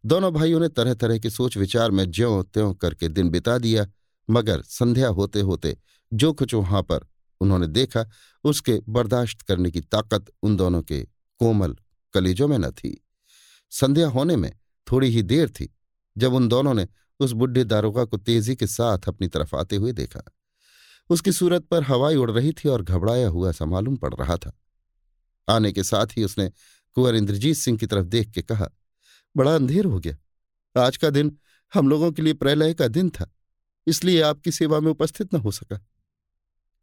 दोनों भाइयों ने तरह तरह के सोच विचार में ज्यों त्यों करके दिन बिता दिया, मगर संध्या होते होते जो कुछ वहाँ पर उन्होंने देखा, उसके बर्दाश्त करने की ताकत उन दोनों के कोमल कलेजों में न थी। संध्या होने में थोड़ी ही देर थी, जब उन दोनों ने उस बुढ़े दारोगा को तेज़ी के साथ अपनी तरफ़ आते हुए देखा। उसकी सूरत पर हवाई उड़ रही थी और घबराया हुआ सा मालूम पड़ रहा था। आने के साथ ही उसने कुंवर इंद्रजीत सिंह की तरफ़ देख के कहा, बड़ा अंधेर हो गया। आज का दिन हम लोगों के लिए प्रलय का दिन था, इसलिए आपकी सेवा में उपस्थित न हो सका।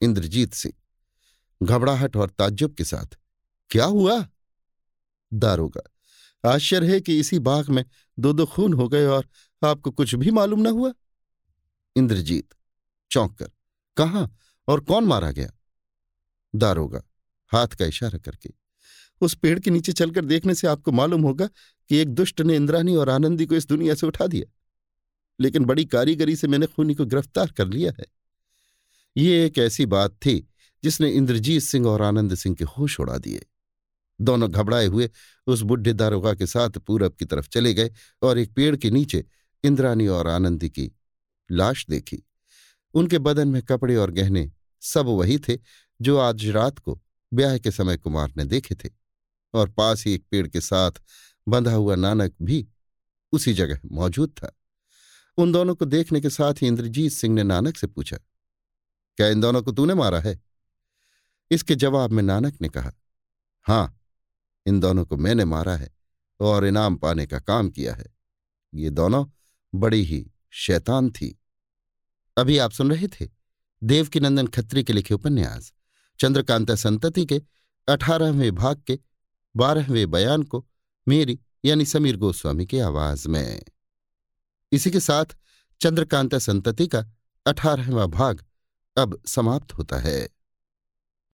इंद्रजीत सिंह, घबराहट और ताज्जुब के साथ, क्या हुआ? दारोगा आश्चर्य है कि इसी बाग में दो दो खून हो गए और आपको कुछ भी मालूम न हुआ। इंद्रजीत चौंक कर, कहा और कौन मारा गया? दारोगा हाथ का इशारा करके। उस पेड़ के नीचे चलकर देखने से आपको मालूम होगा कि एक दुष्ट ने इंद्रानी और आनंदी को इस दुनिया से उठा दिया। लेकिन बड़ी कारीगरी से मैंने खूनी को गिरफ़्तार कर लिया है। ये एक ऐसी बात थी जिसने इंद्रजीत सिंह और आनंद सिंह के होश उड़ा दिए। दोनों घबराए हुए उस बुढ़े दारोगा के साथ पूरब की तरफ़ चले गए और एक पेड़ के नीचे इंद्रानी और आनंदी की लाश देखी। उनके बदन में कपड़े और गहने सब वही थे जो आज रात को ब्याह के समय कुमार ने देखे थे और पास ही एक पेड़ के साथ बंधा हुआ नानक भी उसी जगह मौजूद था। उन दोनों को देखने के साथ ही इंद्रजीत सिंह ने नानक से पूछा, क्या इन दोनों को तूने मारा है? इसके जवाब में नानक ने कहा, हाँ इन दोनों को मैंने मारा है और इनाम पाने का काम किया है। ये दोनों बड़ी ही शैतान थी। अभी आप सुन रहे थे देवकीनंदन खत्री के लिखे उपन्यास, चंद्रकांता संतति के अठारहवें भाग के बारहवें बयान को मेरी यानी समीर गोस्वामी की आवाज़ में। इसी के साथ चंद्रकांता संतति का अठारहवा भाग अब समाप्त होता है।